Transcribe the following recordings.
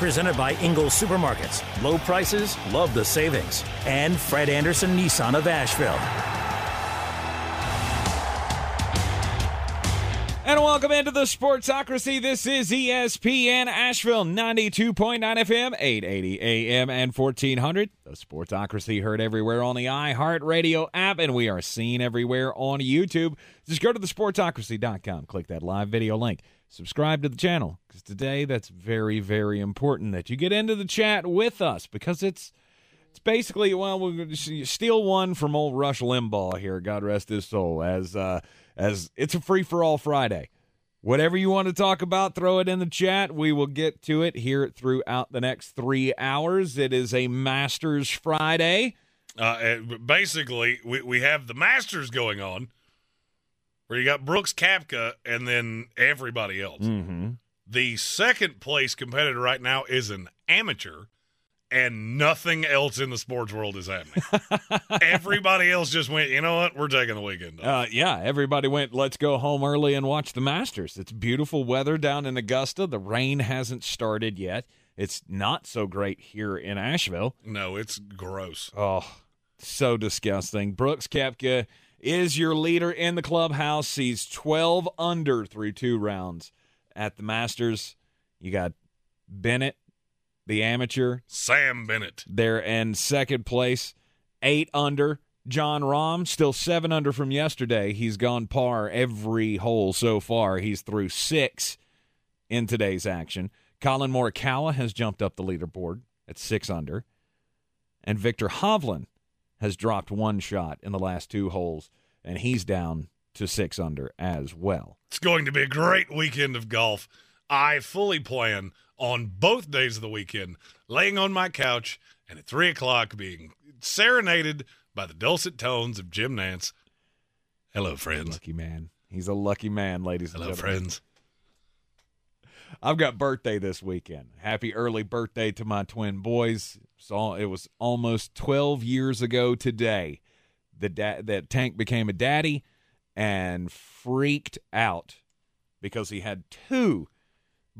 Presented by Ingles Supermarkets. Low prices, love the savings. And Fred Anderson Nissan of Asheville. And welcome into the Sportsocracy. This is ESPN Asheville 92.9 FM, 880 AM, and 1400. The Sportsocracy heard everywhere on the iHeartRadio app, and we are seen everywhere on YouTube. Just go to thesportsocracy.com, click that live video link, subscribe to the channel, because today that's very, very important that you get into the chat with us because it's. It's basically well, to steal one from old Rush Limbaugh here. God rest his soul. As uh, as it's a free for all Friday. Whatever you want to talk about, throw it in the chat. We will get to it here throughout the next three hours. It is a Masters Friday. Uh, basically, we, we have the Masters going on, where you got Brooks Koepka and then everybody else. Mm-hmm. The second place competitor right now is an amateur, and nothing else in the sports world is happening. everybody else just went, you know what? We're taking the weekend. Uh, yeah, everybody went, let's go home early and watch the Masters. It's beautiful weather down in Augusta. The rain hasn't started yet. It's not so great here in Asheville. no, it's gross. Oh, so disgusting. Brooks Koepka is your leader in the clubhouse. He's 12 under through two rounds at the Masters. You got Bennett, the amateur, Sam Bennett. there in second place, eight under. Jon Rahm, still seven under from yesterday. He's gone par every hole so far. He's through six in today's action. Collin Morikawa has jumped up the leaderboard at six under. And Viktor Hovland has dropped one shot in the last two holes, and he's down to six under as well. It's going to be a great weekend of golf. I fully plan on both days of the weekend laying on my couch and at three o'clock being serenaded by the dulcet tones of Jim Nantz. Hello, friends. Lucky man. He's a lucky man, ladies and gentlemen. Hello, friends. I've got birthday this weekend. Happy early birthday to my twin boys. So it was almost 12 years ago today the da- that Tank became a daddy and freaked out because he had two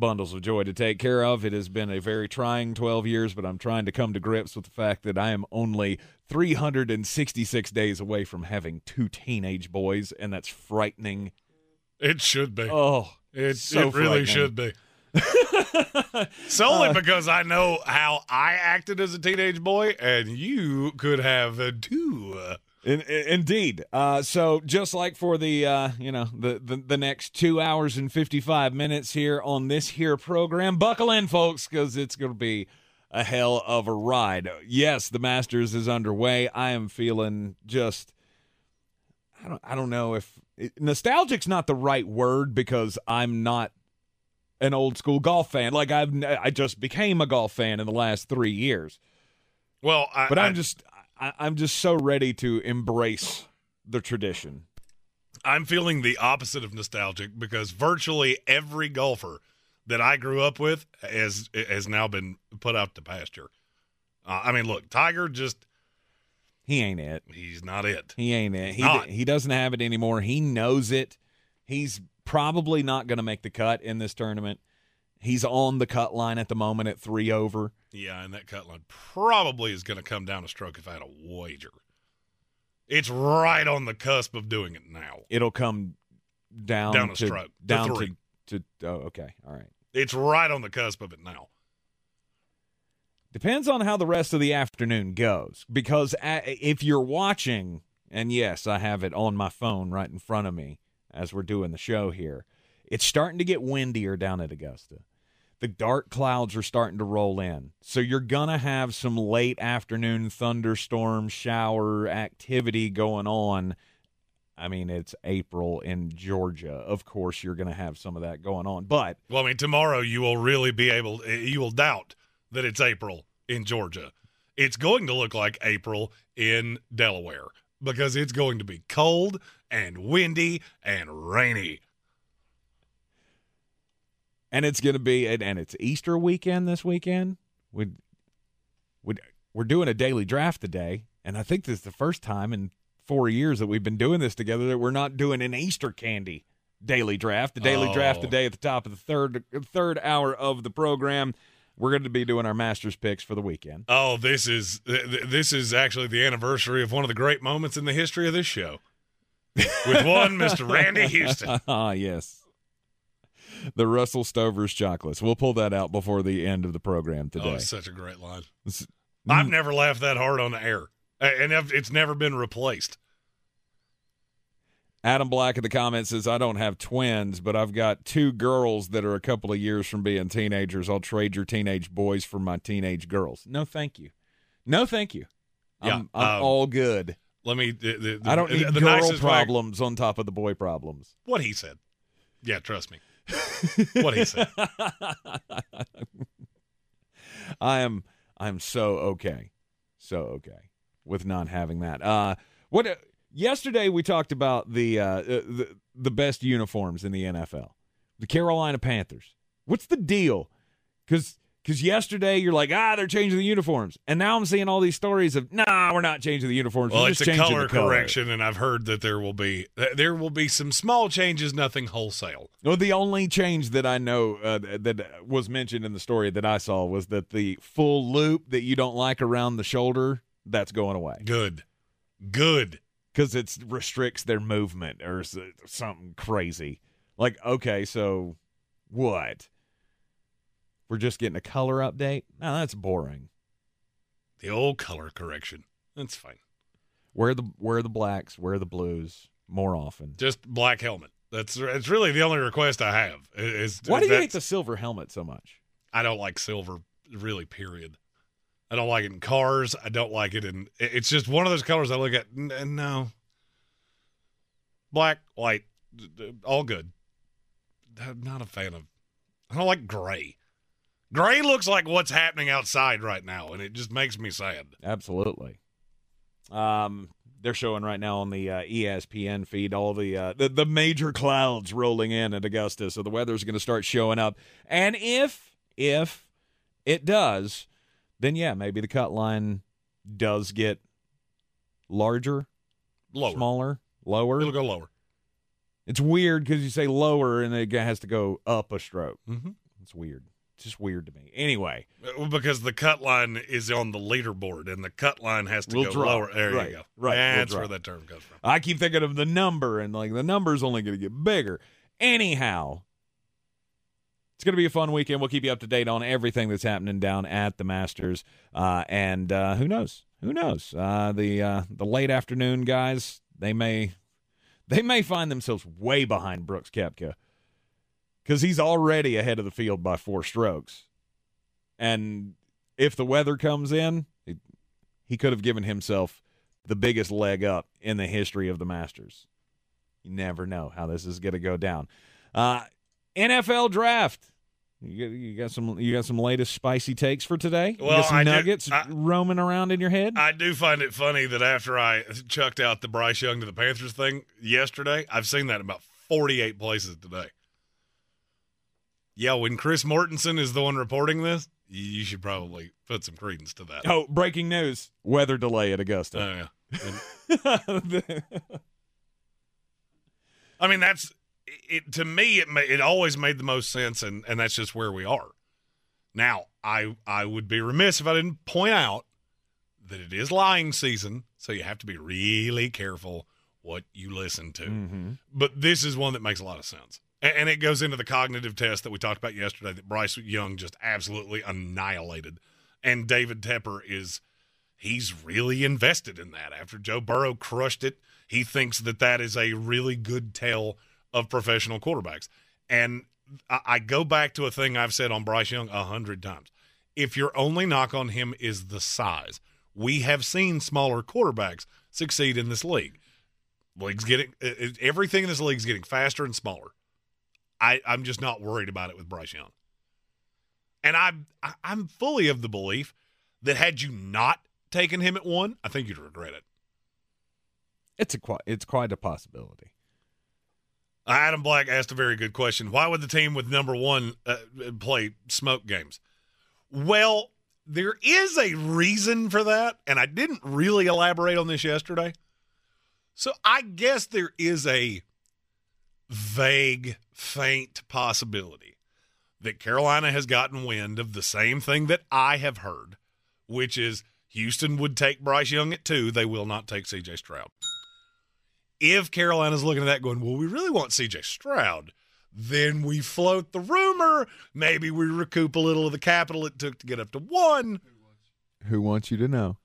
bundles of joy to take care of. It has been a very trying 12 years, but I'm trying to come to grips with the fact that I am only 366 days away from having two teenage boys, and that's frightening. It should be. Oh, it so it really should be. Solely because I know how I acted as a teenage boy, and you could have uh, too. In, in- indeed. Uh, so just like for the uh, you know the, the the next two hours and fifty five minutes here on this here program, buckle in, folks, because it's going to be a hell of a ride. Yes, the Masters is underway. I am feeling just. I don't. I don't know if it, nostalgic's not the right word because I'm not an old school golf fan. Like I've I just became a golf fan in the last three years. well, I, But I- I'm just I, I'm just so ready to embrace the tradition. I'm feeling the opposite of nostalgic because virtually every golfer that I grew up with has has now been put out to pasture. Uh, I mean, look, Tiger just He ain't it. he's not it. He ain't it. He Not. he doesn't have it anymore. He knows it. He's probably not going to make the cut in this tournament. He's on the cut line at the moment at three over. Yeah, and that cut line probably is going to come down a stroke if I had a wager. It's right on the cusp of doing it now. It'll come down Down a to stroke. Down to, three. to oh okay all right. It's right on the cusp of it now. Depends on how the rest of the afternoon goes. Because uh, if you're watching, and yes, I have it on my phone right in front of me as we're doing the show here, it's starting to get windier down at Augusta. The dark clouds are starting to roll in. So you're going to have some late afternoon thunderstorm shower activity going on. I mean, it's April in Georgia. Of course, you're going to have some of that going on. But Well, I mean, tomorrow you will really be able, you will doubt that it's April in Georgia. it's going to look like April in Delaware because it's going to be cold and windy and rainy. And it's going to be, and, and it's Easter weekend this weekend. We, we, we're doing a daily draft today, and I think this is the first time in four years that we've been doing this together that we're not doing an Easter candy daily draft. The daily Oh. draft today at the top of the third third hour of the program. We're going to be doing our Masters picks for the weekend. Oh, this is th- th- this is actually the anniversary of one of the great moments in the history of this show. With one Mr. Randy Houston. Ah, yes. The Russell Stover's chocolates. We'll pull that out before the end of the program Oh, today. it's such a great line. It's- I've never laughed that hard on the air, and it's never been replaced. Adam Black in the comments says, I don't have twins, but I've got two girls that are a couple of years from being teenagers. I'll trade your teenage boys for my teenage girls. No, thank you. No, thank you. I'm, Yeah, I'm um, all good. Let me. The, the, I don't need the girl nicest way- problems on top of the boy problems. what he said. Yeah, trust me. What he said. I am I am so okay, so okay with not having that. Uh, what uh, yesterday we talked about the uh, uh, the the best uniforms in the NFL, the Carolina Panthers. What's the deal? Because because yesterday you're like ah they're changing the uniforms, and now I'm seeing all these stories of nah we're not changing the uniforms. Well, we're it's just a changing color the color. correction, and I've heard that there will be there will be some small changes, nothing wholesale. Well, the only change that I know uh, that was mentioned in the story that I saw was that the full loop that you don't like around the shoulder that's going away Good, good. because it restricts their movement or something crazy. Like, okay, so what? We're just getting a color update? No, that's boring. The old color correction. That's fine. Wear the wear the blacks, wear the blues more often. Just black helmet. That's it's really the only request I have. Is Why do you hate the silver helmet so much? I don't like silver. Really, period. I don't like it in cars. I don't like it in. It's just one of those colors I look at. n- No. Black, white, all good. I'm not a fan of. I don't like gray. Gray looks like what's happening outside right now, and it just makes me sad. Absolutely. Um, they're showing right now on the uh, ESPN feed all the, uh, the the major clouds rolling in at Augusta, so the weather's going to start showing up. And if if it does, then yeah, maybe the cut line does get larger, Lower. smaller, lower. It'll go lower. It's weird because you say lower and it has to go up a stroke. Mm-hmm. It's weird. Just weird to me. Anyway, Because the cut line is on the leaderboard, and the cut line has to We'll go drop. lower. There Right, you go. right, we'll That's where that term comes from. I keep thinking of the number, and like the number's only going to get bigger. Anyhow, it's going to be a fun weekend. We'll keep you up to date on everything that's happening down at the Masters, uh, and uh, who knows? Who knows? Uh, the uh, the late afternoon guys, they may they may find themselves way behind Brooks Koepka because he's already ahead of the field by four strokes, and if the weather comes in, he, he could have given himself the biggest leg up in the history of the Masters. You never know how this is going to go down. Uh, NFL draft. You got, you got some you got some latest spicy takes for today. you Well, got some I do- I- roaming around in your head. I do find it funny that after I chucked out the Bryce Young to the Panthers thing yesterday, I've seen that in about 48 places today. Yeah, when Chris Mortensen is the one reporting this, you should probably put some credence to that. oh, breaking news: weather delay at Augusta. Oh, yeah. I mean, that's it. To me, it it always made the most sense, and and that's just where we are. Now, I I would be remiss if I didn't point out that it is lying season, so you have to be really careful what you listen to. Mhm. But this is one that makes a lot of sense. And it goes into the cognitive test that we talked about yesterday that Bryce Young just absolutely annihilated. And David Tepper is, he's really invested in that. After Joe Burrow crushed it, he thinks that that is a really good tale of professional quarterbacks. And I, I go back to a thing I've said on Bryce Young a hundred times. If your only knock on him is the size, we have seen smaller quarterbacks succeed in this league. League's getting everything in this league is getting faster and smaller. I, I'm just not worried about it with Bryce Young. And I'm I- I'm fully of the belief that had you not taken him at one, I think you'd regret it. It's a it's quite a possibility. Adam Black asked a very good question. Why would the team with number one uh, play smoke games? Well, there is a reason for that, and I didn't really elaborate on this yesterday. So I guess there is a vague, faint possibility that Carolina has gotten wind of the same thing that I have heard, which is Houston would take Bryce Young at two. They will not take CJ Stroud. If Carolina's looking at that going, well, we really want CJ Stroud, then we float the rumor. Maybe we recoup a little of the capital it took to get up to one. Who wants you to know?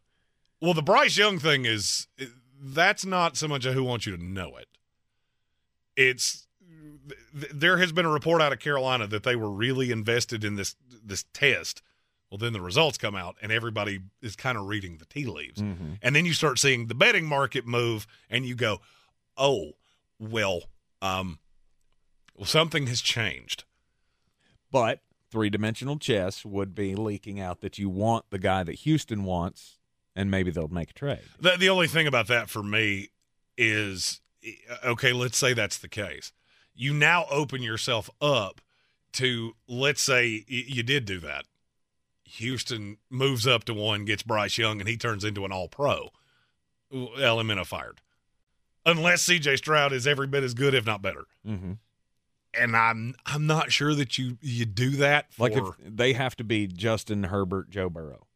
Well, the Bryce Young thing is eh, that's not so much a who wants you to know it. It's th- there has been a report out of Carolina that they were really invested in this this test. Well, then the results come out and everybody is kind of reading the tea leaves. Mm-hmm. And then you start seeing the betting market move and you go, "Oh, well, um well something has changed." But three dimensional chess would be leaking out that you want the guy that Houston wants, and maybe they'll make a trade. The, the only thing about that for me is okay, let's say that's the case. You now open yourself up to, let's say you did do that. Houston moves up to one, gets Bryce Young, and he turns into an all pro. Elemento fired. Unless CJ Stroud is every bit as good, if not better. Mm-hmm. And I'm I'm not sure that you you do that for Like if they have to be Justin Herbert, Joe Burrow.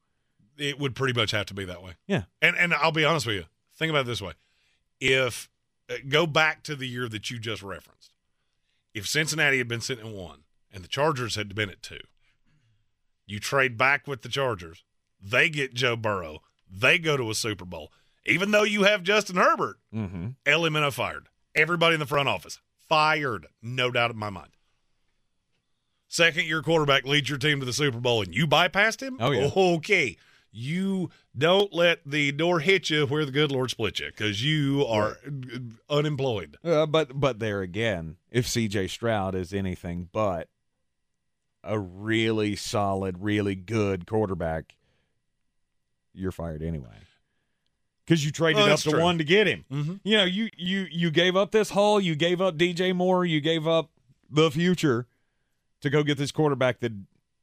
it would pretty much have to be that way. Yeah. And and I'll be honest with you. Think about it this way. If uh, go back to the year that you just referenced. If Cincinnati had been sitting at 1 and the Chargers had been at 2. You trade back with the Chargers. They get Joe Burrow. They go to a Super Bowl. Even though you have Justin Herbert, Mm-hmm. Elemento fired. Everybody in the front office fired. No doubt in my mind. Second year quarterback leads your team to the Super Bowl and you bypassed him? Oh, yeah. Okay. You don't let the door hit you where the good Lord split you because you are unemployed. Uh, but but there again, if C.J. Stroud is anything but a really solid, really good quarterback, you're fired anyway. Because you traded Oh, up to true. one to get him. Mm-hmm. You know, you you you gave up this haul, you gave up DJ Moore, you gave up the future to go get this quarterback that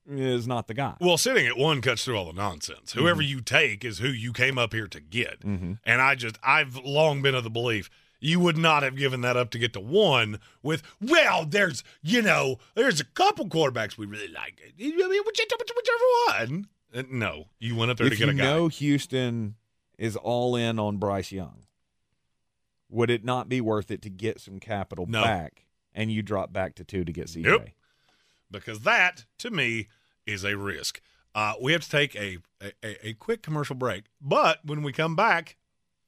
is not the guy. Well, sitting at one cuts through all the nonsense. Whoever you take is who you came up here to get. Mm-hmm. And I just, I've long been of the belief you would not have given that up to get to one with, well, there's, you know, there's a couple quarterbacks we really like. Whichever one. Uh, No, you went up there to get a guy. You know Houston is all in on Bryce Young, would it not be worth it to get some capital No. back and you drop back to two to get CJ? Nope. because that, to me, is a risk. Uh, we have to take a, a, a quick commercial break. But when we come back,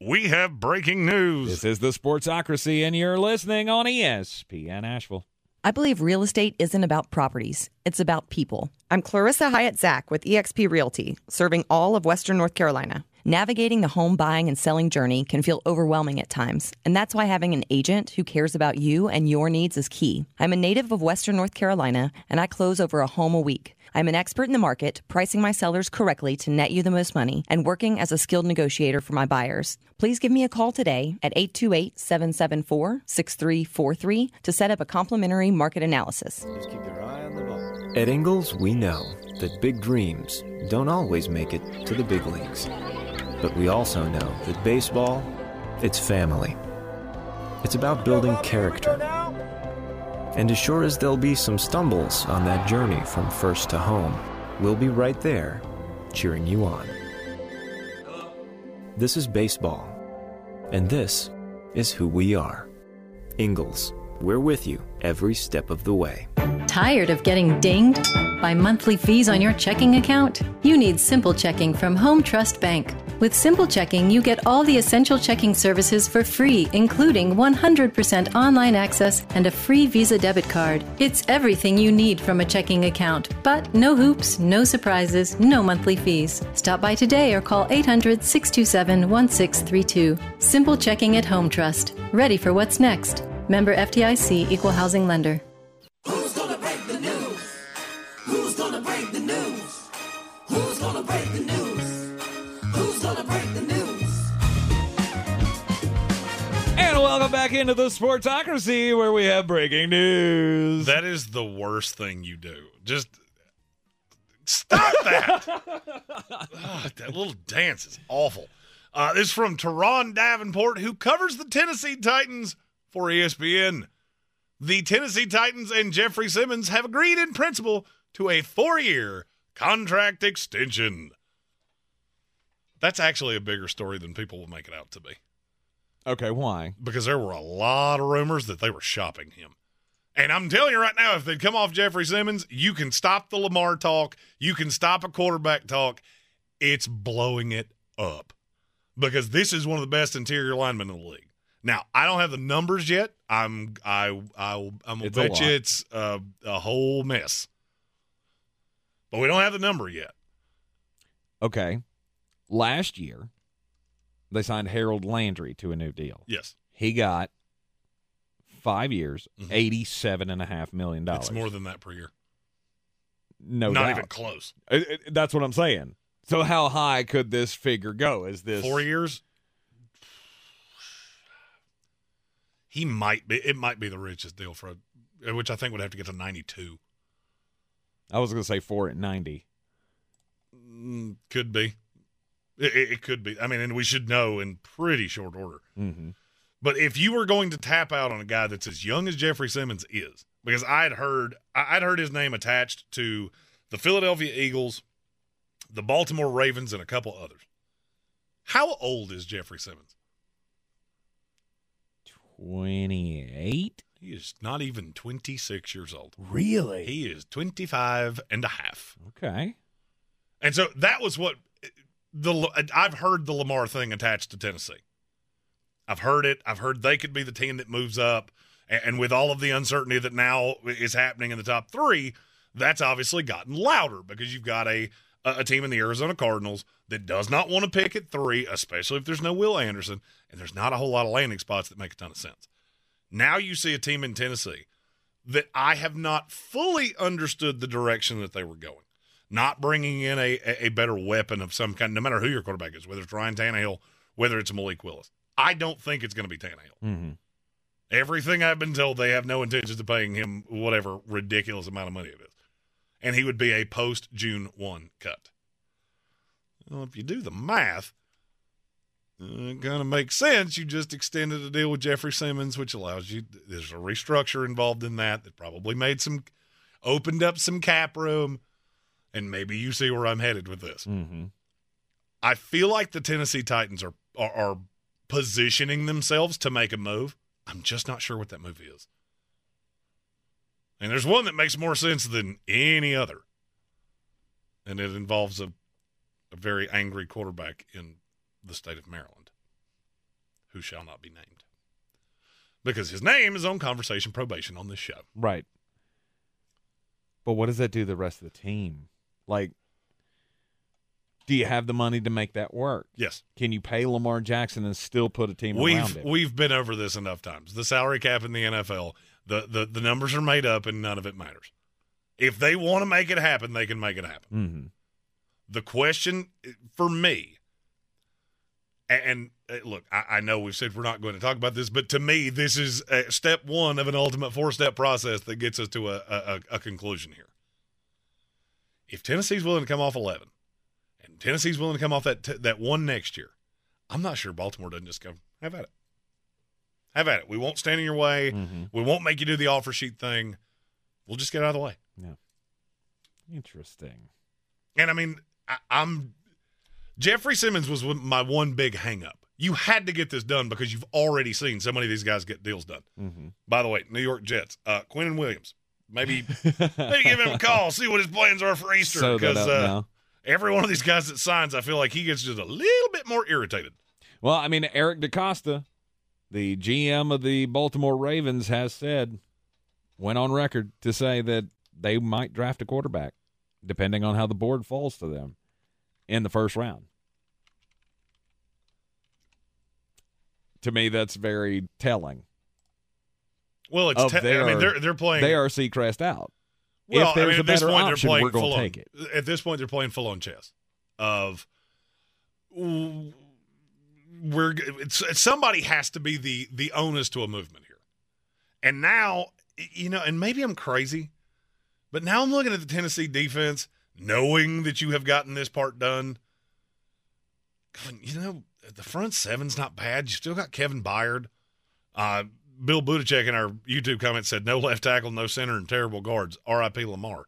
we have breaking news. This is the Sportsocracy, and you're listening on ESPN Asheville. I believe real estate isn't about properties, it's about people. I'm Clarissa Hyatt Zach with eXp Realty, serving all of Western North Carolina. Navigating the home buying and selling journey can feel overwhelming at times, and that's why having an agent who cares about you and your needs is key. I'm a native of Western North Carolina, and I close over a home a week. I'm an expert in the market, pricing my sellers correctly to net you the most money, and working as a skilled negotiator for my buyers. Please give me a call today at 828 774 6343 to set up a complimentary market analysis. At Ingles, we know that big dreams don't always make it to the big leagues. But we also know that baseball, it's family. It's about building character. And as sure as there'll be some stumbles on that journey from first to home, we'll be right there, cheering you on. This is baseball. And this is who we are. Ingles, we're with you every step of the way. Tired of getting dinged by monthly fees on your checking account? You need Simple Checking from Home Trust Bank. With Simple Checking, you get all the essential checking services for free, including 100% online access and a free Visa debit card. It's everything you need from a checking account, but no hoops, no surprises, no monthly fees. Stop by today or call 800 627 1632. Simple Checking at Home Trust. Ready for what's next. Member FDIC Equal Housing Lender. Who's gonna break the news? Who's gonna break the news? Who's gonna break the news? Who's the news? And welcome back into the Sportsocracy where we have breaking news. That is the worst thing you do. Just stop that. Ugh, that little dance is awful. Uh, this is from Turron Davenport, who covers the Tennessee Titans for ESPN. The Tennessee Titans and Jeffery Simmons have agreed in principle to a four year contract extension. That's actually a bigger story than people will make it out to be okay, why? because there were a lot of rumors that they were shopping him. And I'm telling you right now, if they'd come off Jeffery Simmons, you can stop the Lamar talk. You can stop a quarterback talk. It's blowing it up because this is one of the best interior linemen in the league. Now, I don't have the numbers yet. I'm I I I'm gonna It's bet you it's a, a whole mess, but we don't have the number yet. Okay. Last year, they signed Harold Landry to a new deal. Yes, He got five years, Mhm. a half million dollars. it's more than that per year. no Not doubt. even close. Uh, uh, That's what I'm saying. So how high could this figure go? Is this Four years. He might be. It might be the richest deal for, a, which I think would have to get to ninety-two. I was going to say four at ninety. Mm, could be. It, it, could be. I mean, and we should know in pretty short order. Mm-hmm. But if you were going to tap out on a guy that's as young as Jeffery Simmons is, because I'd heard I- I'd heard his name attached to the Philadelphia Eagles, the Baltimore Ravens, and a couple others. How old is Jeffery Simmons? Twenty-eight. He is not even 26 years old. Really? He is 25 and a half. Okay. And so that was what the uh, I've heard the Lamar thing attached to Tennessee. I've heard it. I've heard they could be the team that moves up. And, and with all of the uncertainty that now is happening in the top three, that's obviously gotten louder because you've got a a team in the Arizona Cardinals that does not want to pick at three, especially if there's no Will Anderson and there's not a whole lot of landing spots that make a ton of sense. Now you see a team in Tennessee that I have not fully understood the direction that they were going. Not bringing in a, a, better weapon of some kind, no matter who your quarterback is, whether it's Ryan Tannehill, whether it's Malik Willis. I don't think it's going to be Tannehill. Mm-hmm. Everything I've been told, they have no intentions of paying him whatever ridiculous amount of money it is. And he would be a post June 1 cut. Well, if you do the math, it kind of makes sense. You just extended a deal with Jeffery Simmons, which allows you, there's a restructure involved in that that probably made some, opened up some cap room. And maybe you see where I'm headed with this. Mm-hmm. I feel like the Tennessee Titans are, are are positioning themselves to make a move. I'm just not sure what that move is. And there's one that makes more sense than any other. And it involves a, a very angry quarterback in the state of Maryland who shall not be named. Because his name is on conversation probation on this show. Right. But what does that do to the rest of the team? Like, do you have the money to make that work? Yes. Can you pay Lamar Jackson and still put a team around We've we've been over this enough times. The salary cap in the NFL, the, the the numbers are made up and none of it matters. If they want to make it happen, they can make it happen. mm-hmm. The question for me, and, and uh, look, I, I know we've said we're not going to talk about this, but to me, this is step one of an ultimate four step process that gets us to a, a, a conclusion here. If Tennessee's willing to come off 11, and Tennessee's willing to come off that t- that one next year, I'm not sure Baltimore doesn't just come have at it. Have at it. We won't stand in your way. Mm-hmm. We won't make you do the offer sheet thing. We'll just get out of the way. Yeah. Interesting. And I mean, I, I'm Jeffery Simmons was my one big hangup. You had to get this done because you've already seen so many of these guys get deals done. Mm-hmm. By the way, New York Jets, uh, Quinn Williams, maybe maybe give him a call, see what his plans are for Easter. Because uh, every one of these guys that signs, I feel like he gets just a little bit more irritated. Well, I mean, Eric DeCosta, the GM of the Baltimore Ravens, has said, went on record to say that they might draft a quarterback, depending on how the board falls to them in the first round. To me, that's very telling. Well, it's te- I mean they're they're playing They are Seacrest out. Well, if there's I mean, a at this better point, option, they're playing we're going full to on, take it. At this point, they're playing full on chess. Of we're it's, somebody has to be the the onus to a movement here. And now, you know, and maybe I'm crazy, but now I'm looking at the Tennessee defense, knowing that you have gotten this part done. You know, the front seven's not bad. You still got Kevin Byard. Uh, Bill Budacek in our YouTube comment said, no left tackle, no center, and terrible guards. R.I.P. Lamar.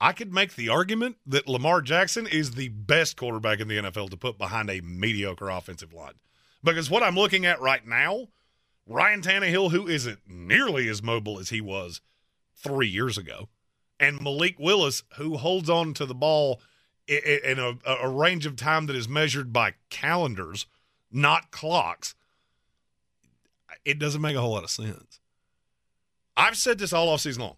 I could make the argument that Lamar Jackson is the best quarterback in the NFL to put behind a mediocre offensive line. Because what I'm looking at right now, Ryan Tannehill, who isn't nearly as mobile as he was three years ago, and Malik Willis, who holds on to the ball in a, a range of time that is measured by calendars, not clocks, it doesn't make a whole lot of sense. I've said this all off season long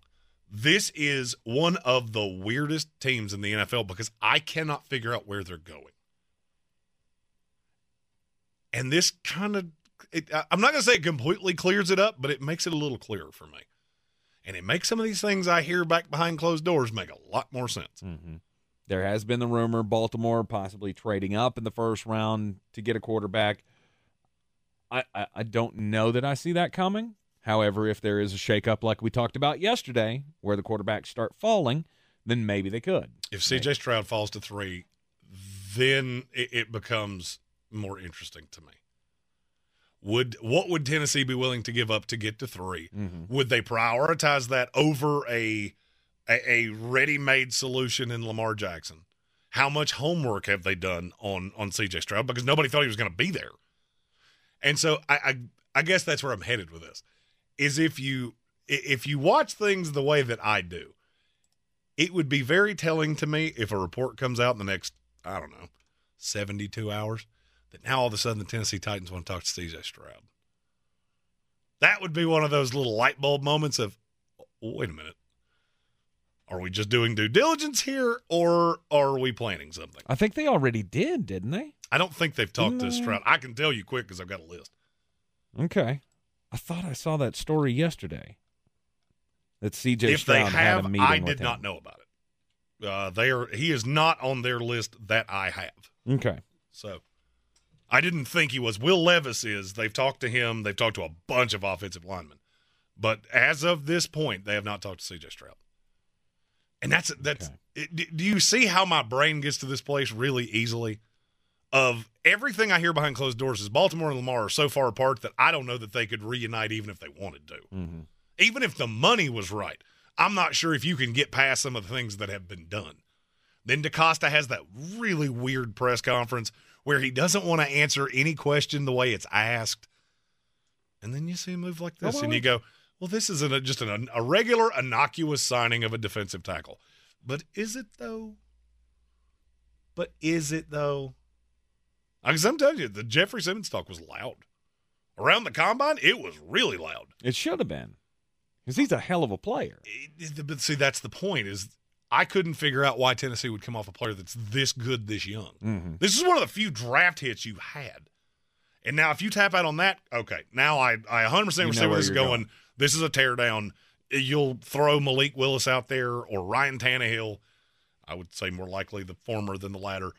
this is one of the weirdest teams in the NFL because I cannot figure out where they're going. And this kind of, I'm not going to say it completely clears it up, but it makes it a little clearer for me. And it makes some of these things I hear back behind closed doors make a lot more sense. Mm-hmm. There has been the rumor Baltimore possibly trading up in the first round to get a quarterback. I, I, I don't know that I see that coming. However, if there is a shakeup like we talked about yesterday, where the quarterbacks start falling, then maybe they could. If CJ Stroud falls to three, then it, it becomes more interesting to me. Would what would Tennessee be willing to give up to get to 3 mm-hmm. Would they prioritize that over a, a a ready-made solution in Lamar Jackson? How much homework have they done on on CJ Stroud? Because nobody thought he was going to be there, and so I, I I guess that's where I'm headed with this is if you if you watch things the way that I do, it would be very telling to me if a report comes out in the next, I don't know, 72 hours that now all of a sudden the Tennessee Titans want to talk to CJ Stroud. That would be one of those little light bulb moments of, wait a minute. Are we just doing due diligence here or are we planning something? I think they already did, didn't they? I don't think they've talked to Stroud. I can tell you quick because I've got a list. Okay. I thought I saw that story yesterday. That CJ if Stroud they have, had a meeting I did not know about it. Uh, they are. He is not on their list that I have. Okay. So I didn't think he was. Will Levis is. They've talked to him. They've talked to a bunch of offensive linemen, but as of this point, they have not talked to CJ Stroud. And that's that's. Okay. It, do you see how my brain gets to this place really easily? Of everything I hear behind closed doors is Baltimore and Lamar are so far apart that I don't know that they could reunite even if they wanted to. Mm-hmm. Even if the money was right, I'm not sure if you can get past some of the things that have been done. Then DeCosta has that really weird press conference where he doesn't want to answer any question the way it's asked. And then you see a move like this, Oh, and you go, well, this is an, just an, a regular innocuous signing of a defensive tackle. But is it, though? But is it, though? Because I'm telling you, the Jeffery Simmons talk was loud. Around the combine, it was really loud. It should have been. Because he's a hell of a player. It- but see, that's the point. Is I couldn't figure out why Tennessee would come off a player that's this good this young. Mm-hmm. This is one of the few draft hits you had. And now, if you tap out on that, okay, now I, I 100% You understand where where this is going. going. This is a teardown. You'll throw Malik Willis out there or Ryan Tannehill. I would say more likely the former than the latter.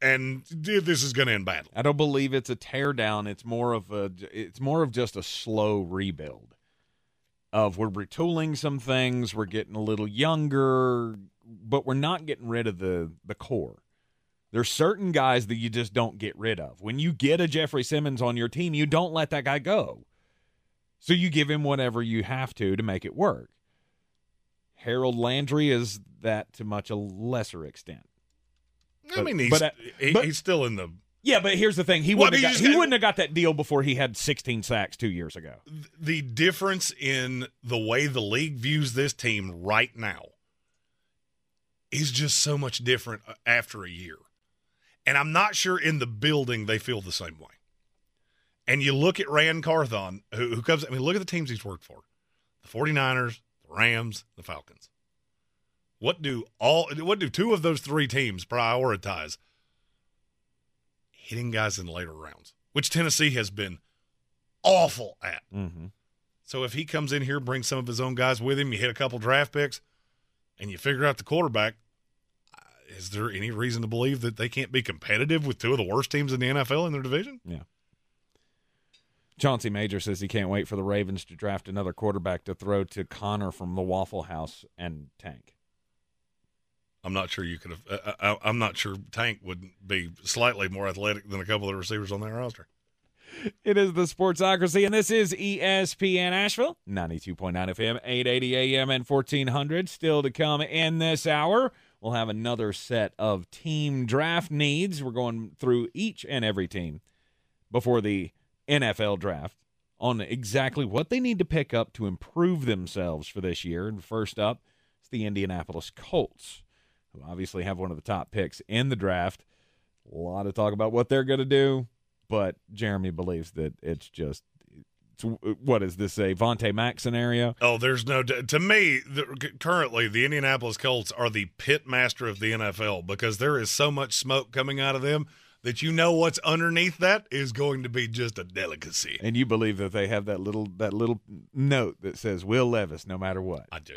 And this is going to end badly. I don't believe it's a teardown. It's more of a. It's more of just a slow rebuild. Of we're retooling some things. We're getting a little younger, but we're not getting rid of the the core. There's certain guys that you just don't get rid of. When you get a Jeffery Simmons on your team, you don't let that guy go. So you give him whatever you have to to make it work. Harold Landry is that to much a lesser extent. I But- mean, he's, but, uh, he, but- he's still in the Yeah, but here's the thing: he Well, wouldn't, I have, got, he just- wouldn't have got that deal before he had 16 sacks two years ago. the difference in the way the league views this team right now is just so much different uh, after a year. And I'm not sure in the building they feel the same way. And you look at Ran Carthon, who, who comes, I mean, look at the teams he's worked for the 49ers, the Rams, the Falcons. What do all what do two of those three teams prioritize? Hitting guys in later rounds, which Tennessee has been awful at. Mm-hmm. So if he comes in here, brings some of his own guys with him, you hit a couple draft picks, and you figure out the quarterback, is there any reason to believe that they can't be competitive with two of the worst teams in the NFL in their division? Yeah. Chauncey Major says he can't wait for the Ravens to draft another quarterback to throw to Connor from the Waffle House and Tank. I'm not sure you could have. Uh, I, I'm not sure Tank would be slightly more athletic than a couple of the receivers on that roster. It is the Sportsocracy, and this is ESPN Asheville, 92.9 FM, 880 AM, and 1400. Still to come in this hour, we'll have another set of team draft needs. We're going through each and every team before the NFL draft on exactly what they need to pick up to improve themselves for this year. And first up, it's the Indianapolis Colts, who obviously have one of the top picks in the draft. A lot of talk about what they're going to do, but Jeremy believes that it's just what is this a Vontae Mack scenario? Oh, there's no to me. The, currently, the Indianapolis Colts are the pit master of the NFL because there is so much smoke coming out of them that you know what's underneath that is going to be just a delicacy. And you believe that they have that little that little note that says Will Levis, no matter what. I do.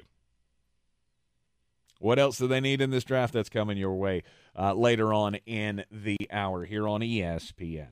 What else do they need in this draft? That's coming your way uh, later on in the hour here on ESPN.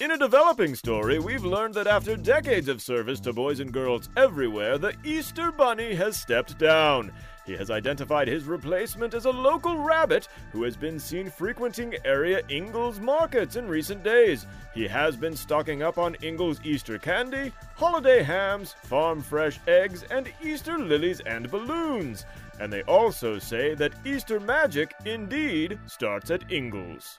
In a developing story, we've learned that after decades of service to boys and girls everywhere, the Easter Bunny has stepped down. He has identified his replacement as a local rabbit who has been seen frequenting area Ingles markets in recent days. He has been stocking up on Ingles Easter candy, holiday hams, farm fresh eggs, and Easter lilies and balloons. And they also say that Easter magic indeed starts at Ingles.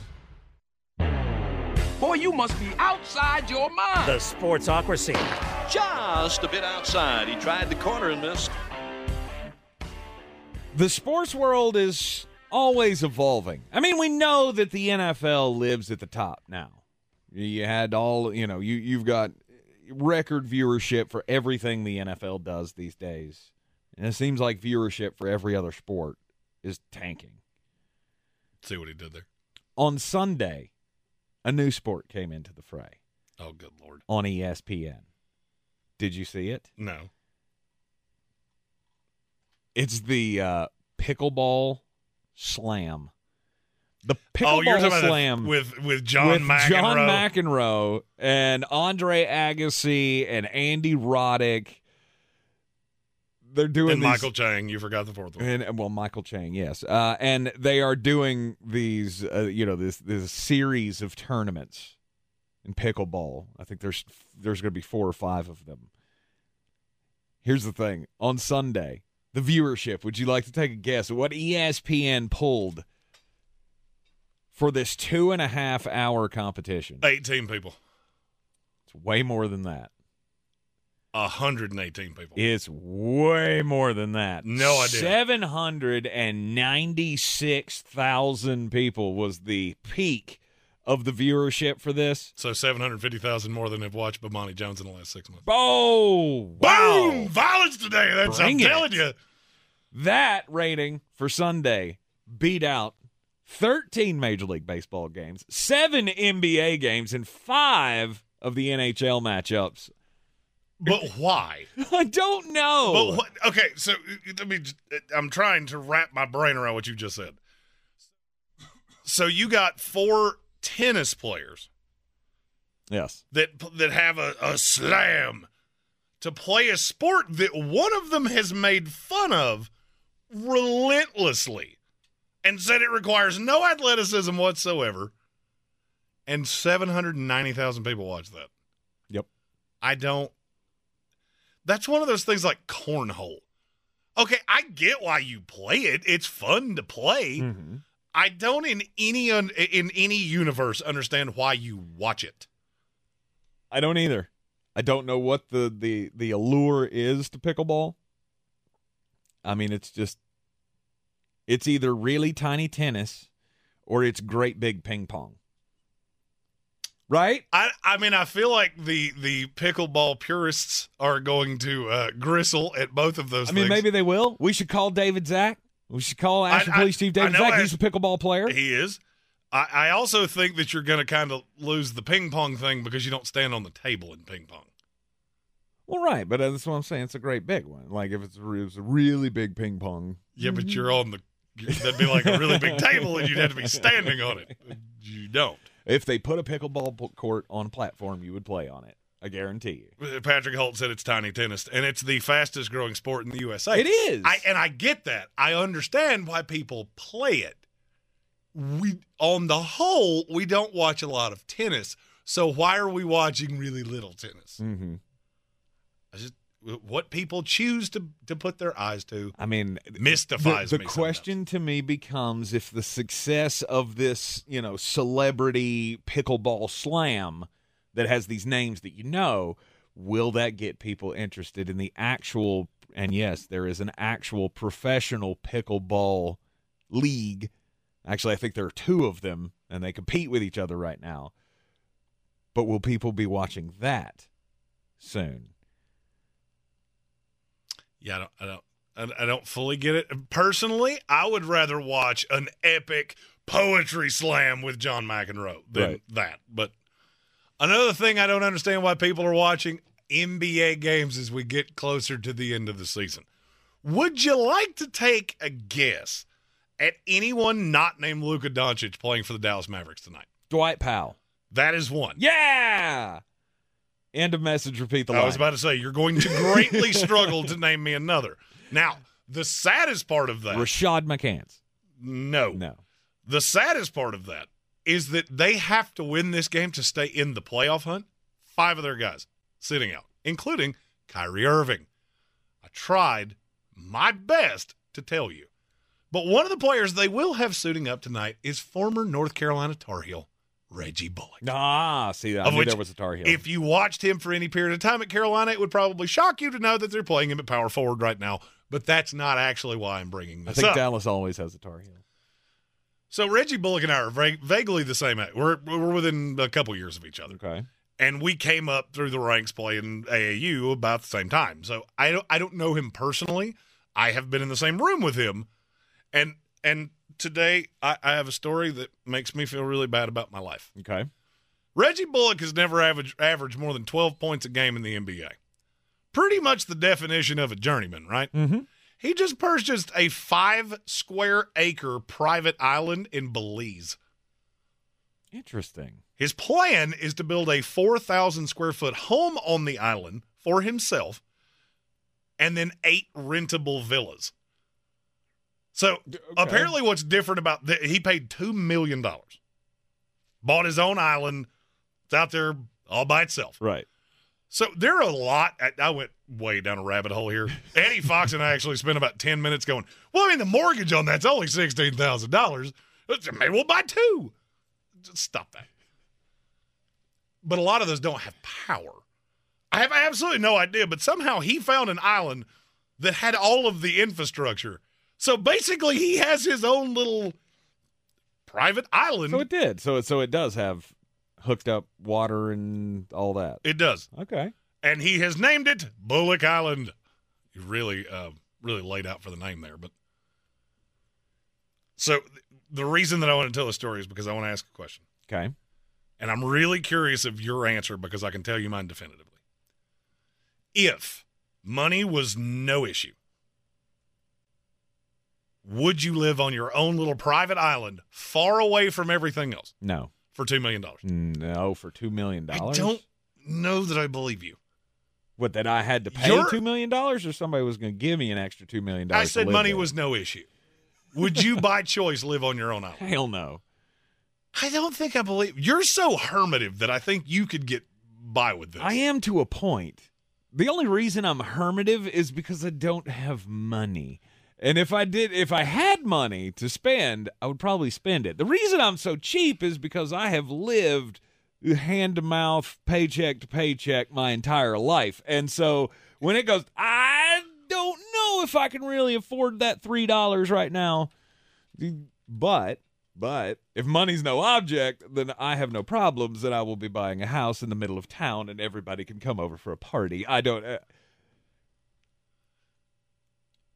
Boy, you must be outside your mind. The Sportsocracy. Just a bit outside. He tried the corner and missed. The sports world is always evolving. I mean, we know that the NFL lives at the top now. You had all, you know, you you've got record viewership for everything the NFL does these days. And it seems like viewership for every other sport is tanking. See what he did there. On Sunday, a new sport came into the fray Oh, good lord. on ESPN. Did you see it? No. It's the uh, pickleball slam. The pickleball oh, talking about slam the, with with John with McEnroe. John McEnroe and Andre Agassi and Andy Roddick. They're doing and these, Michael Chang. You forgot the fourth one. and well, Michael Chang, yes, uh, and they are doing these, uh, you know, this this series of tournaments in pickleball. I think there's there's going to be four or five of them. Here's the thing: on Sunday, the viewership. Would you like to take a guess at what ESPN pulled for this two and a half hour competition? 18 people. It's way more than that. 118 people. It's way more than that. No idea. 796,000 people was the peak of the viewership for this. So 750,000 more than have watched Bomani Jones in the last six months. Oh, wow. Boom! Violence today. That's Bring I'm it. telling you. That rating for Sunday beat out 13 Major League Baseball games, seven NBA games, and five of the NHL matchups. But why? I don't know. But what? Okay, so let me. I'm trying to wrap my brain around what you just said. So you got four tennis players yes. that that have a, a slam to play a sport that one of them has made fun of relentlessly. and said it requires no athleticism whatsoever. And 790,000 people watch that. Yep. I don't. That's one of those things like cornhole. Okay, I get why you play it. It's fun to play. Mm-hmm. I don't in any un, in any universe understand why you watch it. I don't either. I don't know what the the the allure is to pickleball. I mean, it's just it's either really tiny tennis or it's great big ping pong. Right? I I mean, I feel like the the pickleball purists are going to uh, gristle at both of those. I mean, things. maybe they will. We should call David Zach. We should call Ashland I- Police Chief David Zach. He's a pickleball player. He is. I, I also think that you're going to kind of lose the ping pong thing because you don't stand on the table in ping pong. Well, right, but that's what I'm saying. It's a great big one. Like if it's a, it's a really big ping pong. Yeah, but you're on the. That'd be like a really big table, and you'd have to be standing on it. You don't. If they put a pickleball court on a platform, you would play on it. I guarantee you. Patrick Holt said it's tiny tennis, and it's the fastest growing sport in the USA. It is. I and I get that. I understand why people play it. We on the whole, we don't watch a lot of tennis. So why are we watching really little tennis? Mm-hmm. What people choose to to put their eyes to I mean, mystifies the, me. the sometimes. question to me becomes if the success of this, you know, celebrity pickleball slam that has these names that you know, will that get people interested in the actual? And yes, there is an actual professional pickleball league. Actually, I think there are two of them, and they compete with each other right now. But will people be watching that soon? Yeah, I don't, I don't, I- don't fully get it. Personally, I would rather watch an epic poetry slam with John McEnroe than Right. that. But another thing I don't understand why people are watching NBA games as we get closer to the end of the season. Would you like to take a guess at anyone not named Luka Doncic playing for the Dallas Mavericks tonight? Dwight Powell. That is one. Yeah. End of message. Repeat the line. I was about to say you're going to greatly struggle to name me another. Now, the saddest part of that, Rashad McCants. no, No. The saddest part of that is that they have to win this game to stay in the playoff hunt. Five of their guys sitting out, including Kyrie Irving. I tried my best to tell you. But one of the players they will have suiting up tonight is former North Carolina Tar Heel Reggie Bullock. Ah, see, I Of knew which, there was a Tar Heel. If you watched him for any period of time at Carolina, it would probably shock you to know that they're playing him at power forward right now. But that's not actually why I'm bringing this up. I think up. Dallas always has a Tar Heel. So Reggie Bullock and I are va- vaguely the same age. We're we're within a couple years of each other, Okay. and we came up through the ranks playing AAU about the same time. So I don't I don't know him personally. I have been in the same room with him, and and today I, I have a story that makes me feel really bad about my life. Okay. Reggie Bullock has never averaged averaged more than twelve points a game in the NBA. Pretty much the definition of a journeyman, right? Mm-hmm. He just purchased a five square acre private island in Belize. Interesting. His plan is to build a 4,000 square foot home on the island for himself and then eight rentable villas. So apparently, what's different about that, he paid $2 million, bought his own island. It's out there all by itself. Right. So there are a lot. I, I went way down a rabbit hole here. Eddie Fox and I actually spent about ten minutes going. Well, I mean, the mortgage on that's only sixteen thousand dollars. Maybe we'll buy two. Just stop that. But a lot of those don't have power. I have absolutely no idea. But somehow he found an island that had all of the infrastructure. So basically, he has his own little private island. So it did. So it so it does have hooked up water and all that. it does. Okay. and he has named it Bullock Island. You really, uh, really laid out for the name there, but so th- the reason that I want to tell the story is because I want to ask a question, Okay. and I'm really curious of your answer because I can tell you mine definitively. If money was no issue, would you live on your own little private island, far away from everything else, No. for two million dollars? No, for $2 million. I don't know that I believe you. What that I had to pay You're- two million dollars, or somebody was going to give me an extra two million dollars. I said money was no issue. would you by choice live on your own island? Hell no. I don't think I believe you're so hermitive that I think you could get by with this. I am to a point. The only reason I'm hermitive is because I don't have money. And if I did if I had money to spend, I would probably spend it. The reason I'm so cheap is because I have lived hand to mouth, paycheck to paycheck my entire life. And so when it goes, I don't know if I can really afford that $3 right now. But but if money's no object, then I have no problems and I will be buying a house in the middle of town and everybody can come over for a party. I don't. Uh,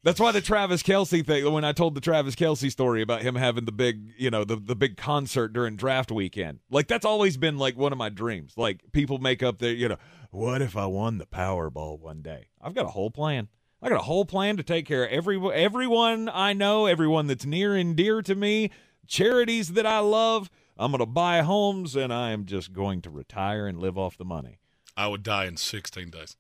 that's why the Travis Kelce thing. When I told the Travis Kelce story about him having the big, you know, the the big concert during draft weekend, like that's always been like one of my dreams. Like people make up their, you know, what if I won the Powerball one day? I've got a whole plan. I got a whole plan to take care of every everyone I know, everyone that's near and dear to me, charities that I love. I'm going to buy homes and I am just going to retire and live off the money. I would die in 16 days.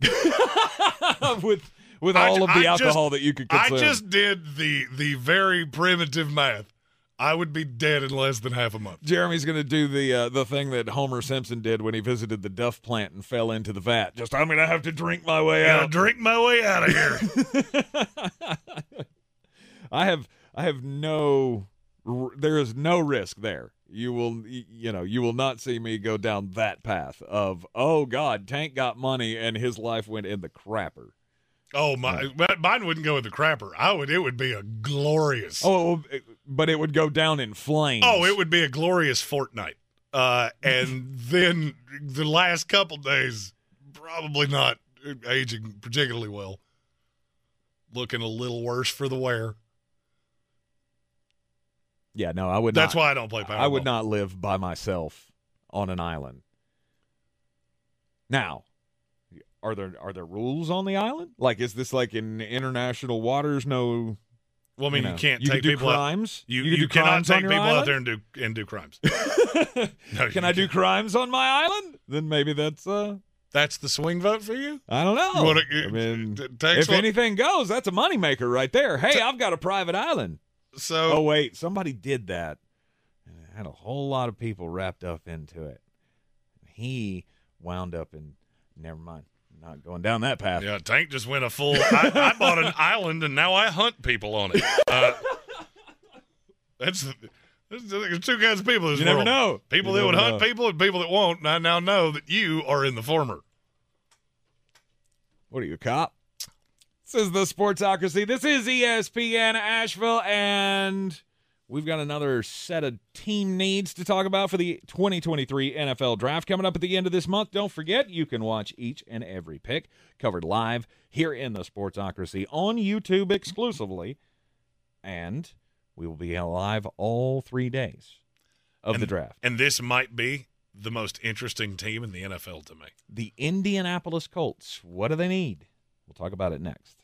with with all of the I alcohol just, that you could consume. I just did the the very primitive math. I would be dead in less than half a month. Jeremy's going to do the uh, the thing that Homer Simpson did when he visited the Duff plant and fell into the vat. Just I'm going to have to drink my way out. Drink my way out of here. I have I have no there is no risk there. You will you know you will not see me go down that path of oh God, Tank got money and his life went in the crapper. Oh my! Mine wouldn't go with the crapper. I would. It would be a glorious. Oh, but it would go down in flames. Oh, it would be a glorious fortnight. Uh, and then the last couple days, probably not aging particularly well. Looking a little worse for the wear. Yeah, no, I would. Not That's not, why I don't play Powerball. I would not live by myself on an island. Now, are there are there rules on the island? Like, is this like in international waters? No. Well, I mean, you, know, you can't you take people crimes. Out, you you, you cannot take people out there and do and do crimes. no, can I do crimes on my island? Then maybe that's uh that's the swing vote for you. I don't know. Wanna, I mean, if one, anything goes, that's a moneymaker right there. Hey, I've got a private island. So, oh wait, somebody did that, and it had a whole lot of people wrapped up into it. He wound up in. Never mind not going down that path. Yeah, Tank just went a full. I, I bought an island and now I hunt people on it. Uh, that's there's two kinds of people. In this you world. never know. People you that would know. hunt people and people that won't. And I now know that you are in the former. What are you, a cop? This is the Sportsocracy. This is ESPN Asheville, and We've got another set of team needs to talk about for the 2023 NFL Draft coming up at the end of this month. Don't forget, you can watch each and every pick covered live here in the Sportsocracy on YouTube exclusively. And we will be live all three days of and, the draft. And this might be the most interesting team in the NFL to me. The Indianapolis Colts. What do they need? We'll talk about it next.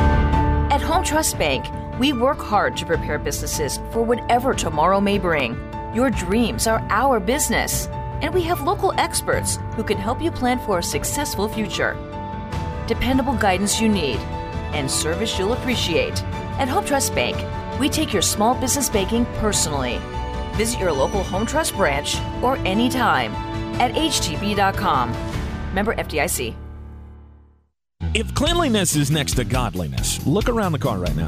At Home Trust Bank, we work hard to prepare businesses for whatever tomorrow may bring. Your dreams are our business, and we have local experts who can help you plan for a successful future. Dependable guidance you need and service you'll appreciate. At Home Trust Bank, we take your small business banking personally. Visit your local Home Trust branch or anytime at htb.com. Member FDIC. If cleanliness is next to godliness, look around the car right now.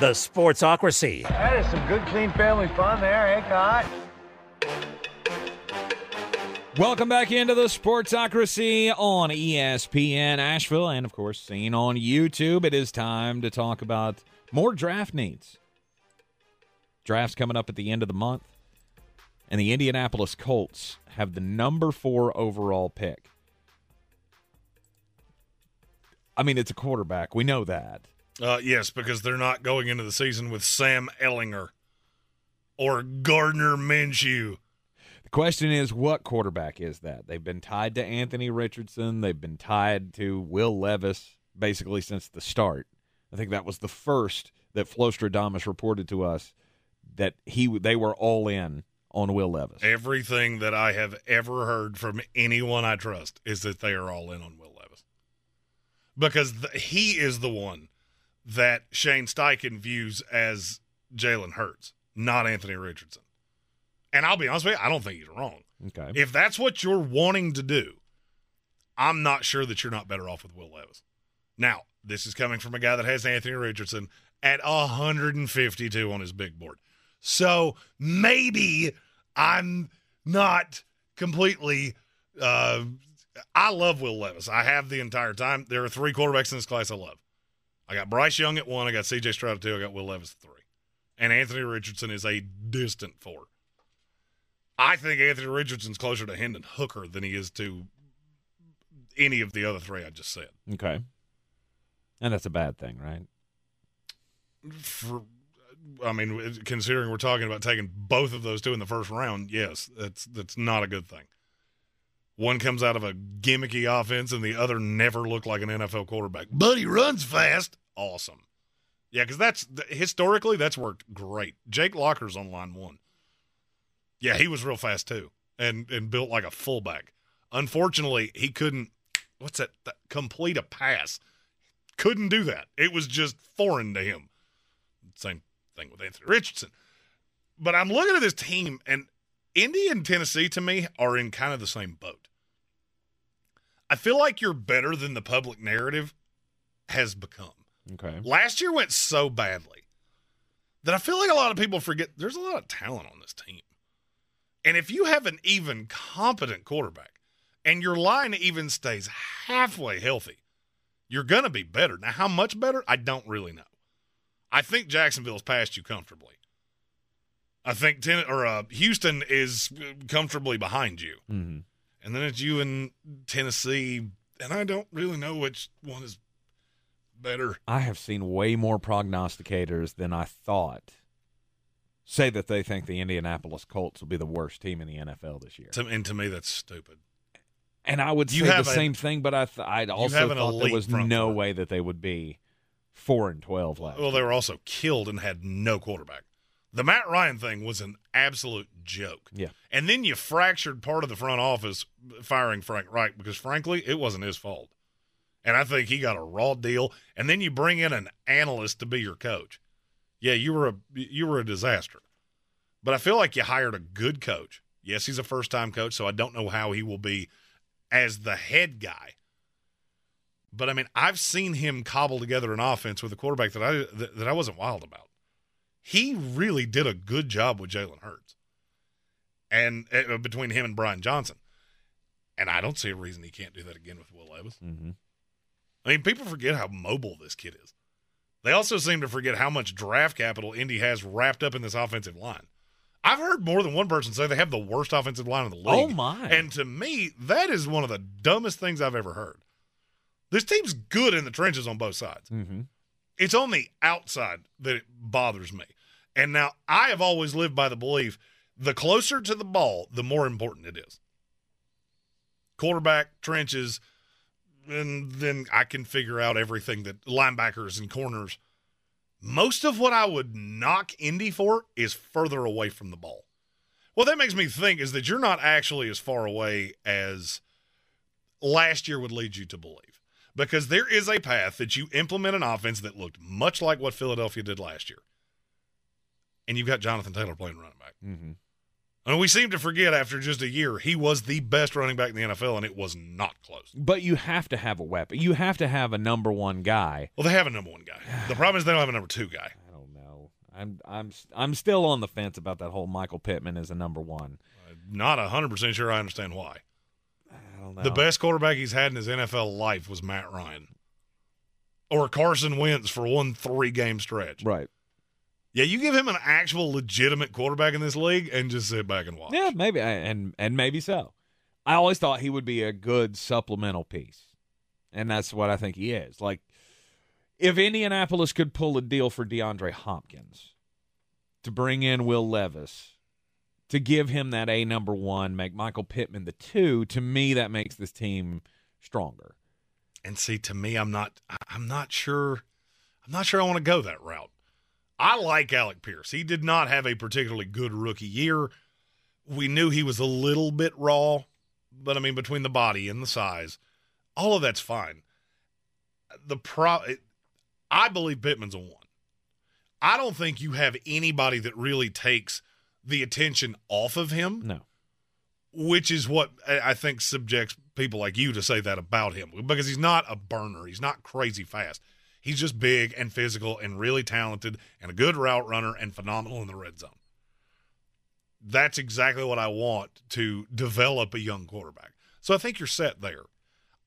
The Sportsocracy. That is some good, clean family fun there, eh, Cot? Welcome back into the Sportsocracy on ESPN Asheville, and of course, seen on YouTube. It is time to talk about more draft needs. Drafts coming up at the end of the month, and the Indianapolis Colts have the number four overall pick. I mean, it's a quarterback. We know that. Uh, yes, because they're not going into the season with Sam Ehlinger or Gardner Minshew. The question is, what quarterback is that? They've been tied to Anthony Richardson. They've been tied to Will Levis basically since the start. I think that was the first that Flostradamus reported to us that he they were all in on Will Levis. Everything that I have ever heard from anyone I trust is that they are all in on Will Levis because the, he is the one that Shane Steichen views as Jalen Hurts, not Anthony Richardson. And I'll be honest with you, I don't think he's wrong. Okay. If that's what you're wanting to do, I'm not sure that you're not better off with Will Levis. Now, this is coming from a guy that has Anthony Richardson at 152 on his big board. So maybe I'm not completely. Uh, I love Will Levis. I have the entire time. There are three quarterbacks in this class I love. I got Bryce Young at one. I got C.J. Stroud at two. I got Will Levis at three, and Anthony Richardson is a distant four. I think Anthony Richardson's closer to Hendon Hooker than he is to any of the other three I just said. Okay. And that's a bad thing, right? For, I mean, considering we're talking about taking both of those two in the first round, yes, that's that's not a good thing. One comes out of a gimmicky offense, and the other never looked like an NFL quarterback. But he runs fast. Awesome. Yeah, because that's historically that's worked great. Jake Locker's on line one. Yeah, he was real fast too, and and built like a fullback. Unfortunately, he couldn't. What's that? that complete a pass. Couldn't do that. It was just foreign to him. Same thing with Anthony Richardson. But I'm looking at this team, and Indy and Tennessee to me are in kind of the same boat. I feel like you're better than the public narrative has become. Okay. Last year went so badly that I feel like a lot of people forget there's a lot of talent on this team. And if you have an even competent quarterback and your line even stays halfway healthy, you're going to be better. Now, how much better? I don't really know. I think Jacksonville's passed you comfortably. I think ten, or uh, Houston is comfortably behind you, mm-hmm. And then it's you and Tennessee, and I don't really know which one is better. I have seen way more prognosticators than I thought say that they think the Indianapolis Colts will be the worst team in the NFL this year. To, and to me, that's stupid. And I would You say the a- same thing, but I th- I'd also thought there was no way that they would be four and twelve last. Well, they were also killed and had no quarterback. The Matt Ryan thing was an absolute joke. Yeah. And then you fractured part of the front office firing Frank Reich because, frankly, it wasn't his fault. And I think he got a raw deal. And then you bring in an analyst to be your coach. Yeah, you were a you were a disaster. But I feel like you hired a good coach. Yes, he's a first time coach, so I don't know how he will be as the head guy. But I mean, I've seen him cobble together an offense with a quarterback that I that, that I wasn't wild about. He really did a good job with Jalen Hurts, and uh, between him and Brian Johnson, and I don't see a reason he can't do that again with Will Levis. Mm-hmm. I mean, people forget how mobile this kid is. They also seem to forget how much draft capital Indy has wrapped up in this offensive line. I've heard more than one person say they have the worst offensive line in the league. Oh, my. And to me, that is one of the dumbest things I've ever heard. This team's good in the trenches on both sides. Mm-hmm. It's on the outside that it bothers me. And now I have always lived by the belief the closer to the ball, the more important it is. Quarterback, trenches, and then I can figure out everything that linebackers and corners. Most of what I would knock Indy for is further away from the ball. What that makes me think is that you're not actually as far away as last year would lead you to believe. Because there is a path that you implement an offense that looked much like what Philadelphia did last year. And you've got Jonathan Taylor playing running back. Mm-hmm. I mean, we seem to forget after just a year, he was the best running back in the NFL, and it was not close. But you have to have a weapon. You have to have a number one guy. Well, they have a number one guy. The problem is they don't have a number two guy. I don't know. I'm I'm I'm still on the fence about that whole Michael Pittman as a number one. Not hundred percent sure I understand why. I don't know. The best quarterback he's had in his NFL life was Matt Ryan, or Carson Wentz for one three game stretch. right? Yeah, you give him an actual legitimate quarterback in this league, and just sit back and watch. Yeah, maybe and and maybe so. I always thought he would be a good supplemental piece, and that's what I think he is. Like, if Indianapolis could pull a deal for DeAndre Hopkins to bring in Will Levis to give him that A number one, make Michael Pittman the two, to me that makes this team stronger. And see, to me, I'm not. I'm not sure. I'm not sure I want to go that route. I like Alec Pierce. He did not have a particularly good rookie year. We knew he was a little bit raw, but I mean, between the body and the size, all of that's fine. The pro, I believe Pittman's a one. I don't think you have anybody that really takes the attention off of him. No. Which is what I think subjects people like you to say that about him because he's not a burner. He's not crazy fast. He's just big and physical and really talented and a good route runner and phenomenal in the red zone. That's exactly what I want to develop a young quarterback. So I think you're set there.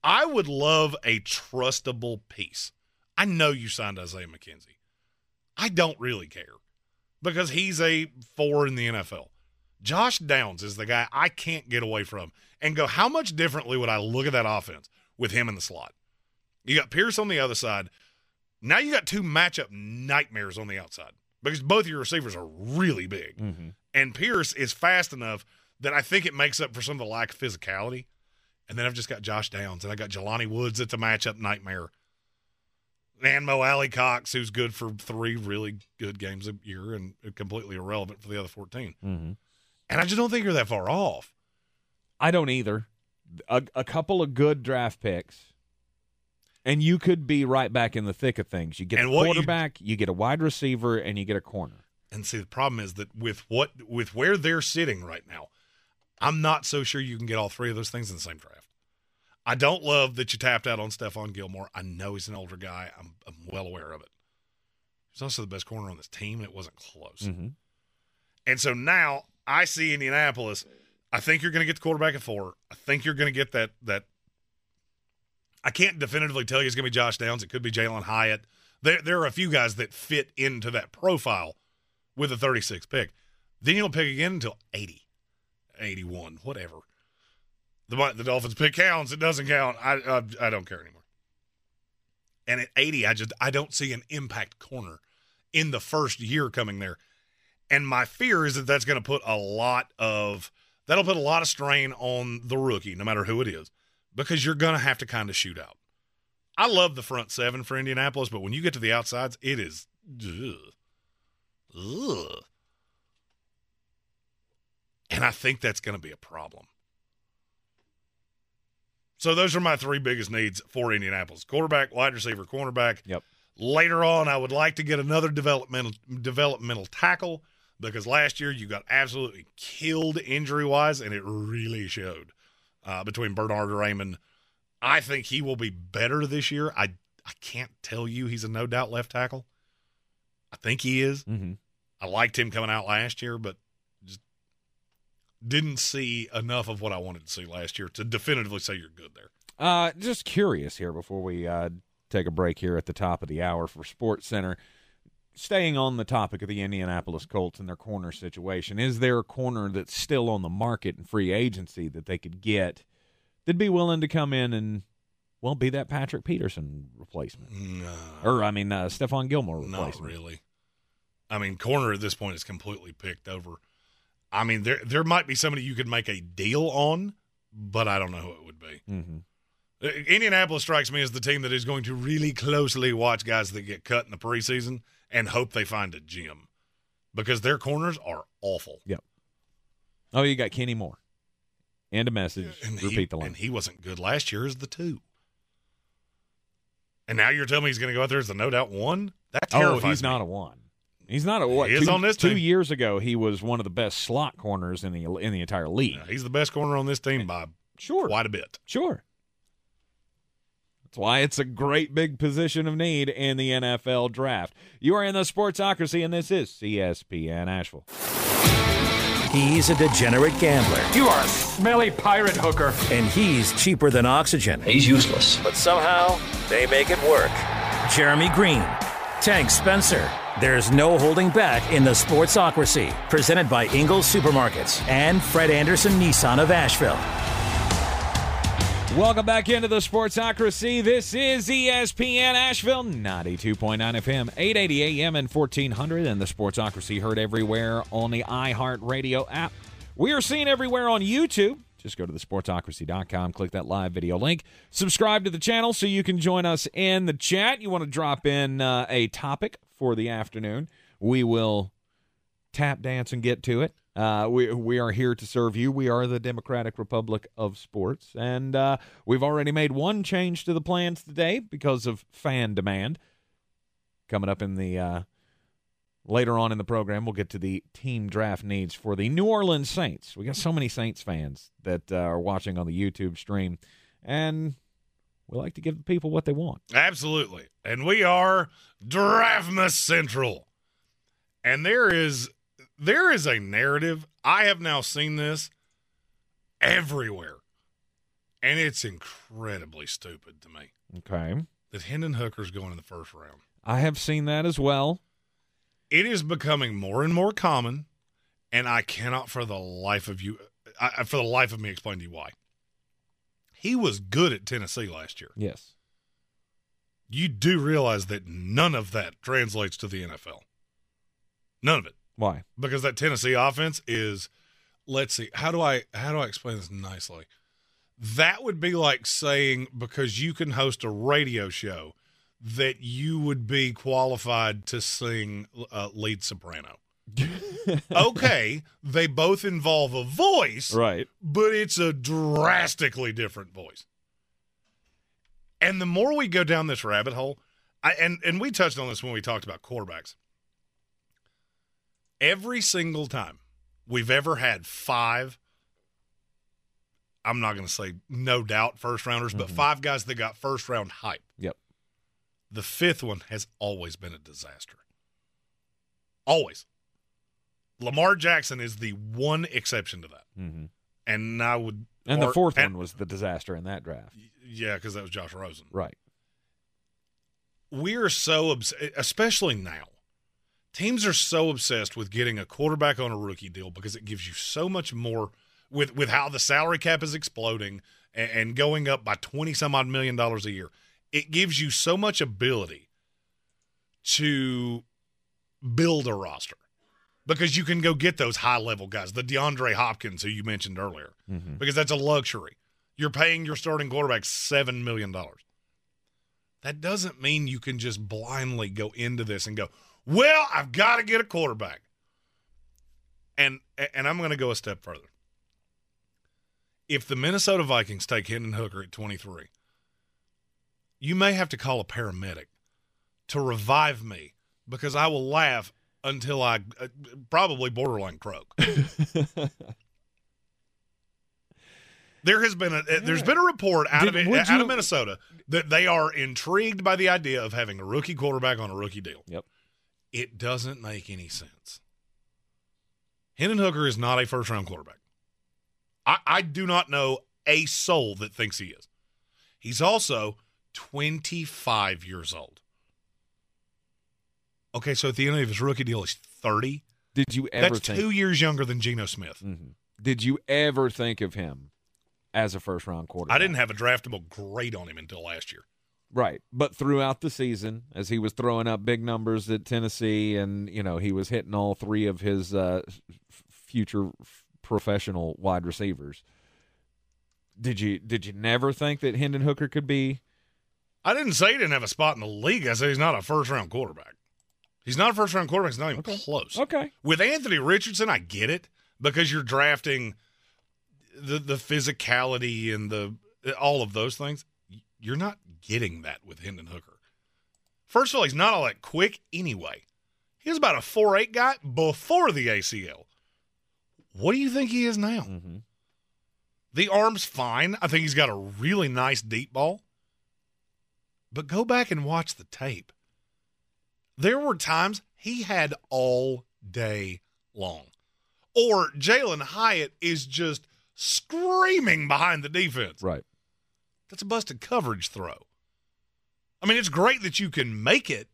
I would love a trustable piece. I know you signed Isaiah McKenzie. I don't really care because he's a four in the NFL. Josh Downs is the guy I can't get away from and go, how much differently would I look at that offense with him in the slot? You got Pierce on the other side. Now you got two matchup nightmares on the outside because both of your receivers are really big. Mm-hmm. And Pierce is fast enough that I think it makes up for some of the lack of physicality. And then I've just got Josh Downs and I got Jelani Woods It's a matchup nightmare. And Mo Alie-Cox, who's good for three really good games a year and completely irrelevant for the other 14. Mm-hmm. And I just don't think you're that far off. I don't either. A, a couple of good draft picks, and you could be right back in the thick of things. You get And a what you- quarterback, you, get a wide receiver, and you get a corner. And see, the problem is that with what with where they're sitting right now, I'm not so sure you can get all three of those things in the same draft. I don't love that you tapped out on Stephon Gilmore. I know he's an older guy. I'm, I'm well aware of it. He's also the best corner on this team, and it wasn't close. Mm-hmm. And so now I see Indianapolis. I think you're going to get the quarterback at four. I think you're going to get that that. I can't definitively tell you it's going to be Josh Downs. It could be Jalin Hyatt. There, there are a few guys that fit into that profile with a 36 pick. Then you'll pick again until 80, 81, whatever. The the Dolphins pick counts. It doesn't count. I I, I don't care anymore. And at 80, I just I don't see an impact corner in the first year coming there. And my fear is that that's going to put a lot of that'll put a lot of strain on the rookie, no matter who it is, because you're going to have to kind of shoot out. I love the front seven for Indianapolis, but when you get to the outsides, it is. Ugh. Ugh. And I think that's going to be a problem. So those are my three biggest needs for Indianapolis: quarterback, wide receiver, cornerback. Yep. Later on, I would like to get another developmental developmental tackle because last year you got absolutely killed injury wise, and it really showed uh, between Bernhard Raimann. I think he will be better this year. I I can't tell you he's a no doubt left tackle. I think he is. Mm-hmm. I liked him coming out last year, but just didn't see enough of what I wanted to see last year to definitively say you're good there. Uh, just curious here before we uh, take a break here at the top of the hour for Sports Center. Staying on the topic of the Indianapolis Colts and their corner situation, is there a corner that's still on the market in free agency that they could get that'd be willing to come in and, well, be that Patrick Peterson replacement? No, Or, I mean, uh, Stephon Gilmore not replacement? really. I mean, corner at this point is completely picked over. I mean, there there might be somebody you could make a deal on, but I don't know who it would be. Mm-hmm. Indianapolis strikes me as the team that is going to really closely watch guys that get cut in the preseason and hope they find a gym because their corners are awful. Yep. Oh, you got Kenny Moore. And a message. And Repeat he, the line. And he wasn't good last year as the two. And now you're telling me he's going to go out there as the no doubt one? That Oh, he's me. not a one. He's not a what? He is two, on this two team. years ago, he was one of the best slot corners in the in the entire league. He's the best corner on this team by Sure, quite a bit. sure. That's why it's a great big position of need in the NFL draft. You are in the Sportsocracy, and this is ESPN Asheville. He's a degenerate gambler. You are a smelly pirate hooker. And he's cheaper than oxygen. He's useless. But somehow, they make it work. Jeremy Green, Tank Spencer. There's no holding back in the Sportsocracy. Presented by Ingles Supermarkets and Fred Anderson Nissan of Asheville. Welcome back into the Sportsocracy. This is ESPN Asheville, 92.9 FM, 880 AM, and 1400. And the Sportsocracy heard everywhere on the iHeartRadio app. We are seen everywhere on YouTube. Just go to the sportsocracy.com, click that live video link, subscribe to the channel so you can join us in the chat. You want to drop in uh, a topic for the afternoon, we will tap dance and get to it. Uh, we we are here to serve you. We are the Democratic Republic of Sports, and uh, we've already made one change to the plans today because of fan demand. Coming up in the uh, later on in the program, we'll get to the team draft needs for the New Orleans Saints. We got so many Saints fans that uh, are watching on the YouTube stream, and we like to give people what they want. Absolutely. And we are Draftmas Central. And there is there is a narrative. I have now seen this everywhere. And it's incredibly stupid to me. Okay. That Hendon Hooker's going in the first round. I have seen that as well. It is becoming more and more common, and I cannot for the life of you I, for the life of me explain to you why. He was good at Tennessee last year. Yes. You do realize that none of that translates to the NFL. None of it. Why? Because that Tennessee offense is let's see, how do I how do I explain this nicely? That would be like saying because you can host a radio show that you would be qualified to sing uh, lead soprano. okay, they both involve a voice, right? But it's a drastically different voice. And the more we go down this rabbit hole, I, and and we touched on this when we talked about quarterbacks. Every single time we've ever had five, I'm not going to say no doubt first rounders, but Mhm. five guys that got first round hype. Yep. The fifth one has always been a disaster. Always. Lamar Jackson is the one exception to that. Mm-hmm. And I would. And the fourth and- one was the disaster in that draft. Yeah, because that was Josh Rosen. Right. We're so, obs- especially now, teams are so obsessed with getting a quarterback on a rookie deal because it gives you so much more with with how the salary cap is exploding and, and going up by twenty some odd million dollars a year. It gives you so much ability to build a roster because you can go get those high level guys, the DeAndre Hopkins who you mentioned earlier, Mhm. because that's a luxury. You're paying your starting quarterback seven million dollars. That doesn't mean you can just blindly go into this and go, "Well, I've got to get a quarterback." And and I'm going to go a step further. If the Minnesota Vikings take Hendon Hooker at 23, you may have to call a paramedic to revive me because I will laugh until I uh, probably borderline croak. There has been a uh, there's been a report out Did- of out you- of Minnesota that they are intrigued by the idea of having a rookie quarterback on a rookie deal. Yep. It doesn't make any sense. Hendon Hooker is not a first round quarterback. I, I do not know a soul that thinks he is. He's also 25 years old. Okay, so at the end of his rookie deal, he's 30. Did you ever That's think? two years younger than Geno Smith. Mhm. Did you ever think of him as a first round quarterback? I didn't have a draftable grade on him until last year. Right. But throughout the season, as he was throwing up big numbers at Tennessee and, you know, he was hitting all three of his uh, future professional wide receivers. Did you did you never think that Hendon Hooker could be I didn't say he didn't have a spot in the league. I said he's not a first round quarterback. He's not a first round quarterback. He's not even close. Okay. With Anthony Richardson, I get it because you're drafting the the physicality and the all of those things. You're not getting that with Hendon Hooker. First of all, he's not all that quick anyway. He was about a four eight guy before the ACL. What do you think he is now? Mhm. The arm's fine. I think he's got a really nice deep ball. But go back and watch the tape. There were times he had all day long. Or Jalin Hyatt is just screaming behind the defense. Right. That's a busted coverage throw. I mean, it's great that you can make it,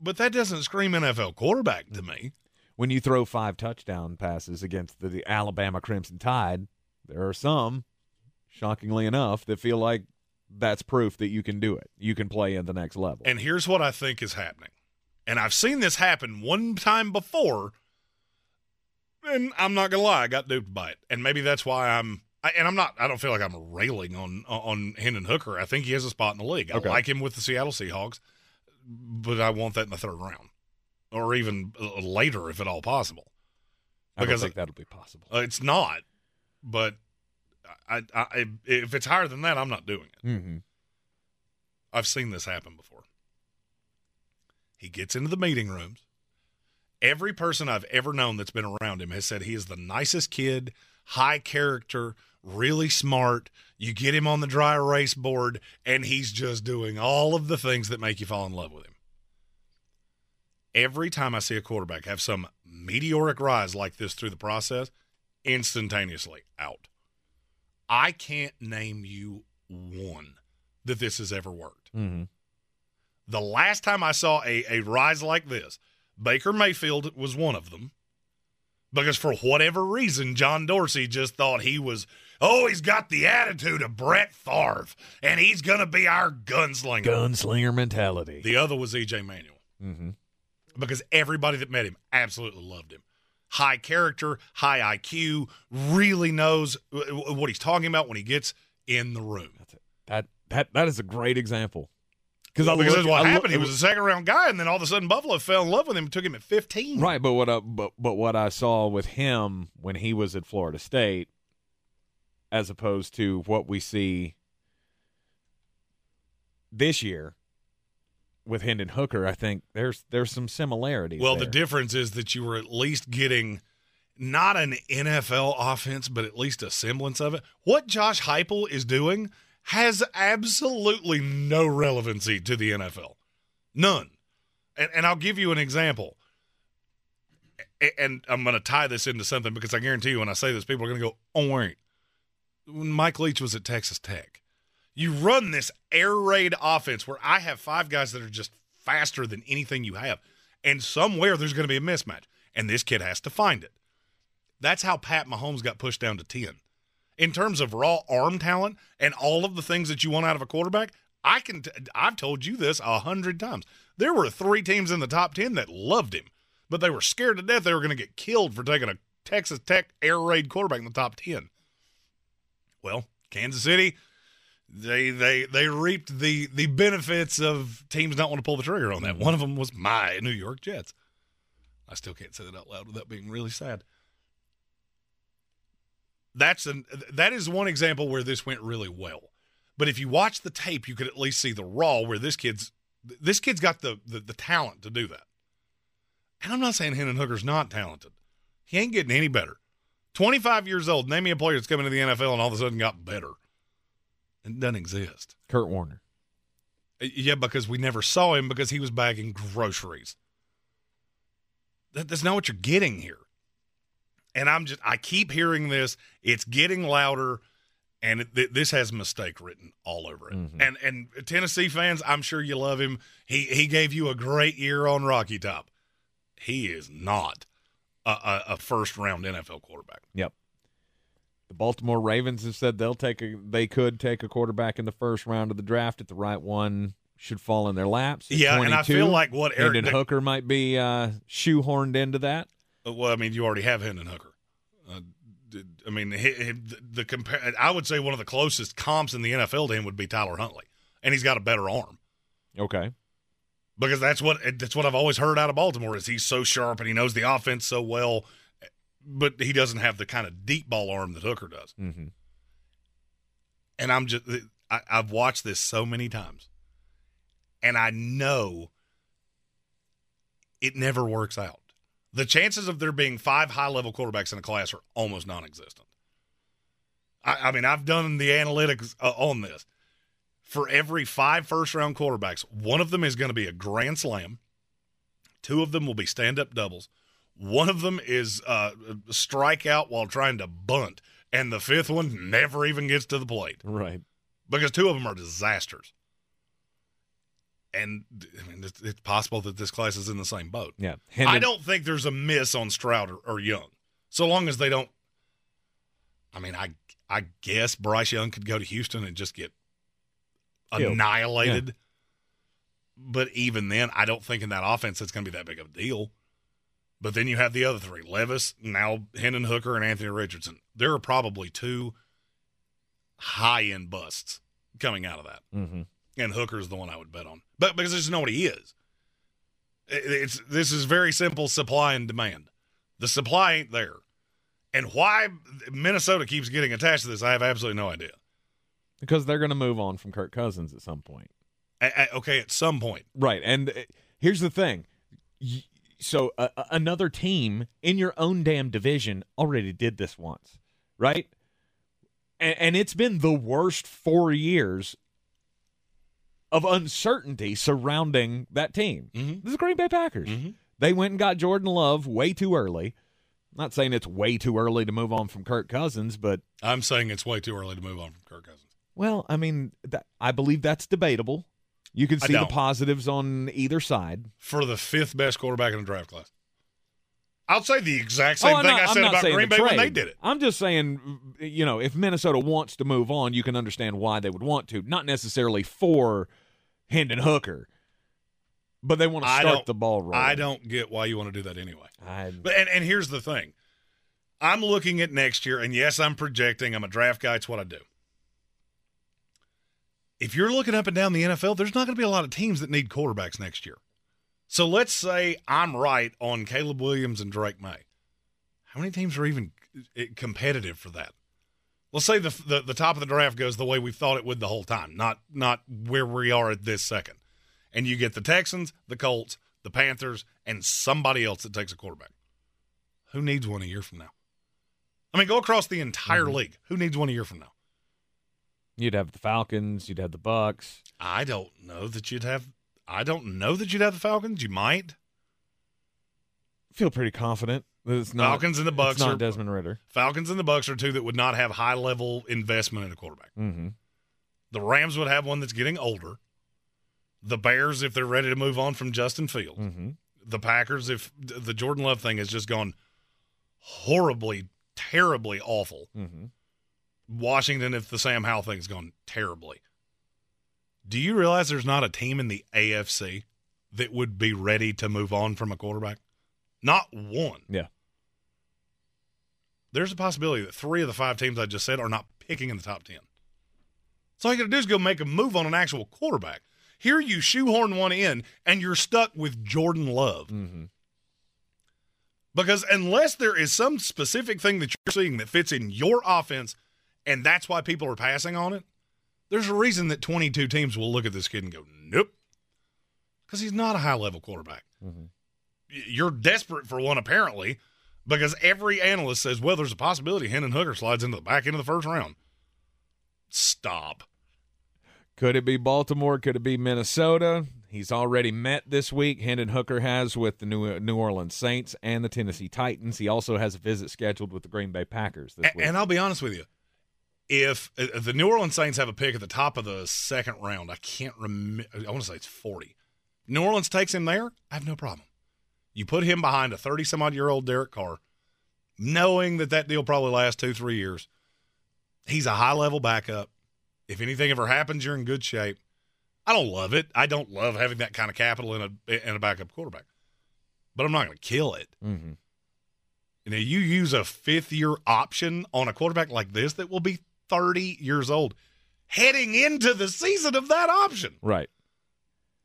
but that doesn't scream NFL quarterback to me. When you throw five touchdown passes against the, the Alabama Crimson Tide, there are some, shockingly enough, that feel like that's proof that you can do it. You can play at the next level. And here's what I think is happening. And I've seen this happen one time before, and I'm not gonna lie, I got duped by it. And maybe that's why I'm. I, and I'm not. I don't feel like I'm railing on on Hendon Hooker. I think he has a spot in the league. I Okay. like him with the Seattle Seahawks, but I want that in the third round, or even uh, later if at all possible. I don't because- think that'll be possible. Uh, it's not, but I, I, I if it's higher than that, I'm not doing it. Mm-hmm. I've seen this happen before. He gets into the meeting rooms. Every person I've ever known that's been around him has said he is the nicest kid, high character, really smart. You get him on the dry erase board, and he's just doing all of the things that make you fall in love with him. Every time I see a quarterback have some meteoric rise like this through the process, instantaneously out. I can't name you one that this has ever worked. Mm-hmm. The last time I saw a, a rise like this, Baker Mayfield was one of them. Because for whatever reason, John Dorsey just thought he was, oh, he's got the attitude of Brett Favre, and he's going to be our gunslinger. Gunslinger mentality. The other was EJ Manuel. Mm-hmm. Because everybody that met him absolutely loved him. High character, high IQ, really knows what he's talking about when he gets in the room. That that that is a great example. Because I because look- that's what I look- happened. he was a second round guy, and then all of a sudden Buffalo fell in love with him and took him at 15. Right, but what I, but but what I saw with him when he was at Florida State, as opposed to what we see this year with Hendon Hooker, I think there's there's some similarities. Well, there. the difference is that you were at least getting not an NFL offense, but at least a semblance of it. What Josh Heupel is doing has absolutely no relevancy to the NFL. None. And, and I'll give you an example. And I'm going to tie this into something because I guarantee you when I say this, people are going to go, oh, wait. When Mike Leach was at Texas Tech, you run this air raid offense where I have five guys that are just faster than anything you have. And somewhere there's going to be a mismatch. And this kid has to find it. That's how Pat Mahomes got pushed down to 10. In terms of raw arm talent and all of the things that you want out of a quarterback, I can t- I've told you this a hundred times. There were three teams in the top 10 that loved him, but they were scared to death they were going to get killed for taking a Texas Tech air raid quarterback in the top 10. Well, Kansas City, they they they reaped the the benefits of teams not want to pull the trigger on that. One of them was my New York Jets. I still can't say that out loud without being really sad. That's an that is one example where this went really well. But if you watch the tape, you could at least see the raw where this kid's this kid's got the the, the talent to do that. And I'm not saying Hendon Hooker's not talented. He ain't getting any better. 25 years old. Name me a player that's coming to the NFL and all of a sudden got better. It doesn't exist. Kurt Warner. Uh, yeah, because we never saw him because he was bagging groceries. That, that's not what you're getting here. And I'm just, I keep hearing this. It's getting louder, and it, th- this has mistake written all over it. Mm-hmm. And and Tennessee fans, I'm sure you love him. He he gave you a great year on Rocky Top. He is not a, a, a first round NFL quarterback. Yep. The Baltimore Ravens have said they'll take a they could take a quarterback in the first round of the draft if the right one should fall in their laps. Yeah, and I feel like what Eric Hendon Hooker might be uh, shoehorned into that. Uh, Well, I mean, you already have Hendon Hooker. Uh, I mean, he, he, the, the compare. I would say one of the closest comps in the NFL to him would be Tyler Huntley, and he's got a better arm Okay. Because that's what that's what I've always heard out of Baltimore is he's so sharp and he knows the offense so well, but he doesn't have the kind of deep ball arm that Hooker does. Mm-hmm. And I'm just I, I've watched this so many times, and I know it never works out. The chances of there being five high level quarterbacks in a class are almost non existent. I, I mean, I've done the analytics uh, on this. For every five first round quarterbacks, one of them is going to be a grand slam. Two of them will be stand up doubles. One of them is uh, a strikeout while trying to bunt, and the fifth one never even gets to the plate. Right. Because two of them are disasters. And I mean, it's, it's possible that this class is in the same boat. Yeah. I don't think there's a miss on Stroud or, or Young, so long as they don't. I mean, I I guess Bryce Young could go to Houston and just get Annihilated. But even then, I don't think in that offense it's going to be that big of a deal. But then you have the other three: Levis, now Hendon Hooker, and Anthony Richardson. There are probably two high end busts coming out of that Mhm. and Hooker's the one I would bet on. But because just know what he is. It's this is very simple supply and demand. The supply ain't there. And why Minnesota keeps getting attached to this, I have absolutely no idea. Because they're going to move on from Kirk Cousins at some point. A- a- okay, at some point. Right. And uh, here's the thing. Y- So uh, uh, another team in your own damn division already did this once, right? And, and it's been the worst four years of uncertainty surrounding that team. Mm-hmm. This is Green Bay Packers. They went and got Jordan Love way too early. I'm not saying it's way too early to move on from Kirk Cousins, but I'm saying it's way too early to move on from Kirk Cousins. Well, I mean, that, I believe that's debatable. You can see the positives on either side. For the fifth best quarterback in the draft class. I'll say the exact same Oh, thing not- I said about Green Bay when they did it. I'm just saying, you know, if Minnesota wants to move on, you can understand why they would want to. Not necessarily for Hendon Hooker, but they want to start the ball rolling. I don't get why you want to do that anyway. I, But and, and here's the thing. I'm looking at next year, and yes, I'm projecting. I'm a draft guy. It's what I do. If you're looking up and down the NFL, there's not going to be a lot of teams that need quarterbacks next year. So let's say I'm right on Caleb Williams and Drake Maye. How many teams are even uh, competitive for that? Let's say the, the the top of the draft goes the way we thought it would the whole time, not not where we are at this second. And you get the Texans, the Colts, the Panthers, and somebody else that takes a quarterback. Who needs one a year from now? I mean, go across the entire Mm-hmm. league. Who needs one a year from now? You'd have the Falcons, you'd have the Bucks. I don't know that you'd have. I don't know that you'd have the Falcons. You might. Feel pretty confident that it's not Falcons and the Bucks It's not are- Desmond Ridder. Falcons and the Bucks are two that would not have high level investment in a quarterback. Mm-hmm. The Rams would have one that's getting older. The Bears, if they're ready to move on from Justin Fields. Mm-hmm. The Packers, if the Jordan Love thing has just gone horribly, terribly awful. Mm-hmm. Washington, if the Sam Howell thing's gone terribly. Do you realize there's not a team in the AFC that would be ready to move on from a quarterback? Not one. Yeah. There's a possibility that three of the five teams I just said are not picking in the top 10. So all you got to do is go make a move on an actual quarterback. Here you shoehorn one in, and you're stuck with Jordan Love. Mm-hmm. Because unless there is some specific thing that you're seeing that fits in your offense, and that's why people are passing on it, there's a reason that 22 teams will look at this kid and go, nope. Because he's not a high level quarterback. Mm-hmm. You're desperate for one, apparently, because every analyst says, well, there's a possibility Hendon Hooker slides into the back end of the first round. Stop. Could it be Baltimore? Could it be Minnesota? He's already met this week. Hendon Hooker has with the New New Orleans Saints and the Tennessee Titans. He also has a visit scheduled with the Green Bay Packers this A- week. And I'll be honest with you. If uh, the New Orleans Saints have a pick at the top of the second round, I can't remember. I want to say it's 40. New Orleans takes him there, I have no problem. You put him behind a 30 some odd year old Derek Carr, knowing that that deal probably lasts two, three years. He's a high level backup. If anything ever happens, you're in good shape. I don't love it. I don't love having that kind of capital in a in a backup quarterback, but I'm not going to kill it. mm-hmm. You know, you use a fifth year option on a quarterback like this that will be 30 years old heading into the season of that option. Right.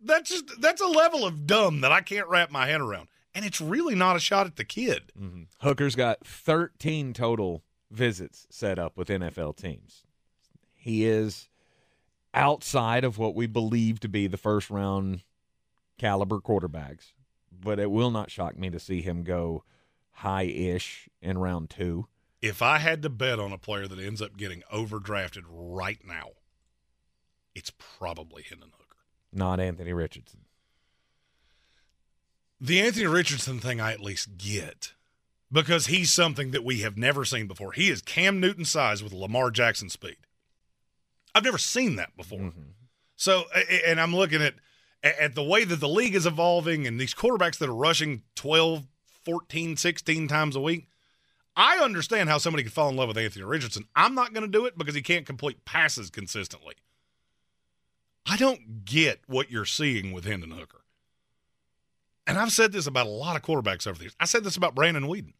That's just that's a level of dumb that I can't wrap my head around. And it's really not a shot at the kid. Mm-hmm. Hooker's got 13 total visits set up with NFL teams. He is outside of what we believe to be the first round caliber quarterbacks, but it will not shock me to see him go high ish in round two. If I had to bet on a player that ends up getting overdrafted right now, it's probably Hendon Hooker. Not Anthony Richardson. The Anthony Richardson thing I at least get because he's something that we have never seen before. He is Cam Newton size with Lamar Jackson speed. I've never seen that before. Mm-hmm. So, and I'm looking at at the way that the league is evolving and these quarterbacks that are rushing 12, 14, 16 times a week. I understand how somebody could fall in love with Anthony Richardson. I'm not going to do it because he can't complete passes consistently. I don't get what you're seeing with Hendon Hooker. And I've said this about a lot of quarterbacks over the years. I said this about Brandon Weeden.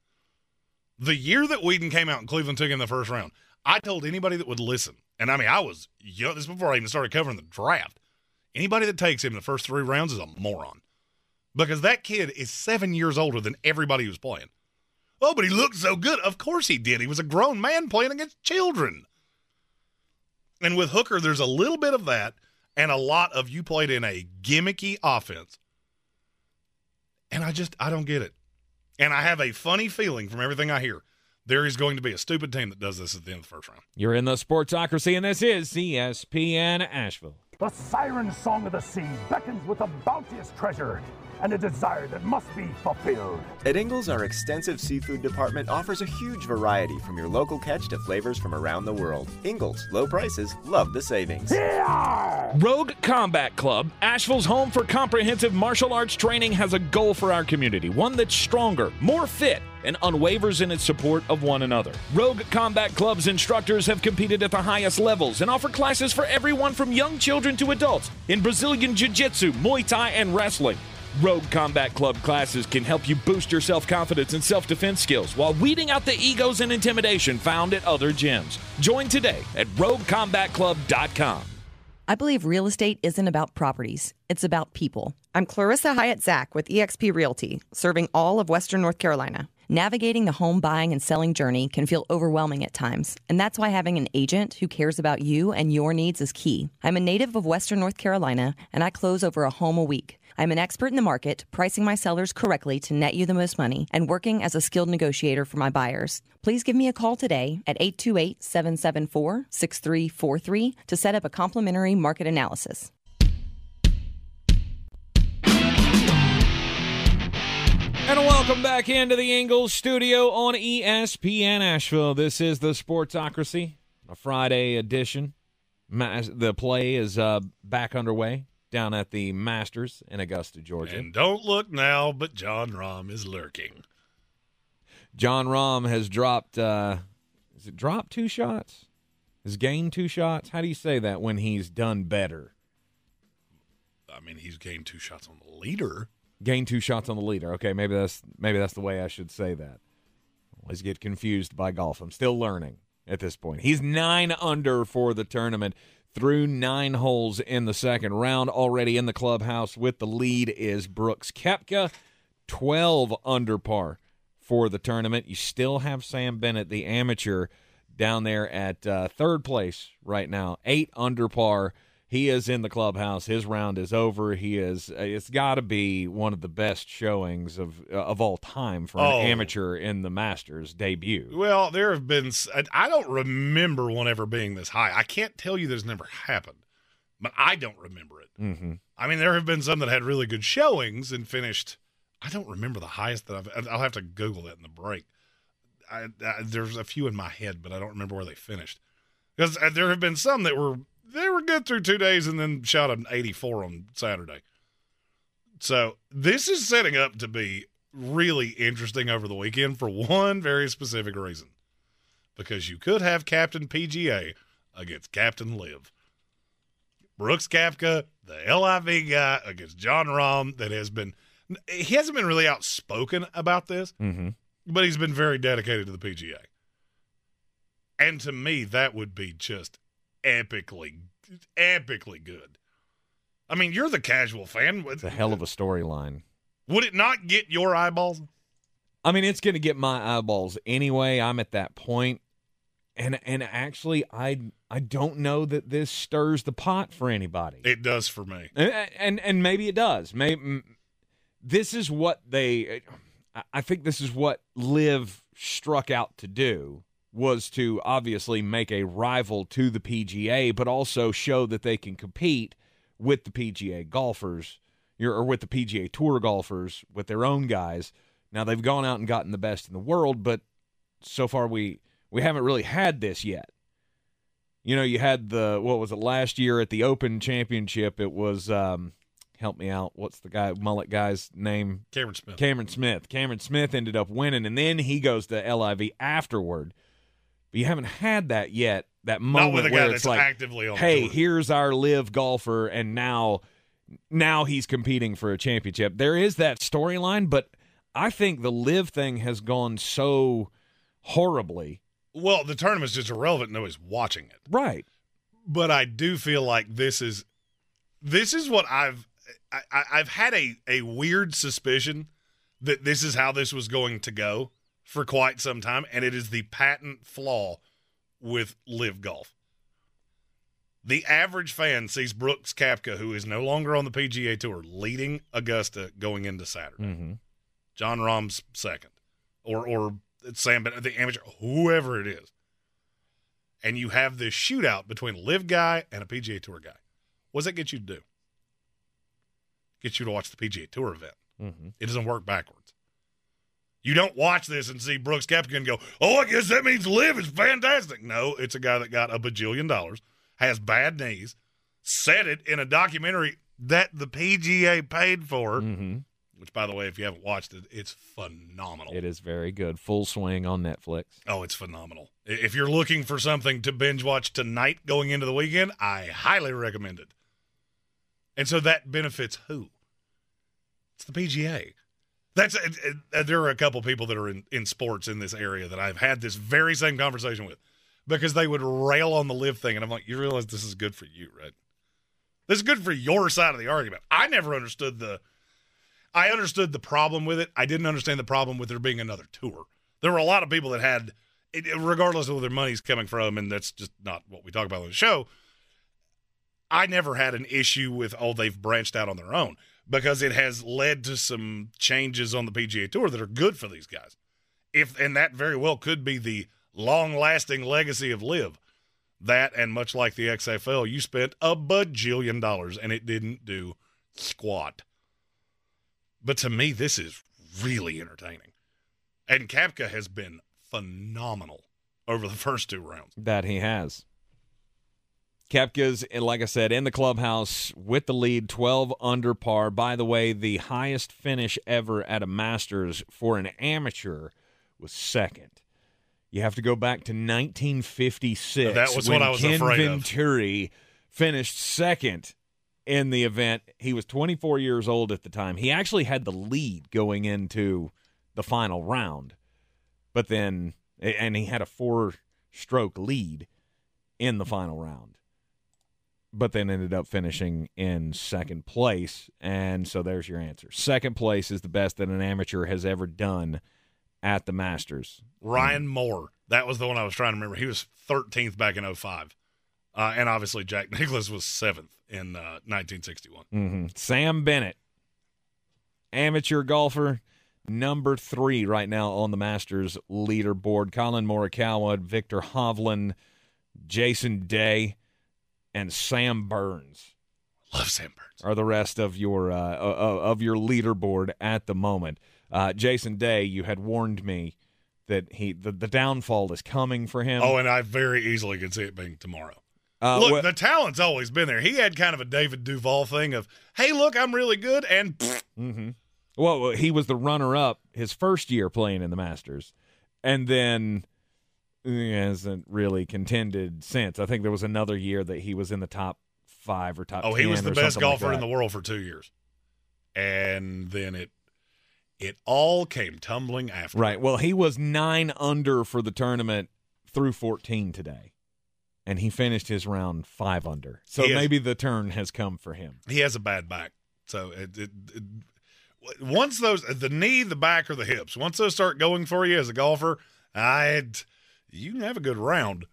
The year that Weeden came out and Cleveland took him in the first round, I told anybody that would listen, and I mean, I was young, this before I even started covering the draft. Anybody that takes him in the first three rounds is a moron because that kid is seven years older than everybody who's playing. Oh, but he looked so good. Of course he did. He was a grown man playing against children. And with Hooker, there's a little bit of that and a lot of you played in a gimmicky offense. And I just, I don't get it. And I have a funny feeling from everything I hear there is going to be a stupid team that does this at the end of the first round. You're in the Sportsocracy, and this is ESPN Asheville. The siren song of the sea beckons with a bounteous treasure and a desire that must be fulfilled. At Ingles, our extensive seafood department offers a huge variety from your local catch to flavors from around the world. Ingles, low prices, love the savings. Yeah! Rogue Combat Club, Asheville's home for comprehensive martial arts training, has a goal for our community one that's stronger, more fit, and unwavers in its support of one another. Rogue Combat Club's instructors have competed at the highest levels and offer classes for everyone from young children to adults in Brazilian Jiu Jitsu, Muay Thai, and wrestling. Rogue Combat Club classes can help you boost your self confidence and self defense skills while weeding out the egos and intimidation found at other gyms. Join today at RogueCombatClub.com. I believe real estate isn't about properties, it's about people. I'm Clarissa Hyatt Zack with eXp Realty, serving all of Western North Carolina. Navigating the home buying and selling journey can feel overwhelming at times, and that's why having an agent who cares about you and your needs is key. I'm a native of Western North Carolina, and I close over a home a week. I'm an expert in the market, pricing my sellers correctly to net you the most money, and working as a skilled negotiator for my buyers. Please give me a call today at 828 774 6343 to set up a complimentary market analysis. And welcome back into the Ingles studio on ESPN Asheville. This is the Sportsocracy, a Friday edition. The play is uh, back underway down at the Masters in Augusta, Georgia. And don't look now, but Jon Rahm is lurking. Jon Rahm has dropped. Uh, is it dropped two shots? Has gained two shots? How do you say that when he's done better? I mean, he's gained two shots on the leader. Gained two shots on the leader. Okay, maybe that's maybe that's the way I should say that. Always get confused by golf. I'm still learning at this point. He's nine under for the tournament through nine holes in the second round. Already in the clubhouse with the lead is Brooks Koepka, 12 under par for the tournament. You still have Sam Bennett, the amateur, down there at uh, third place right now, eight under par he is in the clubhouse. His round is over. He is. Uh, it's got to be one of the best showings of uh, of all time for an oh. amateur in the Masters debut. Well, there have been. I don't remember one ever being this high. I can't tell you there's never happened, but I don't remember it. Mm-hmm. I mean, there have been some that had really good showings and finished. I don't remember the highest that I've. I'll have to Google that in the break. I, I, there's a few in my head, but I don't remember where they finished. Because uh, there have been some that were they were good through two days and then shot an 84 on Saturday. So this is setting up to be really interesting over the weekend for one very specific reason. Because you could have Captain PGA against Captain LIV. Brooks Koepka, the LIV guy against Jon Rahm, that has been he hasn't been really outspoken about this, mm-hmm. but he's been very dedicated to the PGA. And to me, that would be just epically, epically good. I mean, you're the casual fan. It's a hell of a storyline. Would it not get your eyeballs? I mean, it's going to get my eyeballs anyway. I'm at that point, and and actually, I I don't know that this stirs the pot for anybody. It does for me, and and, and maybe it does. Maybe this is what they. I think this is what LIV struck out to do was to obviously make a rival to the PGA, but also show that they can compete with the PGA golfers or with the PGA Tour golfers with their own guys. Now they've gone out and gotten the best in the world, but so far we we haven't really had this yet. You know, you had the what was it last year at the Open Championship? It was um, help me out. What's the guy mullet guy's name? Cameron Smith. Cameron Smith. Cameron Smith ended up winning, and then he goes to LIV afterward. But you haven't had that yet. That moment where it's like, actively on hey, here's our LIV golfer, and now, now he's competing for a championship. There is that storyline, but I think the LIV thing has gone so horribly. Well, the tournament's just irrelevant. Nobody's watching it, right? But I do feel like this is this is what I've I, I've had a a weird suspicion that this is how this was going to go for quite some time, and it is the patent flaw with LIV golf. The average fan sees Brooks Koepka, who is no longer on the PGA Tour, leading Augusta going into Saturday. Mm-hmm. Jon Rahm's second, or or Sam Bennett, the amateur, whoever it is, and you have this shootout between a LIV guy and a PGA Tour guy. What does that get you to do? Get you to watch the PGA Tour event. Mm-hmm. It doesn't work backwards. You don't watch this and see Brooks Koepka and go, "Oh, I guess that means LIV is fantastic." No, it's a guy that got a bajillion dollars, has bad knees, said it in a documentary that the PGA paid for. Mm-hmm. Which, by the way, if you haven't watched it, it's phenomenal. It is very good. Full swing on Netflix. Oh, it's phenomenal. If you're looking for something to binge watch tonight going into the weekend, I highly recommend it. And so that benefits who? It's the PGA. That's it, uh, there are a couple people that are in, in sports in this area that I've had this very same conversation with because they would rail on the LIV thing, and I'm like, you realize this is good for you, right? This is good for your side of the argument. I never understood the. I understood the problem with it. I didn't understand the problem with there being another tour. There were a lot of people that had, regardless of where their money's coming from, and that's just not what we talk about on the show. I never had an issue with oh they've branched out on their own because it has led to some changes on the PGA Tour that are good for these guys. If and that very well could be the long-lasting legacy of LIV. That and much like the XFL, you spent a bajillion dollars and it didn't do squat. But to me, this is really entertaining. And Koepka has been phenomenal over the first two rounds. That he has. Koepka's, like I said, in the clubhouse with the lead, 12 under par. By the way, the highest finish ever at a Masters for an amateur was second. You have to go back to 1956. That was when what I was Ken afraid of. Venturi finished second in the event. He was 24 years old at the time. He actually had the lead going into the final round, but then, and he had a four stroke lead in the final round but then ended up finishing in second place. And so there's your answer. Second place is the best that an amateur has ever done at the Masters. Ryan Moore. That was the one I was trying to remember. He was 13th back in 05. Uh, and obviously, Jack Nicklaus was seventh in uh, 1961. Mm-hmm. Sam Bennett, amateur golfer, number three right now on the Masters leaderboard. Collin Morikawa, Viktor Hovland, Jason Day and Sam Burns. Love Sam Burns. Are the rest of your uh, of your leaderboard at the moment? Uh, Jason Day, you had warned me that he the, the downfall is coming for him. Oh, and I very easily could see it being tomorrow. Uh, look, well- the talent's always been there. He had kind of a David Duval thing of, "Hey, look, I'm really good," and Mm-hmm. Well, he was the runner-up his first year playing in the Masters, and then he hasn't really contended since. I think there was another year that he was in the top five or top. oh, he was the best something like golfer in the world for two years, and then it it all came tumbling after. Right. Well, he was nine under for the tournament through 14 today, and he finished his round five under. So He is- maybe the turn has come for him. He has a bad back, so it, it, it once those the knee, the back, or the hips, once those start going for you as a golfer, I you can have a good round,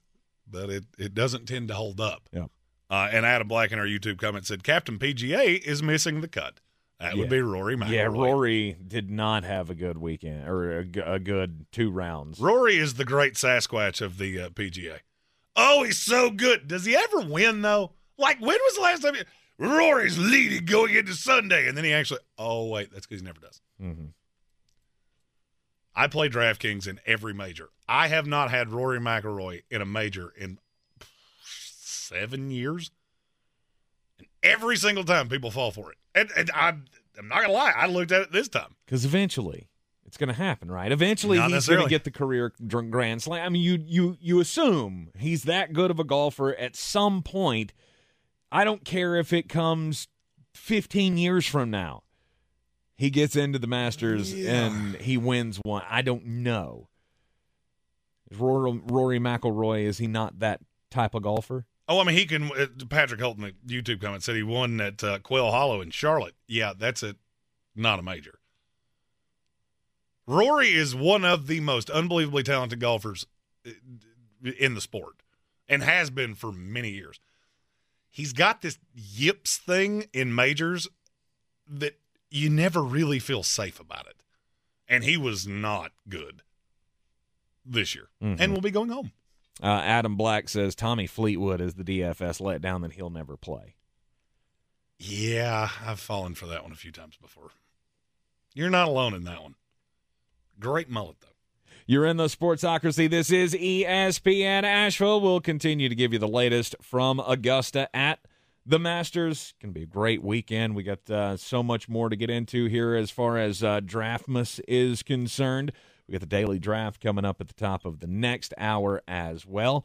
but it it doesn't tend to hold up. Yeah. Uh, and Adam Black in our YouTube comment said, Captain PGA is missing the cut. That Yeah. would be Rory McIlroy. Yeah, Rory did not have a good weekend or a, a good two rounds. Rory is the great Sasquatch of the uh, PGA. Oh, he's so good. Does he ever win though? Like when was the last time? He, Rory's leading going into Sunday, and then he actually. Oh wait, that's because he never does. Mm-hmm. I play DraftKings in every major. I have not had Rory McIlroy in a major in seven years, and every single time people fall for it. And, and I, I'm not gonna lie, I looked at it this time. Because eventually it's going to happen, right? Eventually Not he's going to get the career grand slam. I mean, you you you assume he's that good of a golfer at some point. I don't care if it comes 15 years from now. He gets into the Masters Yeah. and he wins one. I don't know. Is Rory, Rory McIlroy is he not that type of golfer? Oh, I mean, he can. Uh, Patrick Hilton, the YouTube comment said he won at uh, Quail Hollow in Charlotte. Yeah, that's it. Not a major. Rory is one of the most unbelievably talented golfers uh, in the sport, and has been for many years. He's got this yips thing in majors that you never really feel safe about it, and he was not good this year, Mhm. and will be going home. Uh, Adam Black says Tommy Fleetwood is the DFS letdown that he'll never play. Yeah, I've fallen for that one a few times before. You're not alone in that one. Great mullet, though. You're in the Sportsocracy. This is ESPN Asheville. We'll continue to give you the latest from Augusta at the Masters. Going to be a great weekend. We got uh, so much more to get into here as far as uh, Draftmas is concerned. We got the daily draft coming up at the top of the next hour as well.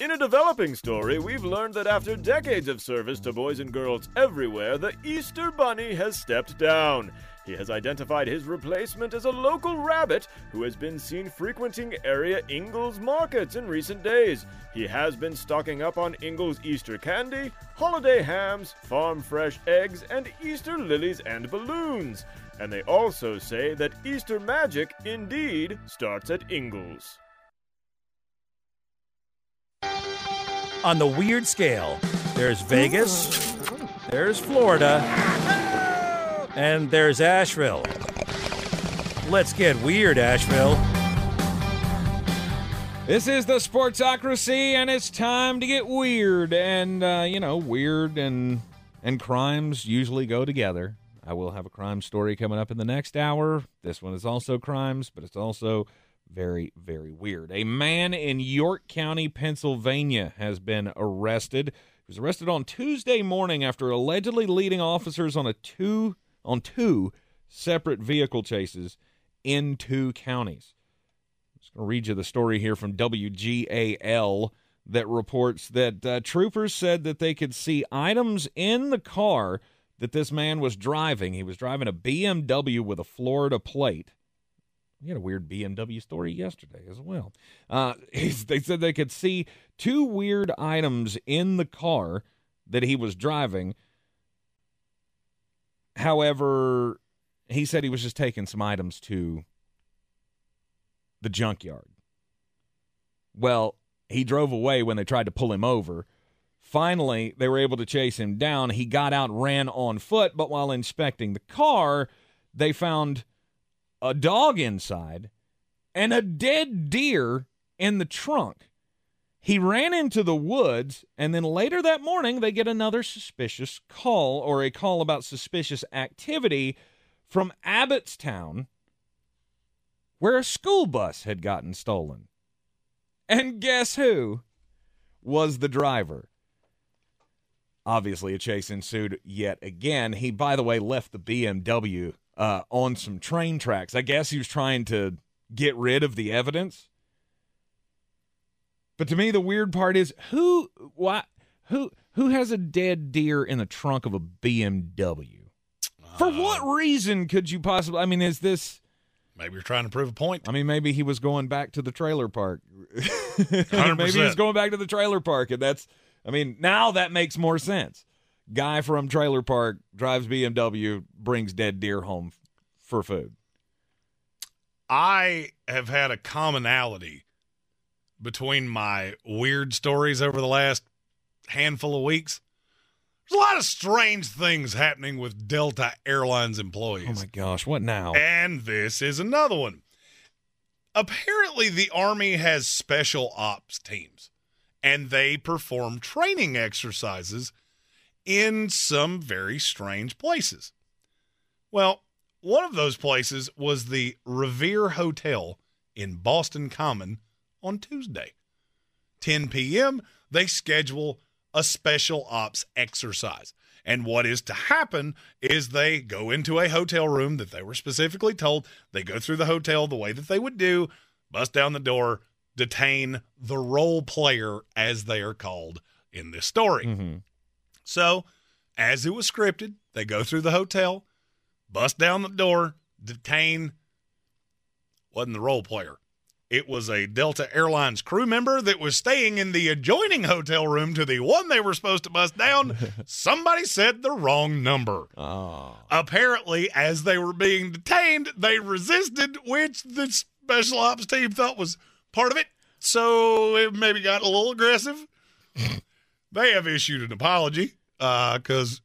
In a developing story, we've learned that after decades of service to boys and girls everywhere, the Easter Bunny has stepped down. He has identified his replacement as a local rabbit who has been seen frequenting area Ingles markets in recent days. He has been stocking up on Ingles Easter candy, holiday hams, farm fresh eggs, and Easter lilies and balloons. And they also say that Easter magic indeed starts at Ingles. On the weird scale, there's Vegas, there's Florida, and there's Asheville. Let's get weird, Asheville. This is the Sportsocracy, and it's time to get weird. And uh, you know, weird and and crimes usually go together. I will have a crime story coming up in the next hour. This one is also crimes, but it's also very, very weird. A man in York County, Pennsylvania, has been arrested. He was arrested on Tuesday morning after allegedly leading officers on a two on two separate vehicle chases in two counties. I'm just going to read you the story here from WGAL that reports that uh, troopers said that they could see items in the car that this man was driving. He was driving a BMW with a Florida plate. We had a weird BMW story yesterday as well. Uh, they said they could see two weird items in the car that he was driving. However, he said he was just taking some items to the junkyard. Well, he drove away when they tried to pull him over. Finally, they were able to chase him down. He got out, ran on foot, but while inspecting the car, they found a dog inside and a dead deer in the trunk. He ran into the woods, and then later that morning, they get another suspicious call or a call about suspicious activity from Abbottstown, where a school bus had gotten stolen. And guess who was the driver? Obviously, a chase ensued yet again. He, by the way, left the BMW uh, on some train tracks. I guess he was trying to get rid of the evidence. But to me, the weird part is who why Who who has a dead deer in the trunk of a BMW? For what reason could you possibly? I mean, is this? Maybe you're trying to prove a point. I mean, maybe he was going back to the trailer park. maybe he's going back to the trailer park, and that's. I mean, now that makes more sense. Guy from trailer park drives BMW, brings dead deer home for food. I have had a commonality between my weird stories over the last handful of weeks. There's a lot of strange things happening with Delta Airlines employees. Oh my gosh, what now? And this is another one. Apparently, the Army has special ops teams, and they perform training exercises in some very strange places. Well, one of those places was the Revere Hotel in Boston Common on Tuesday. 10 p.m., they schedule a special ops exercise. And what is to happen is they go into a hotel room that they were specifically told. They go through the hotel the way that they would do, bust down the door, detain the role player, as they are called in this story. Mm-hmm. So, as it was scripted, they go through the hotel, bust down the door, detain. Wasn't the role player. It was a Delta Airlines crew member that was staying in the adjoining hotel room to the one they were supposed to bust down. Somebody said the wrong number. Oh. Apparently, as they were being detained, they resisted, which the special ops team thought was part of it. So it maybe got a little aggressive. they have issued an apology because,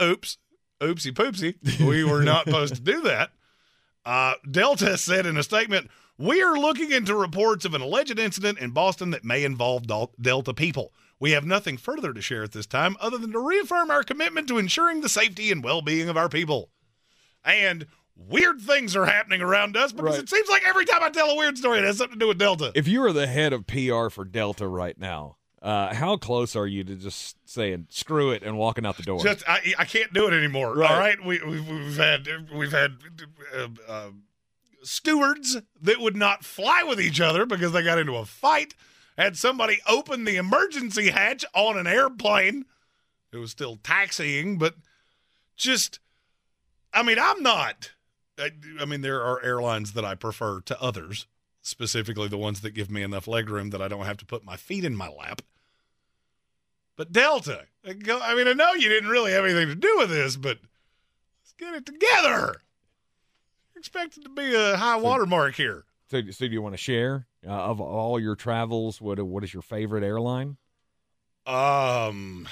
oops, oopsie poopsie, we were not supposed to do that. Uh, Delta said in a statement, we are looking into reports of an alleged incident in Boston that may involve Delta people. We have nothing further to share at this time other than to reaffirm our commitment to ensuring the safety and well being of our people. And weird things are happening around us because Right. it seems like every time I tell a weird story, it has something to do with Delta. If you were the head of PR for Delta right now, uh, how close are you to just saying screw it and walking out the door? Just I, I can't do it anymore. Right. All right, we, we've, we've had we've had uh, uh, stewards that would not fly with each other because they got into a fight. Had somebody open the emergency hatch on an airplane. It was still taxiing, but just I mean, I'm not. I, I mean, there are airlines that I prefer to others, specifically the ones that give me enough legroom that I don't have to put my feet in my lap. But Delta, I go- I mean, I know you didn't really have anything to do with this, but let's get it together. Expected to be a high watermark here. so, so do you want to share uh, of all your travels? What what is your favorite airline? Um,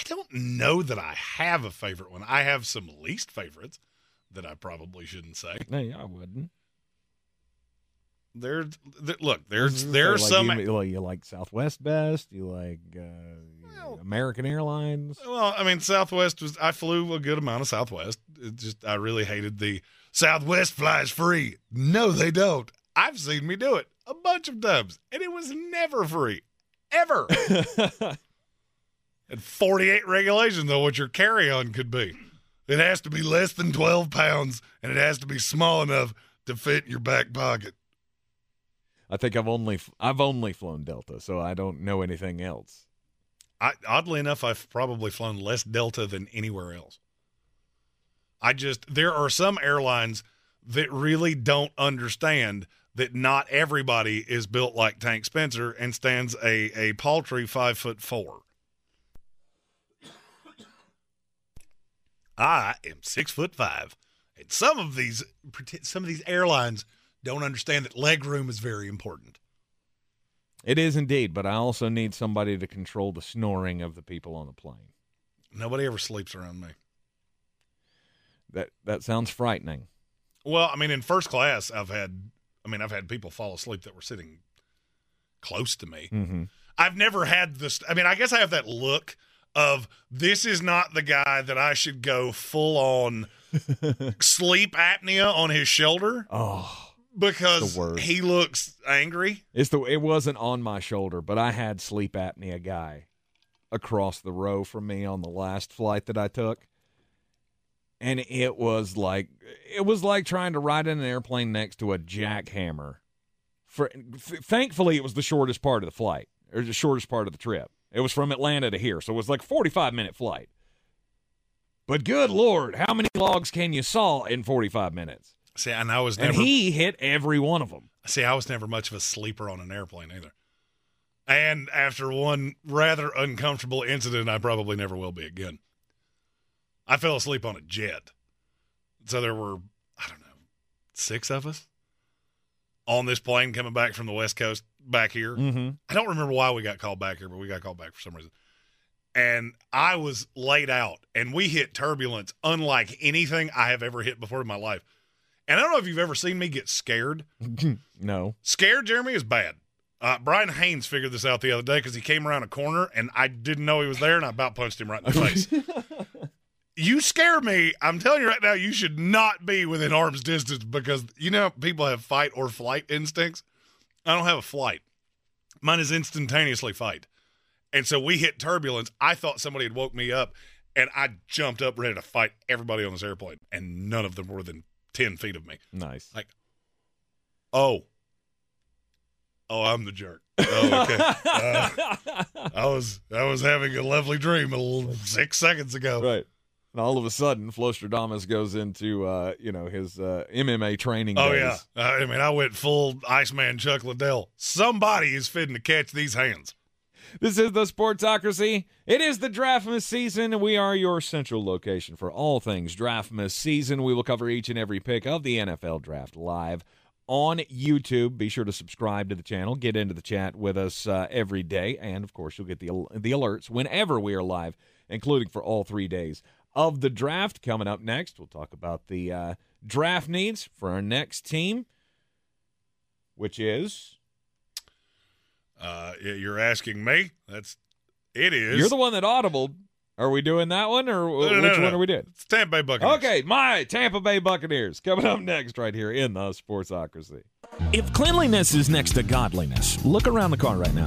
I don't know that I have a favorite one. I have some least favorites that I probably shouldn't say. No, I wouldn't. There, there look, there's there are like some. You, like, you like Southwest best. You like uh, American Airlines. Well, I mean, Southwest was. I flew a good amount of Southwest. It just I really hated the Southwest flies free. No, they don't. I've seen me do it a bunch of times, and it was never free, ever. and 48 regulations on what your carry-on could be. It has to be less than 12 pounds, and it has to be small enough to fit in your back pocket. I think I've only I've only flown Delta, so I don't know anything else. I, oddly enough, I've probably flown less Delta than anywhere else. I just there are some airlines that really don't understand that not everybody is built like Tank Spencer and stands a a paltry five foot four. I am six foot five, and some of these some of these airlines don't understand that leg room is very important. It is indeed, but I also need somebody to control the snoring of the people on the plane. Nobody ever sleeps around me. That that sounds frightening. Well, I mean, in first class, I've had, I mean, I've had people fall asleep that were sitting close to me. Mm-hmm. I've never had this. I mean, I guess I have that look of this is not the guy that I should go full on sleep apnea on his shoulder Oh, because he looks angry. it's the it wasn't on my shoulder, but I had sleep apnea guy across the row from me on the last flight that I took. And it was like it was like trying to ride in an airplane next to a jackhammer. For th- thankfully, it was the shortest part of the flight. or the shortest part of the trip. It was from Atlanta to here, so it was like 45 minute flight. But good lord, how many logs can you saw in 45 minutes? See, and I was never. And he hit every one of them. See, I was never much of a sleeper on an airplane either. And after one rather uncomfortable incident, I probably never will be again. I fell asleep on a jet. So there were, I don't know, six of us on this plane coming back from the West Coast back here. Mm-hmm. I don't remember why we got called back here, but we got called back for some reason. And I was laid out, and we hit turbulence unlike anything I have ever hit before in my life. And I don't know if you've ever seen me get scared. no. Scared, Jeremy, is bad. Uh, Brian Haynes figured this out the other day because he came around a corner and I didn't know he was there, and I about punched him right in the face. you scare me. I'm telling you right now, you should not be within arm's distance because you know people have fight or flight instincts. I don't have a flight. Mine is instantaneously fight. And so we hit turbulence. I thought somebody had woke me up, and I jumped up ready to fight everybody on this airplane, and none of them were within ten feet of me. Nice. Like, oh, oh, I'm the jerk. Oh, okay. Uh, I was I was having a lovely dream a little six seconds ago. Right. And all of a sudden, Flostradamus goes into uh, you know his uh, MMA training. Oh days. yeah, uh, I mean I went full Iceman Chuck Liddell. Somebody is fitting to catch these hands. This is the Sportsocracy. It is the Draftmas season, and we are your central location for all things Draftmas season. We will cover each and every pick of the NFL Draft live on YouTube. Be sure to subscribe to the channel. Get into the chat with us uh, every day, and of course, you'll get the the alerts whenever we are live, including for all three days of the draft. Coming up next, we'll talk about the uh, draft needs for our next team, which is. Uh, you're asking me? That's it is. you're the one that audibled. Are we doing that one, or No, which no, no, one no. are we doing? It's Tampa Bay Buccaneers. Okay, my Tampa Bay Buccaneers coming up next right here in the Sportsocracy. If cleanliness is next to godliness, look around the car right now.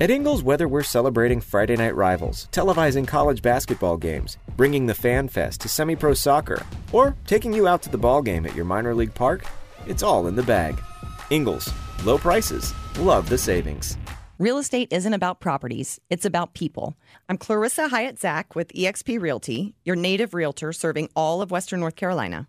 At Ingles, whether we're celebrating Friday night rivals, televising college basketball games, bringing the Fan Fest to semi pro soccer, or taking you out to the ball game at your minor league park, it's all in the bag. Ingles, low prices, love the savings. Real estate isn't about properties, it's about people. I'm Clarissa Hyatt Zach with eXp Realty, your native realtor serving all of Western North Carolina.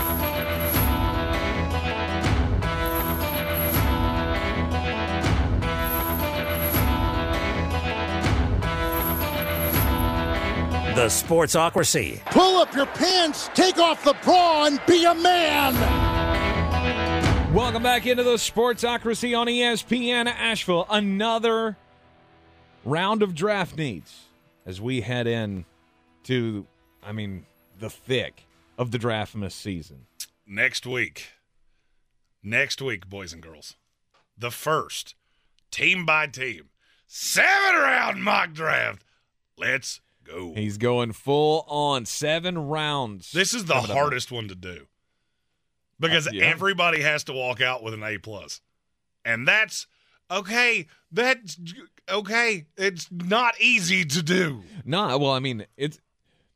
The Sportsocracy. Pull up your pants, take off the bra, and be a man. Welcome back into the Sportsocracy on ESPN Asheville. Another round of draft needs as we head in to, I mean, the thick of the draftmas season. Next week. Next week, boys and girls. The first team by team seven round mock draft. Let's go. He's going full on seven rounds. This is the Coming up. hardest one to do because Uh, yeah. everybody has to walk out with an A plus, and that's okay. That's okay. It's not easy to do. No, well, I mean, it's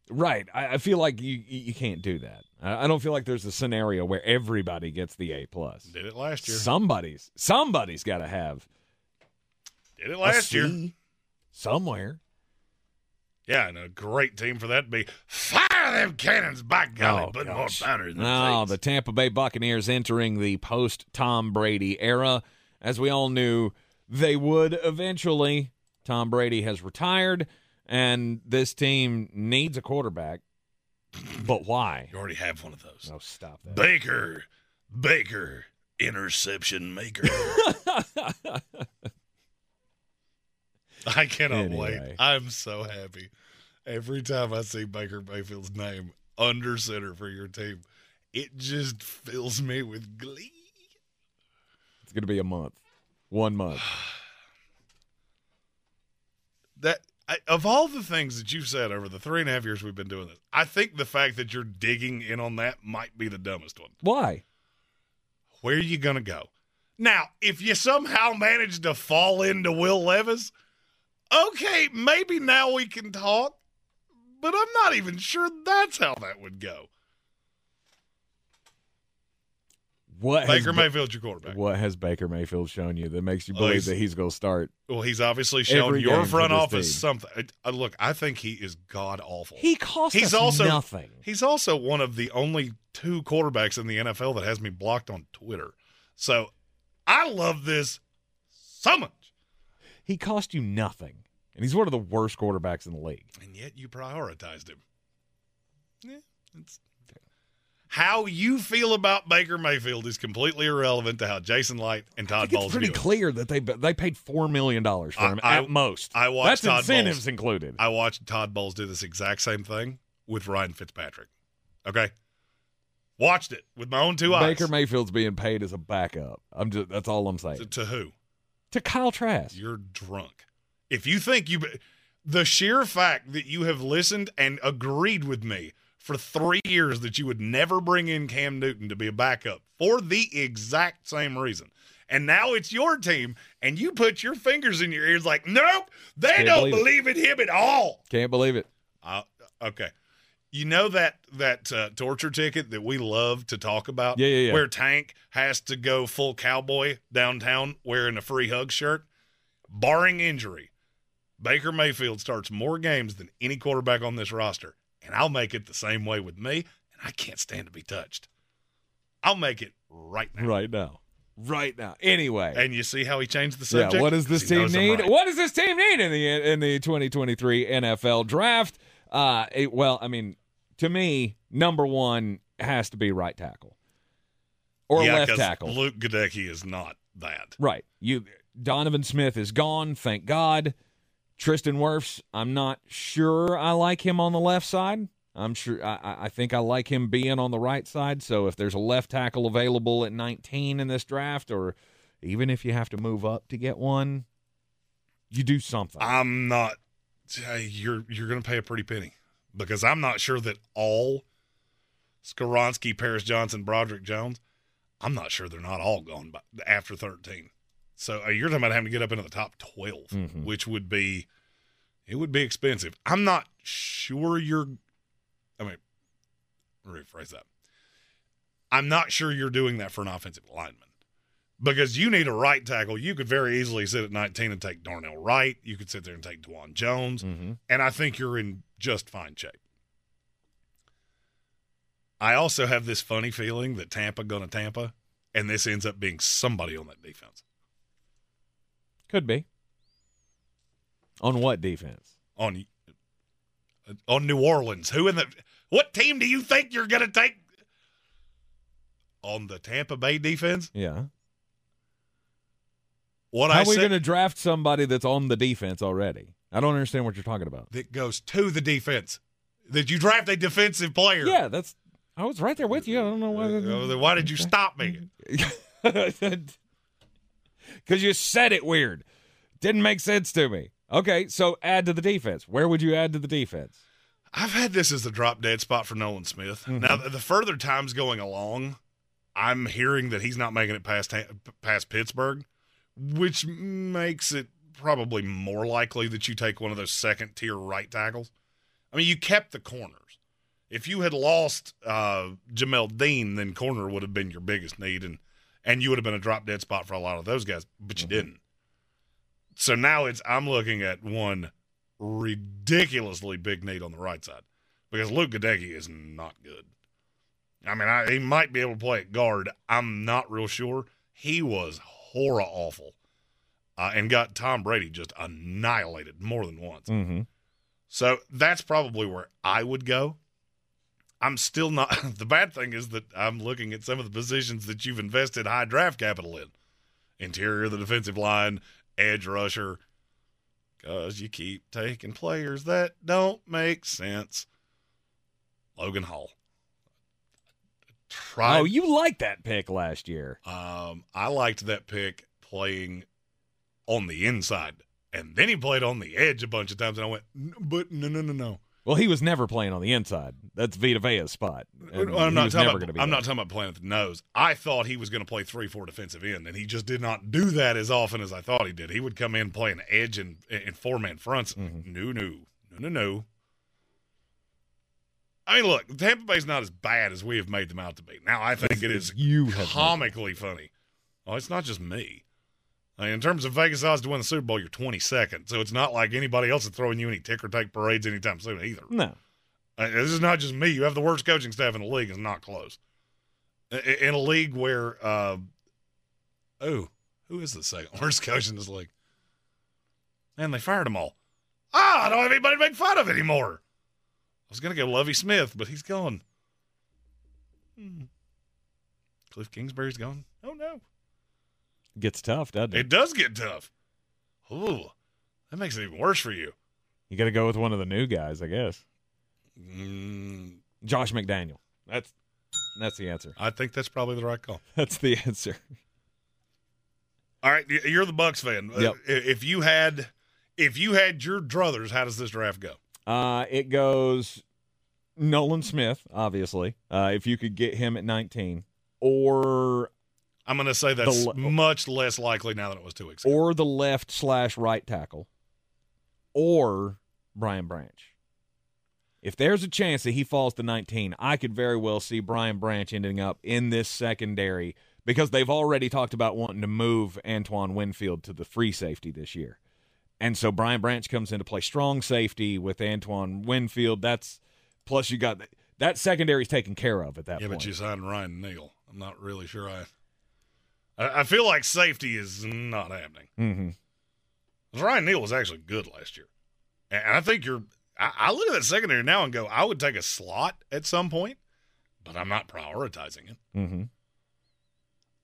right. I, I feel like you you can't do that. I, I don't feel like there's a scenario where everybody gets the A plus. Did it last year. Somebody's somebody's got to have Did it last year. Somewhere. Yeah, and a great team for that be fire them cannons. By golly, Oh, put more powder in the No, the Tampa Bay Buccaneers entering the post Tom Brady era. As we all knew, they would eventually. Tom Brady has retired, and this team needs a quarterback. But why? You already have one of those. No, stop that. Baker, Baker, interception maker. I cannot wait. I'm so happy. Every time I see Baker Mayfield's name under center for your team, it just fills me with glee. It's going to be a month. One month. That I, of all the things that you've said over the three and a half years we've been doing this, I think the fact that you're digging in on that might be the dumbest one. Why? Where are you going to go? Now, if you somehow manage to fall into Will Levis, okay, maybe now we can talk, but I'm not even sure that's how that would go. What Baker has, Mayfield's your quarterback. What has Baker Mayfield shown you that makes you Oh, believe that he's going to start? Well, he's obviously shown your front office team. something. Uh, look, I think he is god awful. He cost he's also nothing. He's also one of the only two quarterbacks in the NFL that has me blocked on Twitter. So I love this so much. He cost you nothing, and he's one of the worst quarterbacks in the league. And yet you prioritized him. Yeah, it's how you feel about Baker Mayfield is completely irrelevant to how Jason Licht and Todd think it's pretty clear that they they paid four million dollars for him I- at most. I watched That's Todd incentives Bowles. included. I watched Todd Bowles do this exact same thing with Ryan Fitzpatrick. Okay, watched it with my own two eyes. Baker Mayfield's being paid as a backup. I'm just that's all I'm saying. to, to who? To Kyle Trask. You're drunk. If you think you, the sheer fact that you have listened and agreed with me for three years that you would never bring in Cam Newton to be a backup for the exact same reason. And now it's your team, and you put your fingers in your ears like, nope, they Can't don't believe believe in him at all. Can't believe it. Uh, okay. You know that that uh, torture ticket that we love to talk about? Yeah, yeah, yeah. Where Tank has to go full cowboy downtown wearing a free hug shirt? Barring injury, Baker Mayfield starts more games than any quarterback on this roster. And I'll make it the same way with me, and I can't stand to be touched. I'll make it right now. Right now. Right now. Anyway. And you see how he changed the subject? Yeah, what does this team need? right. What does this team need in the in the 2023 NFL draft? Uh, it- well, I mean, to me, number one has to be right tackle or Yeah, left tackle. Luke Goedeke is not that. Right. You Donovan Smith is gone, thank God. Tristan Wirfs, I'm not sure I like him on the left side. I'm sure I, I- I think I like him being on the right side. So if there's a left tackle available at 19 in this draft, or even if you have to move up to get one, you do something. I'm not. You're you're going to pay a pretty penny because I'm not sure that all Skoronski, Paris Johnson, Broderick Jones. I'm not sure they're not all gone by, after 13. So uh, you're talking about having to get up into the top 12, Mhm. which would be it would be expensive. I'm not sure you're. I mean, rephrase that. I'm not sure you're doing that for an offensive lineman because you need a right tackle. You could very easily sit at 19 and take Darnell Wright. You could sit there and take Dawand Jones, Mhm. and I think you're in just fine shape. I also have this funny feeling that Tampa going to Tampa, and this ends up being somebody on that defense. Could be. On what defense? on on New Orleans. Who in the what team do you think you're going to take on the Tampa Bay defense? Yeah. What How I are we going to draft somebody that's on the defense already? I don't understand what you're talking about. that goes to the defense. That you draft a defensive player. Yeah, that's. I was right there with you. I don't know why. Uh, then why did you stop me? Because you said it weird. Didn't make sense to me. Okay, so add to the defense. Where would you add to the defense? I've had this as the drop dead spot for Nolan Smith. Mm-hmm. Now, the the further time's going along, I'm hearing that he's not making it past past Pittsburgh, which makes it probably more likely that you take one of those second tier right tackles. I mean, you kept the corners. If you had lost uh, Jamel Dean, then corner would have been your biggest need, and and you would have been a drop dead spot for a lot of those guys, but you didn't. So now it's I'm looking at one ridiculously big need on the right side because Luke Goedeke is not good. I mean, I, he might be able to play at guard. I'm not real sure. He was horror awful uh, and got Tom Brady just annihilated more than once. Mm-hmm. So that's probably where I would go. I'm still not. The bad thing is that I'm looking at some of the positions that you've invested high draft capital in interior of the defensive line, edge rusher, because you keep taking players that don't make sense. Logan Hall. Tried, Oh, you liked that pick last year. um, I liked that pick playing on the inside. And then he played on the edge a bunch of times, and I went, "N- but no, no, no, no. Well, he was never playing on the inside. That's Vita Vea's spot. And I'm not talking about. I'm not talking about playing at the nose. I thought he was going to play three, four defensive end, and he just did not do that as often as I thought he did. He would come in playing edge and and four man fronts. Mm-hmm. No, no, no, no, no. I mean, look, Tampa Bay's not as bad as we have made them out to be. Now, I think it is You comically funny. Well, it's not just me. I mean, in terms of Vegas odds to win the Super Bowl, you're 22nd, so it's not like anybody else is throwing you any ticker tape parades anytime soon either. No. Uh, This is not just me. You have the worst coaching staff in the league. It's not close. In a league where, uh, oh, who is the second worst coach in this league? And they fired them all. Ah, I don't have anybody to make fun of anymore. I was going to go Lovie Smith, but he's gone. Hmm. Cliff Kingsbury's gone. Oh, no. Gets tough, doesn't it? It does get tough. Ooh, that makes it even worse for you. You got to go with one of the new guys, I guess. Mm, Josh McDaniel. That's that's the answer. I think that's probably the right call. That's the answer. All right, you're the Bucks fan. Uh, Yep. If you had, if you had your druthers, how does this draft go? Uh, it goes Nolan Smith, obviously. Uh, if you could get him at 19, or I'm going to say that's le- much less likely now than it was two weeks ago. or the left slash right tackle, or Brian Branch. If there's a chance that he falls to 19, I could very well see Brian Branch ending up in this secondary because they've already talked about wanting to move Antoine Winfield to the free safety this year. And so Brian Branch comes in to play strong safety with Antoine Winfield. That's plus you got that secondary's taken care of at that point. yeah, point. but you signed Ryan Neal. I'm not really sure. I, I, feel like safety is not happening. mm-hmm. Ryan Neal was actually good last year, and I think you're. I, I look at that secondary now and go, I would take a slot at some point, but I'm not prioritizing it. Mm-hmm.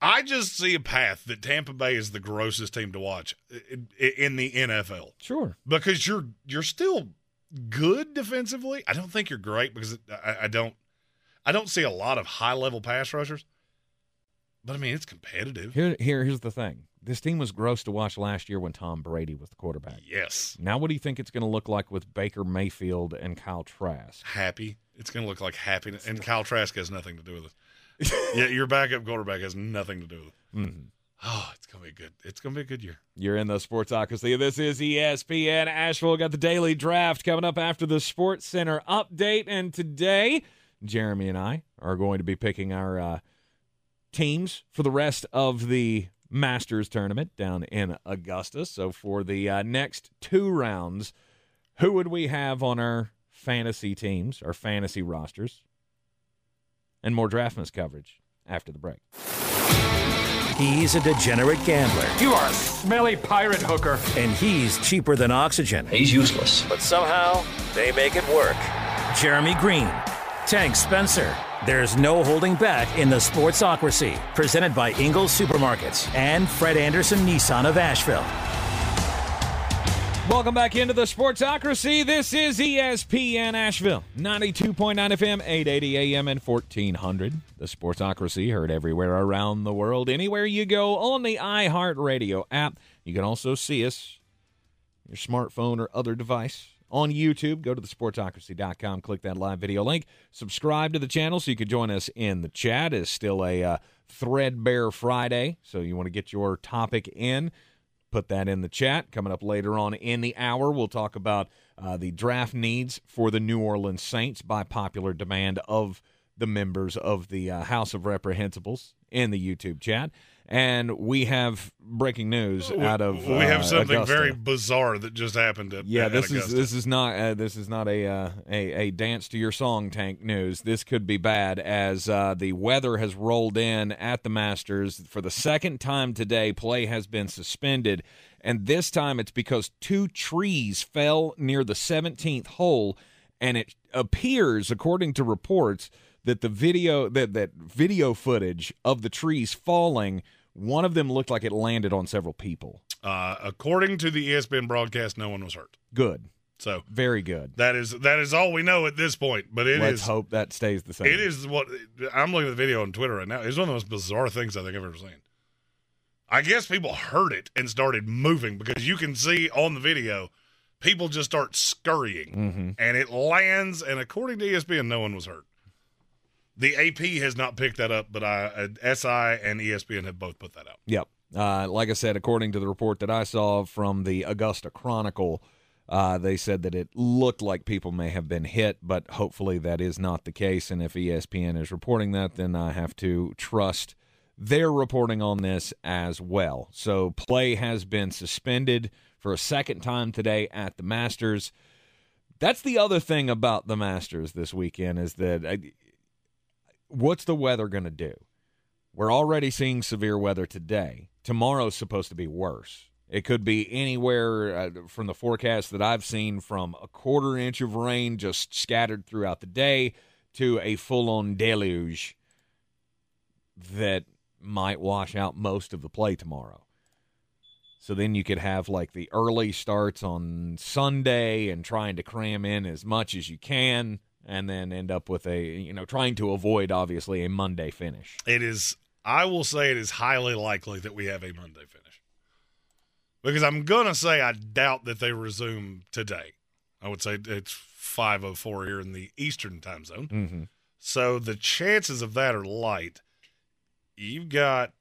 I just see a path that Tampa Bay is the grossest team to watch in, in the NFL Sure. because you're you're still good defensively. I don't think you're great because I, I don't I don't see a lot of high level pass rushers. But I mean, it's competitive. Here, here, here's the thing. This team was gross to watch last year when Tom Brady was the quarterback. Yes, Now, what do you think it's going to look like with Baker Mayfield and Kyle Trask? happy. It's going to look like happiness, and Kyle Trask has nothing to do with it. yeah, your backup quarterback has nothing to do with it. Mhm. Oh, it's going to be good. It's to be a good year. You're in the Sportsocracy. This is ESPN Asheville. Got the daily draft coming up after the Sports Center update. And today, Jeremy and I are going to be picking our uh, teams for the rest of the Masters tournament down in Augusta. So for the uh, next two rounds, who would we have on our fantasy teams, our fantasy rosters? And more Draftmas coverage after the break. He's a degenerate gambler. You are a smelly pirate hooker. And he's cheaper than oxygen. He's useless. But somehow, they make it work. Jeremy Green, Tank Spencer. There's no holding back in the Sportsocracy. Presented by Ingles Supermarkets and Fred Anderson Nissan of Asheville. Welcome back into the Sportsocracy. This is ESPN Asheville, 92.9 FM, 880 AM, and 1400. The Sportsocracy heard everywhere around the world, anywhere you go on the iHeartRadio app. You can also see us, your smartphone or other device, on YouTube. Go to the thesportsocracy.com, click that live video link, subscribe to the channel so you can join us in the chat. It's still a uh, threadbare Friday, so you want to get your topic in put that in the chat. Coming up later on in the hour, we'll talk about uh, the draft needs for the New Orleans Saints by popular demand of the members of the uh, House of Reprehensibles in the YouTube chat. And we have breaking news out of we have uh, something Augusta. very bizarre that just happened at Yeah, at this is this is not uh, this is not a, uh, a a dance to your song tank news. This could be bad as uh, the weather has rolled in at the Masters for the second time today. Play has been suspended, and this time it's because two trees fell near the 17th hole and it appears, according to reports, that the video that that video footage of the trees falling, one of them looked like it landed on several people. Uh, according to the ESPN broadcast, no one was hurt. Good. So very good. That is that is all we know at this point. But it Let's is- hope that stays the same. It is what I'm looking at the video on Twitter right now. It's one of the most bizarre things I think I've ever seen. I guess people heard it and started moving because you can see on the video people just start scurrying Mhm. and it lands. And according to ESPN, no one was hurt. The AP has not picked that up, but I, uh, SI and ESPN have both put that out. Yep. Uh, like I said, according to the report that I saw from the Augusta Chronicle, uh, they said that it looked like people may have been hit, but hopefully that is not the case. And if ESPN is reporting that, then I have to trust their reporting on this as well. So play has been suspended for a second time today at the Masters. That's the other thing about the Masters this weekend is that uh, what's the weather going to do? We're already seeing severe weather today. Tomorrow's supposed to be worse. It could be anywhere uh, from the forecast that I've seen from a quarter inch of rain just scattered throughout the day to a full on deluge that might wash out most of the play tomorrow. So then you could have like the early starts on Sunday and trying to cram in as much as you can and then end up with a, you know, trying to avoid obviously a Monday finish. It is, I will say, it is highly likely that we have a Monday finish because I'm gonna say I doubt that they resume today. I would say it's 5:04 here in the Eastern time zone, Mhm. so the chances of that are light. You've got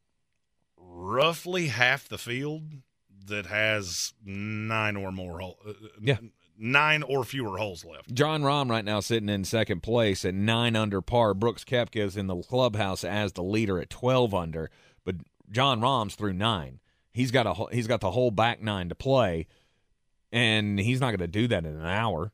roughly half the field that has nine or more hole, uh, Yeah. Nine or fewer holes left. Jon Rahm right now sitting in second place at nine under par. Brooks Koepka is in the clubhouse as the leader at twelve under, but Jon Rahm's through nine. He's got a he's got the whole back nine to play, and he's not going to do that in an hour.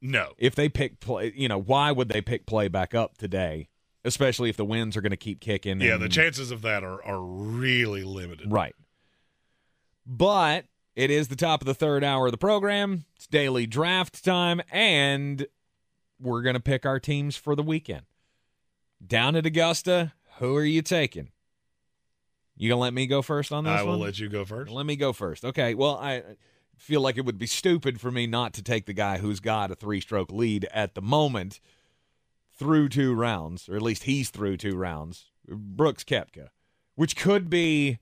No, If they pick play, you know, why would they pick play back up today? Especially if the winds are going to keep kicking. yeah, and- the chances of that are are really limited. Right. But it is the top of the third hour of the program. It's daily draft time, and we're going to pick our teams for the weekend. Down at Augusta, who are you taking? You going to let me go first on this I will one? let you go first. Let me go first. Okay. Well, I feel like it would be stupid for me not to take the guy who's got a three stroke lead at the moment through two rounds, or at least he's through two rounds. Brooks Koepka, which could be,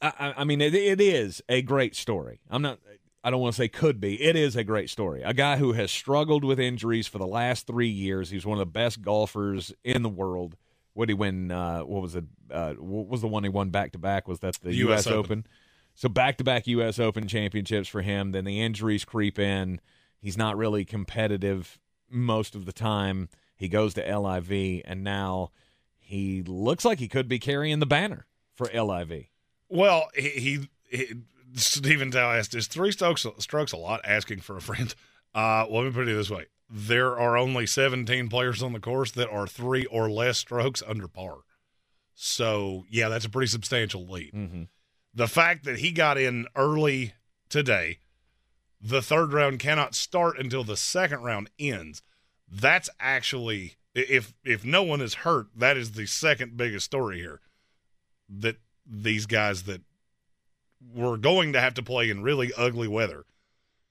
I, I- I mean, it, it is a great story. I'm not, I don't want to say could be. It is a great story. A guy who has struggled with injuries for the last three years. He's one of the best golfers in the world. What did he win? Uh, what was it? Uh, what was the one he won back to back? Was that the, The U.S. US Open? Open. So back to back U.S. Open championships for him. Then the injuries creep in. He's not really competitive most of the time. He goes to LIV, and now he looks like he could be carrying the banner for LIV. Well, he, he, he Stephen Dow asked, "Is three strokes strokes a lot?" Asking for a friend. Uh, let me put it this way: there are only 17 players on the course that are three or less strokes under par. So, yeah, that's a pretty substantial lead. Mm-hmm. The fact that he got in early today, the third round cannot start until the second round ends. That's actually if if no one is hurt, that is the second biggest story here. That these guys that were going to have to play in really ugly weather.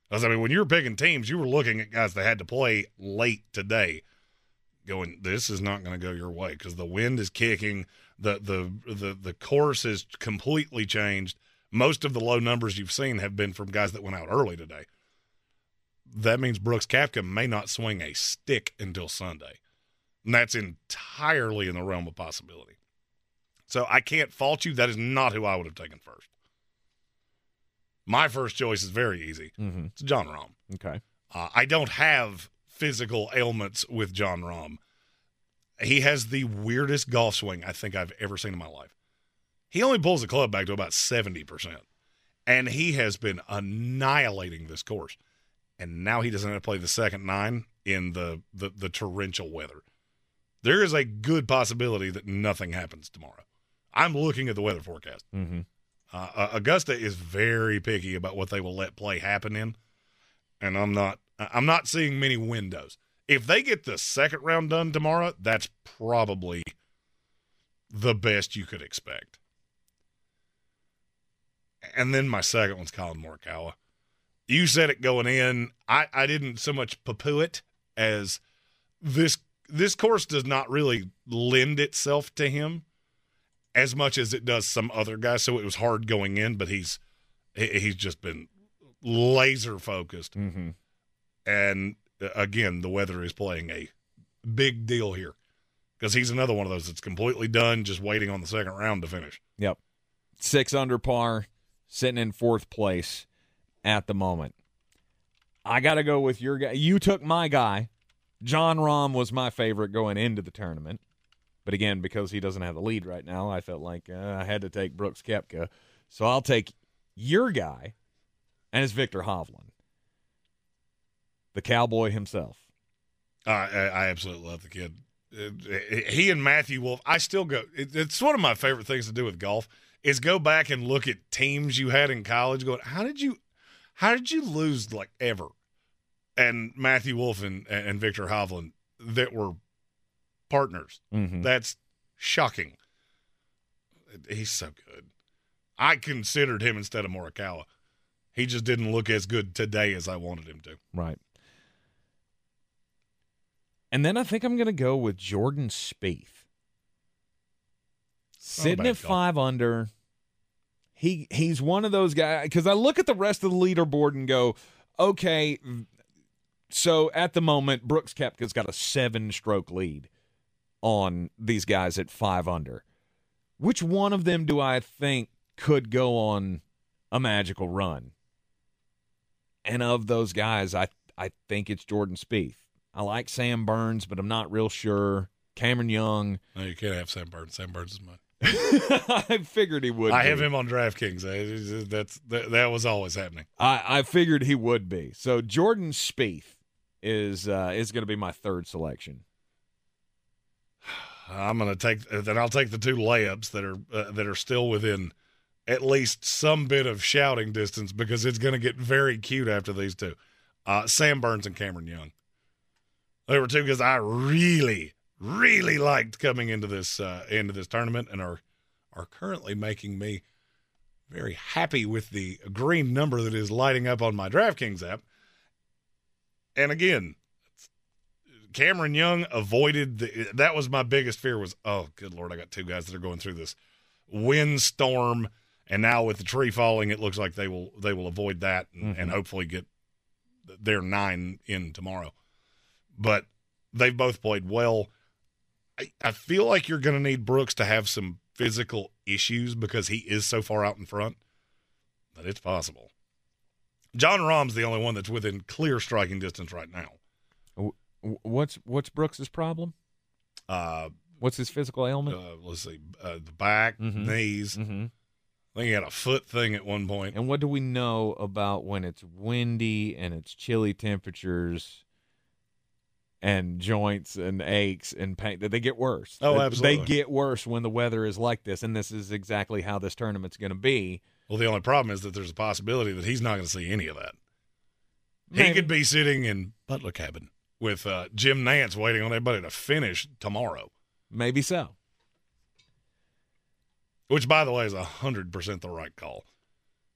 Because I mean, when you were picking teams, you were looking at guys that had to play late today, going, "This is not going to go your way because the wind is kicking, the the the the course has completely changed. Most of the low numbers you've seen have been from guys that went out early today. That means Brooks Koepka may not swing a stick until Sunday, and that's entirely in the realm of possibility. So I can't fault you. That is not who I would have taken first. My first choice is very easy. Mm-hmm. It's Jon Rahm. Okay. Uh, I don't have physical ailments with Jon Rahm. He has the weirdest golf swing I think I've ever seen in my life. He only pulls the club back to about 70%. And he has been annihilating this course. And now he doesn't have to play the second nine in the, the, the torrential weather. There is a good possibility that nothing happens tomorrow. I'm looking at the weather forecast. Mm-hmm. Uh, Augusta is very picky about what they will let play happen in, and I'm not. I'm not seeing many windows. If they get the second round done tomorrow, that's probably the best you could expect. And then my second one's Collin Morikawa. You said it going in. I, I didn't so much poo-poo it as this this course does not really lend itself to him as much as it does some other guys. So it was hard going in, but he's he's just been laser focused. Mm-hmm. And uh, again, the weather is playing a big deal here because he's another one of those that's completely done, just waiting on the second round to finish. Yep. Six under par, sitting in fourth place at the moment. I got to go with your guy. You took my guy. Jon Rahm was my favorite going into the tournament. But again, because he doesn't have the lead right now, I felt like uh, I had to take Brooks Koepka. So I'll take your guy, and it's Viktor Hovland, the cowboy himself. Uh, I, I absolutely love the kid. Uh, He and Matthew Wolff. I still go. It's one of my favorite things to do with golf is go back and look at teams you had in college. Going, how did you, how did you lose like ever? And Matthew Wolff and, and Viktor Hovland that were partners. Mhm. That's shocking. He's so good. I considered him instead of Morikawa. He just didn't look as good today as I wanted him to. Right. And then I think I'm going to go with Jordan Spieth. Sitting bad at five under. He he's one of those guys because I look at the rest of the leaderboard and go, okay, so at the moment Brooks Koepka's got a seven stroke lead on these guys at five under. Which one of them do I think could go on a magical run? And of those guys, I I think it's Jordan Spieth. I like Sam Burns, but I'm not real sure. Cameron Young. No, you can't have Sam Burns. Sam Burns is mine. I figured he would. I be. have him on DraftKings. That's that, that was always happening. I, I figured he would be. So Jordan Spieth is uh, is going to be my third selection. I'm going to take then I'll take the two layups that are uh, that are still within at least some bit of shouting distance because it's going to get very cute after these two. Uh, Sam Burns and Cameron Young. They were two because I really really liked coming into this uh, into this tournament and are are currently making me very happy with the green number that is lighting up on my DraftKings app. And again, Cameron Young avoided the, that was my biggest fear was oh good lord I got two guys that are going through this windstorm. And now with the tree falling it looks like they will they will avoid that and, and mm-hmm. hopefully get their nine in tomorrow. But they've both played well. I, I feel like you're going to need Brooks to have some physical issues because he is so far out in front but it's possible. Jon Rahm's the only one that's within clear striking distance right now What's what's Brooks's problem? uh What's his physical ailment? uh, let's see, uh, the back, Mhm. knees. mm-hmm. I think he had a foot thing at one point. And what do we know about when it's windy and it's chilly temperatures and joints and aches and pain? That they get worse. Oh, absolutely. They get worse when the weather is like this, and this is exactly how this tournament's going to be. Well, the only problem is that there's a possibility that he's not going to see any of that. He could be sitting in Butler cabin with uh, Jim Nantz waiting on everybody to finish tomorrow, Maybe so. which, by the way, is hundred percent the right call.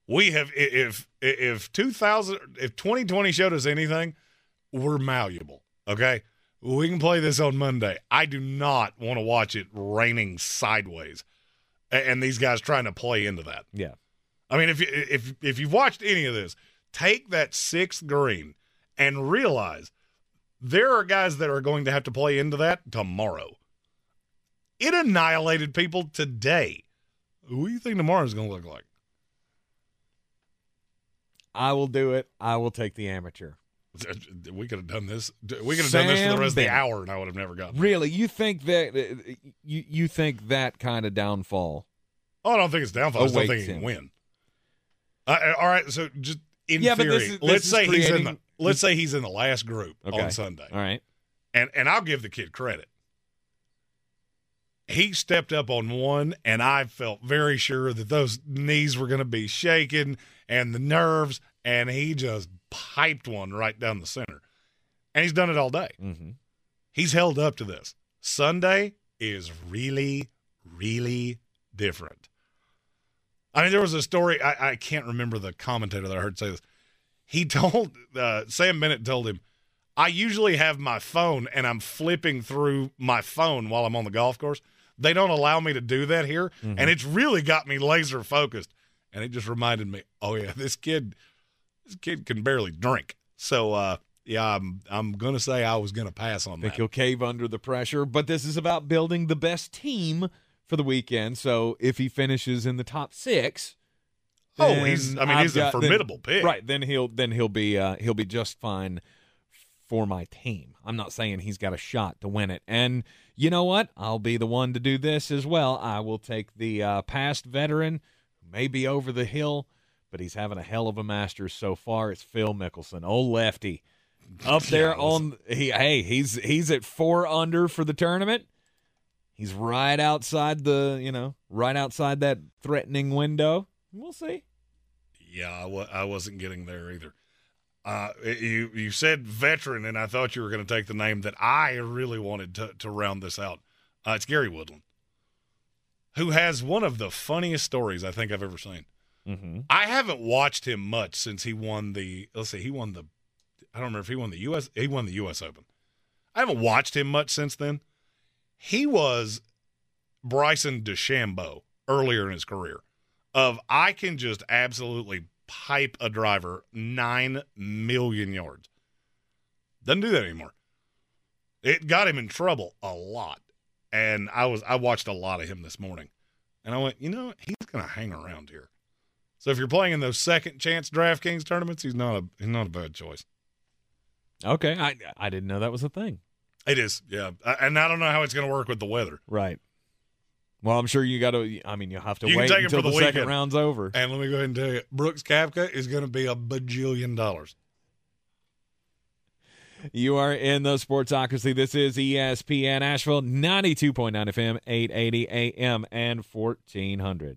We have if if two thousand if twenty twenty showed us anything, we're malleable. Okay, we can play this on Monday. I do not want to watch it raining sideways, and these guys trying to play into that. Yeah. I mean, if you if if you've watched any of this, take that sixth green and realize there are guys that are going to have to play into that tomorrow. It annihilated people today. Who do you think tomorrow is going to look like? I will do it. I will take the amateur. We could have done this. We could have done this for the Sam rest of the hour, and I would have never gotten. it. Really, you think that uh, you you think that kind of downfall? Oh, I don't think it's downfall. I just don't think he can win. Uh, all right, so just in Yeah, theory, is- let's say he's in the let's say he's in the last group Okay. on Sunday. All right. and and I'll give the kid credit. He stepped up on one, and I felt very sure that those knees were going to be shaking and the nerves, and he just piped one right down the center. And he's done it all day. Mm-hmm. He's held up to this. Sunday is really, really different. I mean, there was a story, I, I can't remember the commentator that I heard say this. He told, uh, Sam Bennett told him, I usually have my phone and I'm flipping through my phone while I'm on the golf course. They don't allow me to do that here. Mhm. And it's really got me laser focused. And it just reminded me, oh, yeah, this kid, this kid can barely drink. So, uh, yeah, I'm, I'm going to say I was going to pass on I think that. he'll cave under the pressure, but this is about building the best team for the weekend. So if he finishes in the top six, Oh, he's- I mean, I've he's a got- then- formidable pick. right? Then he'll then he'll be uh, he'll be just fine for my team. I'm not saying he's got a shot to win it, and you know what? I'll be the one to do this as well. I will take the uh, past veteran, who may be over the hill, but he's having a hell of a Masters so far. It's Phil Mickelson, old lefty, up there on he. Hey, he's he's at four under for the tournament. He's right outside the, you know, right outside that threatening window. We'll see. Yeah, I w- I wasn't getting there either. Uh, you you said veteran, and I thought you were going to take the name that I really wanted to to round this out. Uh, it's Gary Woodland, who has one of the funniest stories I think I've ever seen. Mm-hmm. I haven't watched him much since he won the. Let's see, he won the. I don't remember if he won the U.S. He won the U.S. Open. I haven't watched him much since then. He was Bryson DeChambeau earlier in his career. Of I can just absolutely pipe a driver nine million yards. Doesn't do that anymore. It got him in trouble a lot, and I was I watched a lot of him this morning, and I went, you know, he's going to hang around here. So if you're playing in those second chance DraftKings tournaments, he's not a he's not a bad choice. Okay, I I didn't know that was a thing. It is, yeah, I- and I don't know how it's going to work with the weather. Right. Well, I'm sure you got to. I mean, you'll have to You wait until for the, the second round's over. And let me go ahead and tell you, Brooks Koepka is going to be a bajillion dollars. You are in the Sportsocracy. This is ESPN Asheville, 92.9 FM, 880 AM, and 1400.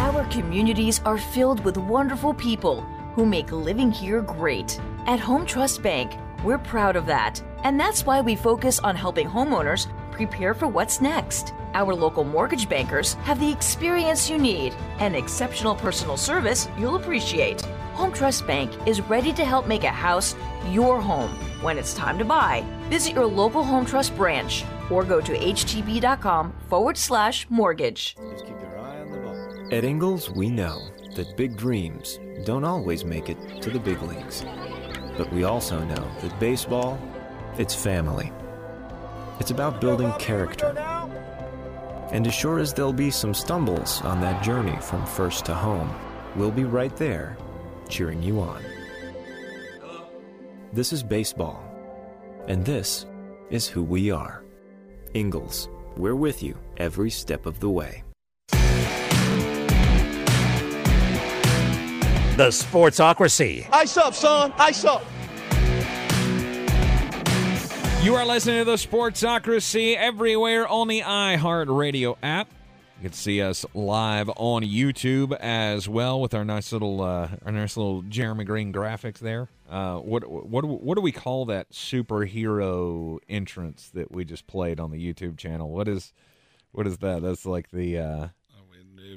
Our communities are filled with wonderful people who make living here great. At Home Trust Bank, we're proud of that. And that's why we focus on helping homeowners prepare for what's next. Our local mortgage bankers have the experience you need and exceptional personal service you'll appreciate. Home Trust Bank is ready to help make a house your home. When it's time to buy, visit your local Home Trust branch or go to htb.com forward slash mortgage. At Ingles, we know that big dreams don't always make it to the big leagues. But we also know that baseball, it's family. It's about building character. And as sure as there'll be some stumbles on that journey from first to home, we'll be right there, cheering you on. This is baseball. And this is who we are. Ingles, we're with you every step of the way. The Sportsocracy. Ice up, son. Ice up. You are listening to the Sportsocracy everywhere on the iHeartRadio app. You can see us live on YouTube as well with our nice little uh, our nice little Jeremy Green graphics there. Uh, what what do- what do we call that superhero entrance that we just played on the YouTube channel? What is what is that? That's like the uh,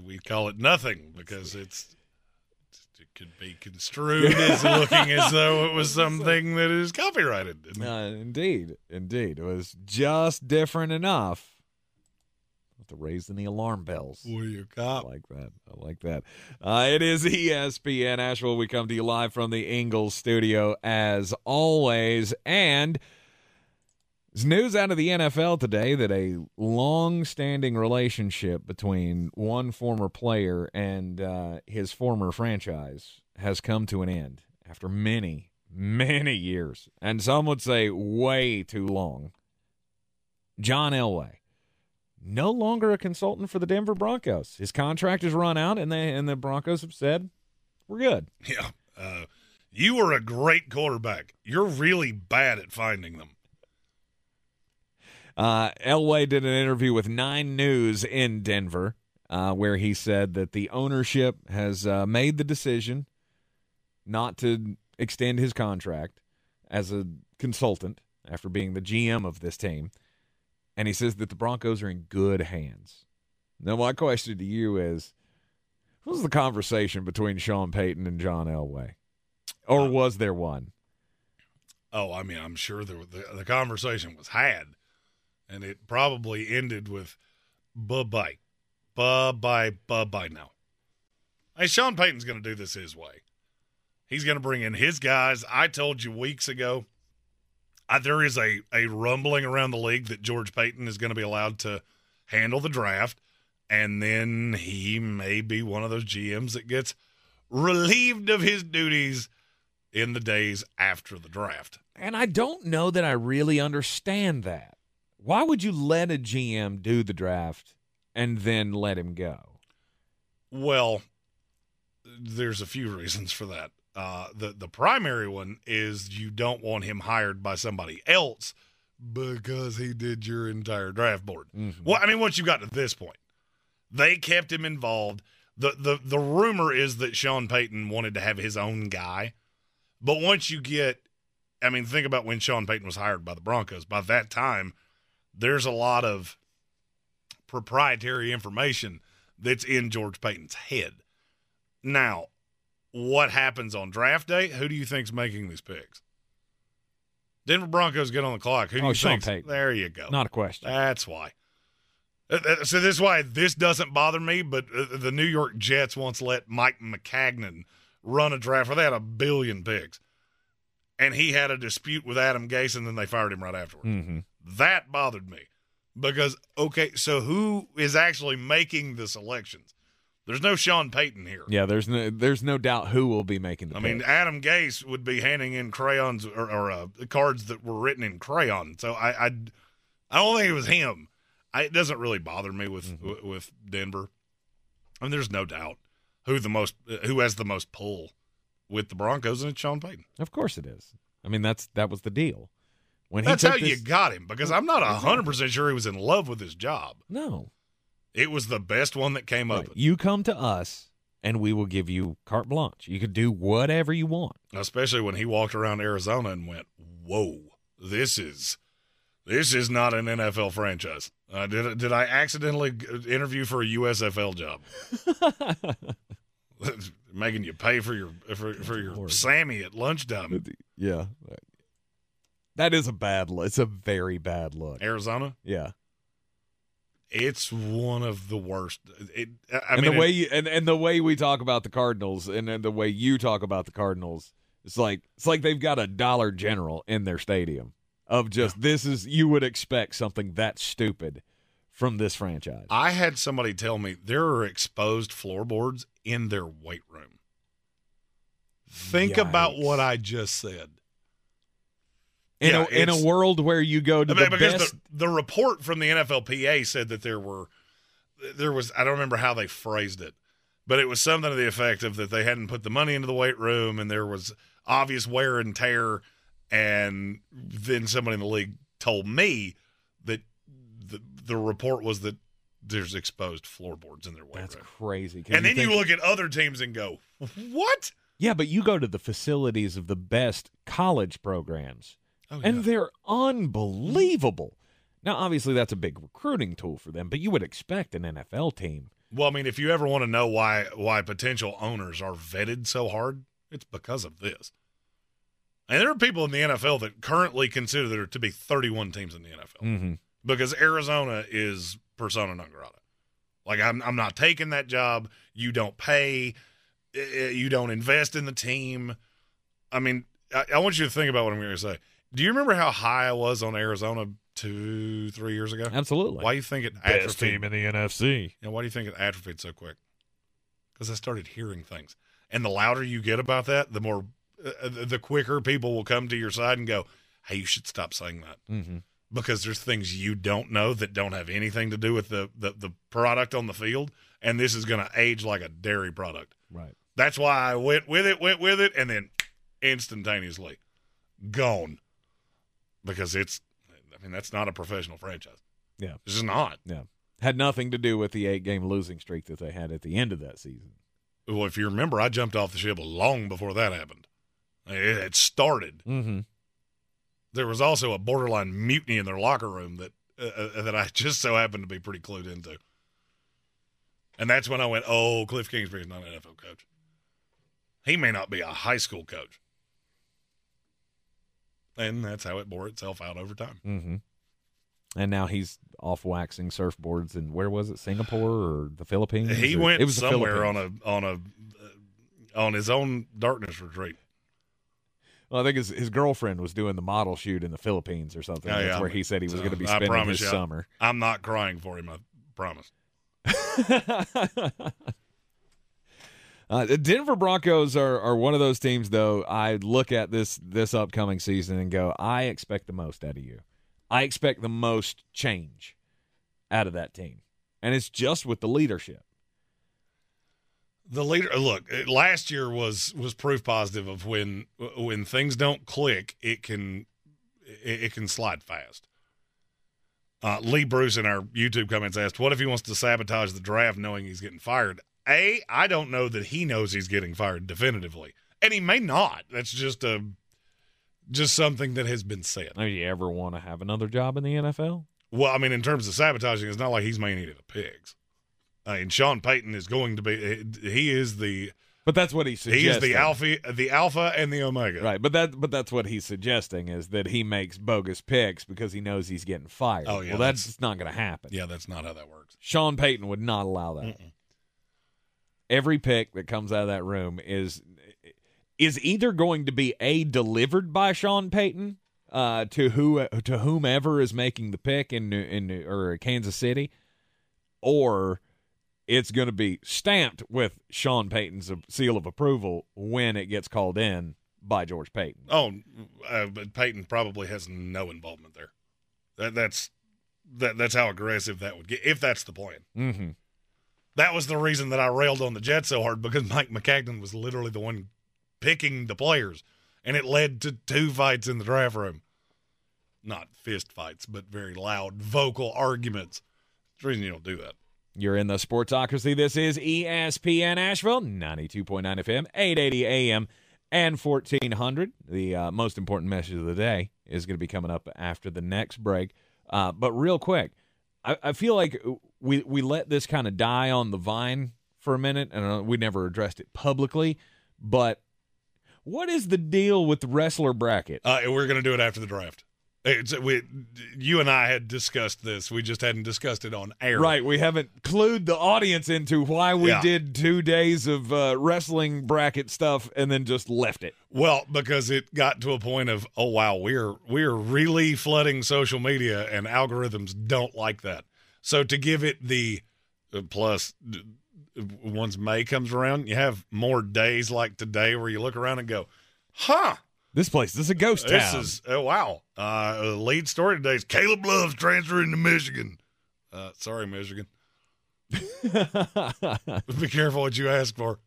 We call it nothing because it's it could be construed as looking as though it was something that is copyrighted. Uh, indeed, indeed, it was just different enough to raising the alarm bells. What you cop? I like that. I like that. Uh, it is ESPN Asheville. We come to you live from the Ingles studio as always, and there's news out of the NFL today that a long-standing relationship between one former player and uh, his former franchise has come to an end after many, many years, and some would say way too long. John Elway, no longer a consultant for the Denver Broncos. His contract has run out, and they and the Broncos have said we're good. Yeah. Uh, you were a great quarterback. You're really bad at finding them. Uh, Elway did an interview with Nine News in Denver, uh, where he said that the ownership has uh, made the decision not to extend his contract as a consultant after being the GM of this team. And he says that the Broncos are in good hands. Now, my question to you is what was the conversation between Sean Payton and John Elway? Or was there one? Oh, I mean, I'm sure there, the, the conversation was had, and it probably ended with bye bye, bye bye, bye bye now. Hey, Sean Payton's going to do this his way. He's going to bring in his guys. I told you weeks ago, there is a, a rumbling around the league that George Paton is going to be allowed to handle the draft, and then he may be one of those GMs that gets relieved of his duties in the days after the draft. And I don't know that I really understand that. Why would you let a GM do the draft and then let him go? Well, there's a few reasons for that. Uh, the the primary one is you don't want him hired by somebody else because he did your entire draft board. Mm-hmm. Well, I mean, once you got to this point, they kept him involved. the the The rumor is that Sean Payton wanted to have his own guy, but once you get, I mean, think about when Sean Payton was hired by the Broncos. By that time, there's a lot of proprietary information that's in George Paton's head. Now, what happens on draft day? Who do you think's making these picks? Denver Broncos get on the clock. Who do Oh, you Sean think? Payton. There you go. Not a question. That's why. Uh, uh, So this is why this doesn't bother me. But uh, the New York Jets once let Mike Maccagnan run a draft where they had a billion picks, and he had a dispute with Adam Gase, and then they fired him right afterwards. Mm-hmm. That bothered me because okay, so who is actually making the selections? There's no Sean Payton here. Yeah, there's no there's no doubt who will be making the I mean. Adam Gase would be handing in crayons or, or uh, cards that were written in crayon. So I, I, I don't think it was him. I, it doesn't really bother me with Mm-hmm. with Denver. I mean, there's no doubt who the most who has the most pull with the Broncos, and it's Sean Payton. Of course it is. I mean, that's that was the deal. When That's how took you got him because I'm not hundred percent sure he was in love with his job. No, It was the best one that came Right. up, You come to us, and we will give you carte blanche. You could do whatever you want. especially when he walked around Arizona and went, "Whoa, this is." This is not an NFL franchise. Uh, did did I accidentally interview for a USFL job? Making you pay for your for, for your Sammy at lunchtime. Yeah, that is a bad look. It's a very bad look. Arizona, Yeah, it's one of the worst. It, I and mean, the way it- you, and, and the way we talk about the Cardinals, and, then the way you talk about the Cardinals, it's like it's like they've got a Dollar General in their stadium of just this is you would expect something that stupid from this franchise. I had somebody tell me there are exposed floorboards in their weight room. Think about what I just said. In Yeah, a in a world where you go to I mean, the best, the, the report from the NFLPA said that there were there was I don't remember how they phrased it, but it was something to the effect of that they hadn't put the money into the weight room and there was obvious wear and tear, and then somebody in the league told me that the the report was that there's exposed floorboards in their weight that's room, crazy. and then think- you look at other teams and go, what? Yeah, but you go to the facilities of the best college programs, Oh, and they're unbelievable. Now, obviously, that's a big recruiting tool for them, but you would expect an NFL team. Well, I mean, if you ever want to know why why potential owners are vetted so hard, it's because of this. And there are people in the NFL that currently consider there to be 31 teams in the NFL Mm-hmm. because Arizona is persona non grata. Like I'm I'm not taking that job. You don't pay. You don't invest in the team. I mean, I, I want you to think about what I'm going to say. Do you remember how high I was on Arizona two, three years ago? Absolutely. Why do you think it Best atrophied? team in the NFC. Yeah, why do you think it atrophied so quick? Because I started hearing things. And the louder you get about that, the more, uh, the quicker people will come to your side and go, "Hey, you should stop saying that." Mm-hmm. Because there's things you don't know that don't have anything to do with the the, the product on the field, and this is going to age like a dairy product. Right. That's why I went with it, went with it, and then instantaneously gone because it's. I mean, that's not a professional franchise. Yeah. It's just not. Yeah. Had nothing to do with the eight game losing streak that they had at the end of that season. Well, if you remember, I jumped off the ship long before that happened. It had started. Mm-hmm. There was also a borderline mutiny in their locker room that uh, uh, that I just so happened to be pretty clued into. And that's when I went, "Oh, Cliff Kingsbury's not an NFL coach. He may not be a high school coach." And that's how it bore itself out over time. Mm-hmm. And now he's off waxing surfboards in where was it, Singapore or the Philippines? He Or- went it was somewhere on a on a uh, on his own darkness retreat. Well, I think his his girlfriend was doing the model shoot in the Philippines or something. Oh, That's yeah. where he said he was going to be spending his you, summer. I'm not crying for him. I promise. Uh, the Denver Broncos are, are one of those teams, though. I look at this this upcoming season and go, I expect the most out of you. I expect the most change out of that team, and it's just with the leadership. The leader, look, last year was was proof positive of when when things don't click, it can it, it can slide fast. Uh, Lee Bruce in our YouTube comments asked, "What if he wants to sabotage the draft, knowing he's getting fired?" A, I don't know that he knows he's getting fired definitively, and he may not. That's just a just something that has been said. Do you ever want to have another job in the NFL? Well, I mean, in terms of sabotaging, it's not like he's eating the pigs. Uh, I mean, Sean Payton is going to be. He is the. But that's what he's He is the alpha, the alpha, and the omega. Right, but that but that's what he's suggesting is that he makes bogus picks because he knows he's getting fired. Oh, yeah, well, that's- that's not going to happen. Yeah, that's not how that works. Sean Payton would not allow that. Every pick that comes out of that room is is either going to be a delivered by Sean Payton uh, to who to whomever is making the pick in in or Kansas City, or it's going to be stamped with Sean Payton's seal of approval when it gets called in by George Paton. Oh, uh, but Payton probably has no involvement there. That, that's that, that's how aggressive that would get if that's the plan. Mm-hmm. That was the reason that I railed on the Jets so hard because Mike Maccagnan was literally the one picking the players, and it led to two fights in the draft room. Not fist fights, but very loud, vocal arguments. That's the reason you don't do that. You're in the Sportsocracy. This is ESPN Asheville, 92.9 FM, 880 AM, and 1400. The uh, most important message of the day is going to be coming up after the next break. Uh, but real quick, I, I feel like we, we let this kind of die on the vine for a minute, and uh, we never addressed it publicly. But what is the deal with the wrestler bracket? Uh, we're going to do it after the draft. It's, we, you and I had discussed this. We just hadn't discussed it on air. Right, we haven't clued the audience into why we Yeah. did two days of uh, wrestling bracket stuff and then just left it. Well, because it got to a point of, oh wow, we're we're really flooding social media, and algorithms don't like that. So to give it the uh, plus, once May comes around, you have more days like today where you look around and go, huh. This place, this is a ghost town. This is oh wow. Uh, uh, lead story today is Caleb Love's transferring to Michigan. Uh, sorry, Michigan. Be careful what you ask for.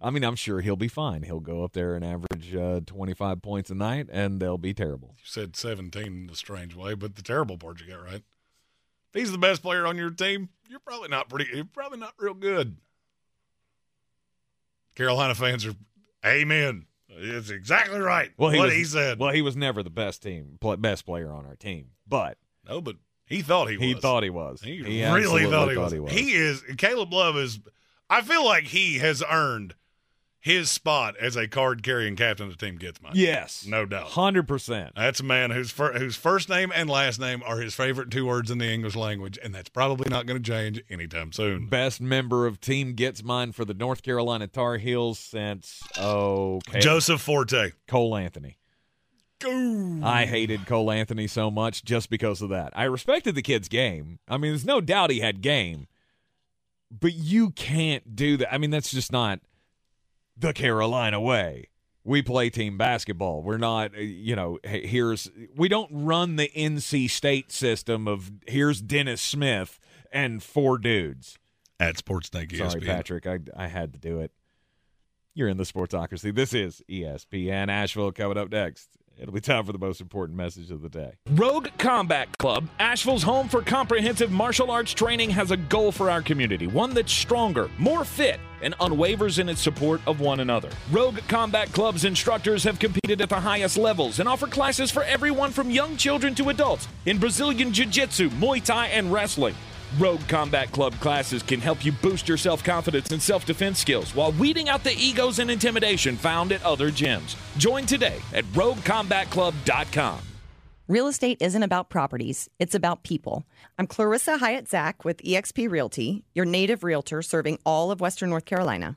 I mean, I'm sure he'll be fine. He'll go up there and average uh, 25 points a night, and they'll be terrible. You said 17 in a strange way, but the terrible part you got right. If he's the best player on your team, you're probably not pretty. You're probably not real good. Carolina fans are, amen. It's exactly right. Well, he what was, he said. Well, he was never the best team, best player on our team, but no, but he thought he was. he thought he was. He, He really absolutely thought he, was. He is Caleb Love is. I feel like he has earned his spot as a card carrying captain of the team gets mine. Yes, no doubt, hundred percent. That's a man whose fir- whose first name and last name are his favorite two words in the English language, and that's probably not going to change anytime soon. Best member of team gets mine for the North Carolina Tar Heels since oh Joseph Forte, Cole Anthony. I hated Cole Anthony so much just because of that. I respected the kid's game. I mean, there's no doubt he had game, but you can't do that. I mean, that's just not the Carolina way. We play team basketball. We're not, uh, you know, here's we don't run the NC State system of here's Dennis Smith and four dudes. At Sports Tank ESPN. Sorry, Patrick. I I had to do it. You're in the Sportsocracy. This is ESPN Asheville coming up next. It'll be time for the most important message of the day. Rogue Combat Club, Asheville's home for comprehensive martial arts training, has a goal for our community one that's stronger, more fit, and unwavers in its support of one another. Rogue Combat Club's instructors have competed at the highest levels and offer classes for everyone from young children to adults in Brazilian Jiu Jitsu, Muay Thai, and wrestling. Rogue Combat Club classes can help you boost your self confidence and self defense skills while weeding out the egos and intimidation found at other gyms. Join today at RogueCombatClub.com. Real estate isn't about properties, it's about people. I'm Clarissa Hyatt Zach with eXp Realty, your native realtor serving all of Western North Carolina.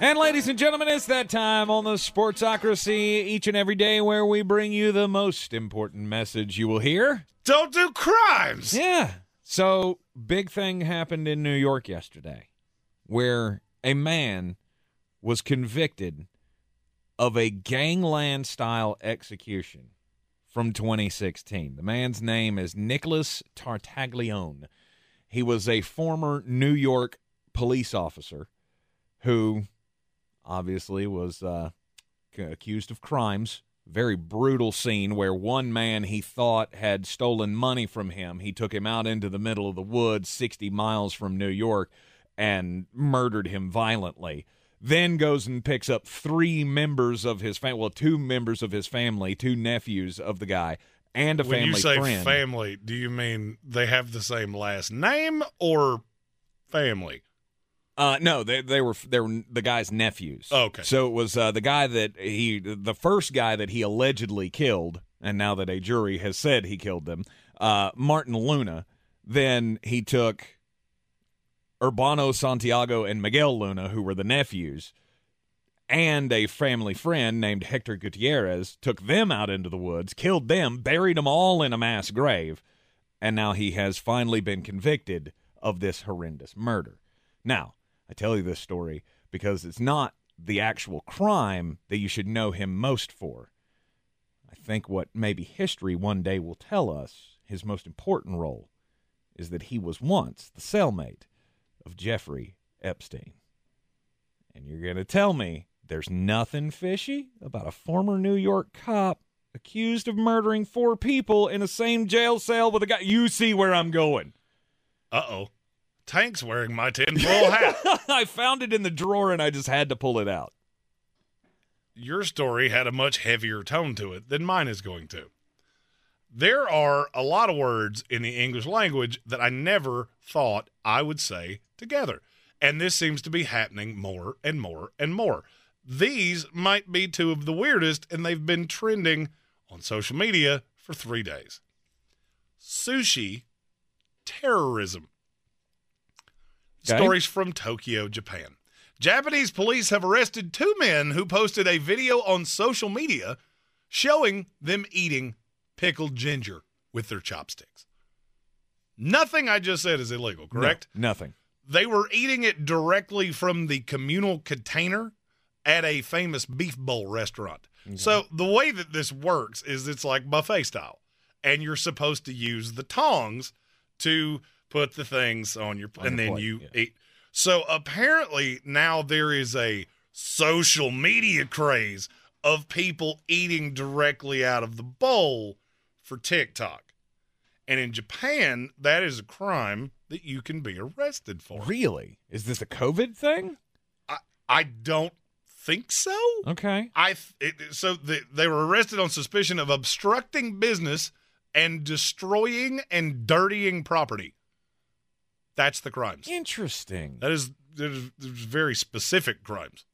And ladies and gentlemen, it's that time on the Sportsocracy each and every day where we bring you the most important message you will hear. Don't do crimes. Yeah. So, big thing happened in New York yesterday where a man was convicted of a gangland style execution from 2016. The man's name is Nicholas Tartaglione. He was a former New York police officer who obviously was uh, accused of crimes. Very brutal scene where one man he thought had stolen money from him. He took him out into the middle of the woods, 60 miles from New York, and murdered him violently. Then goes and picks up three members of his family, well, two members of his family, two nephews of the guy, and a when family you say friend. family, do you mean they have the same last name or family? Uh, no, they they were they were the guy's nephews. Okay. So it was uh, the guy that he the first guy that he allegedly killed, and now that a jury has said he killed them, uh, Martin Luna. Then he took Urbano Santiago and Miguel Luna, who were the nephews, and a family friend named Hector Gutierrez, took them out into the woods, killed them, buried them all in a mass grave, and now he has finally been convicted of this horrendous murder. Now, I tell you this story because it's not the actual crime that you should know him most for. I think what maybe history one day will tell us his most important role is that he was once the cellmate of Jeffrey Epstein. And you're going to tell me there's nothing fishy about a former New York cop accused of murdering four people in the same jail cell with a guy. You see where I'm going. Uh oh. Tank's wearing my tinfoil hat. I found it in the drawer and I just had to pull it out. Your story had a much heavier tone to it than mine is going to. There are a lot of words in the English language that I never thought I would say together. And this seems to be happening more and more and more. These might be two of the weirdest, and they've been trending on social media for three days sushi terrorism. Okay. Stories from Tokyo, Japan. Japanese police have arrested two men who posted a video on social media showing them eating pickled ginger with their chopsticks. Nothing I just said is illegal, correct? No, nothing. They were eating it directly from the communal container at a famous beef bowl restaurant. So the way that this works is it's like buffet style, and you're supposed to use the tongs to put the things on your On and your then plate, you yeah. eat. So apparently now there is a social media craze of people eating directly out of the bowl for TikTok. And in Japan, that is a crime that you can be arrested for. Really? Is this a COVID thing? I, I don't think so. Okay. I it, so the, they were arrested on suspicion of obstructing business and destroying and dirtying property. That's the crimes. Interesting. That is there's, there's very specific crimes.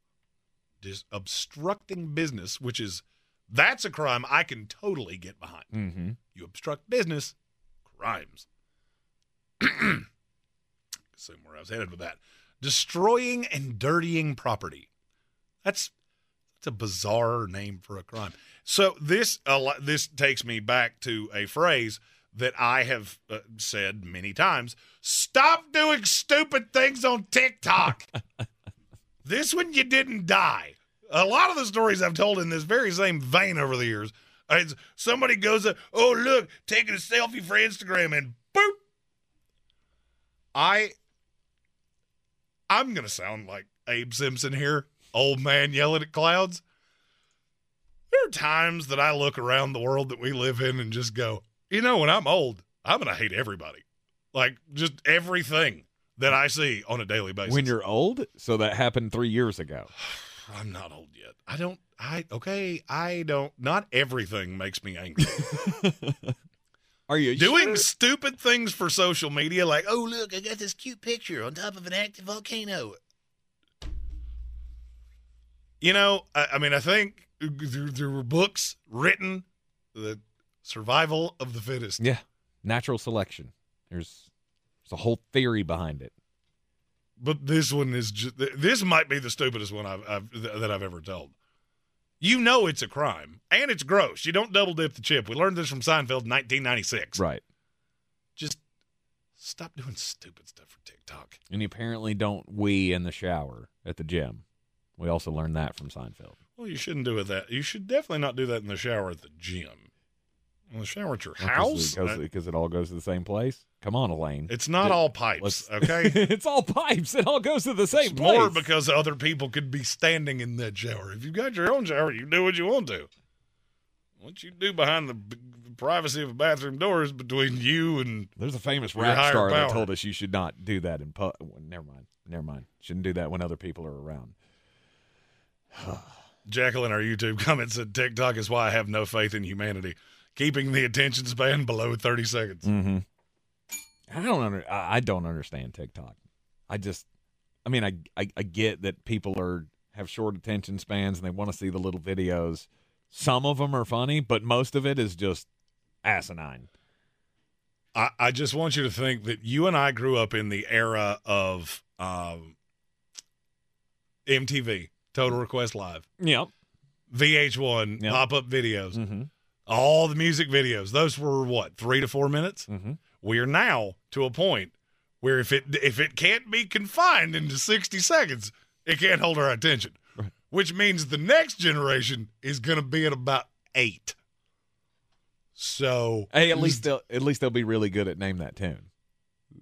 Just obstructing business, which is That's a crime I can totally get behind. Mm-hmm. You obstruct business, crimes. Assume where I was headed with that. Destroying and dirtying property. That's that's a bizarre name for a crime. So this this takes me back to a phrase that I have uh, said many times. Stop doing stupid things on TikTok. this one you didn't die. A lot of the stories I've told in this very same vein over the years. It's somebody goes, up, oh look, taking a selfie for Instagram, and boop. I, I'm gonna sound like Abe Simpson here, old man yelling at clouds. There are times that I look around the world that we live in and just go, you know, when I'm old, I'm gonna hate everybody, like just everything that I see on a daily basis. When you're old, so that happened three years ago. I'm not old yet. I don't. I okay. I don't. Not everything makes me angry. Are you doing sure? stupid things for social media? Like, oh look, I got this cute picture on top of an active volcano. You know, I, I mean, I think there, there were books written the survival of the fittest. Yeah, natural selection. There's there's a whole theory behind it. But this one is just. This might be the stupidest one I've, I've that I've ever told. You know it's a crime and it's gross. You don't double dip the chip. We learned this from Seinfeld in 1996. Right. Just stop doing stupid stuff for TikTok. And you apparently don't wee in the shower at the gym. We also learned that from Seinfeld. Well, you shouldn't do it that. You should definitely not do that in the shower at the gym. The shower at your house, because uh, it all goes to the same place. Come on, Elaine. It's not It- all pipes, okay? it's all pipes. It all goes to the same It's place. more because other people could be standing in that shower. If you've got your own shower, you do what you want to. What you do behind the b- privacy of a bathroom door is between you and There's a famous higher star that told us you should not do that in pub. Never mind. Never mind. Shouldn't do that when other people are around. Jacqueline, our YouTube comment said TikTok is why I have no faith in humanity. Keeping the attention span below 30 seconds. Mm-hmm. I don't under, I don't understand TikTok. I just, I mean, I, I I get that people are have short attention spans and they want to see the little videos. Some of them are funny, but most of it is just asinine. I, I just want you to think that you and I grew up in the era of um, MTV, Total Request Live, Yep. VH1, Yep. pop up videos, Mm-hmm. All the music videos. Those were what, three to four minutes? Mm-hmm. We are now to a point where if it if it can't be confined into 60 seconds, it can't hold our attention. Which means the next generation is going to be at about eight. So Hey, at least they'll at least they'll be really good at name that tune.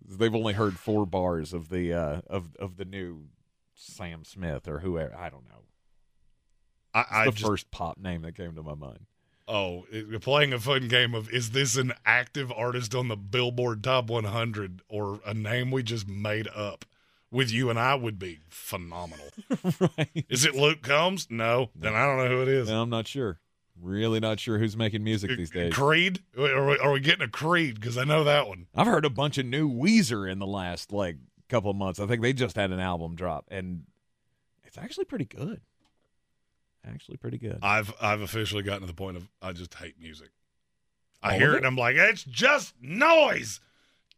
They've only heard four bars of the uh, of of the new Sam Smith or whoever. I don't know. I, I the just, first pop name that came to my mind. Oh, it- playing a fun game of is this an active artist on the Billboard Top 100 or a name we just made up? With you and I would be phenomenal. right. Is it Luke Combs? No. Then I don't know who it is. No, I'm not sure. Really not sure who's making music these days. Creed? Are we, are we getting a Creed? Because I know that one. I've heard a bunch of new Weezer in the last like couple of months. I think they just had an album drop, and it's actually pretty good. Actually, pretty good. I've I've officially gotten to the point of I just hate music. I All hear it it? and I'm like, it's just noise.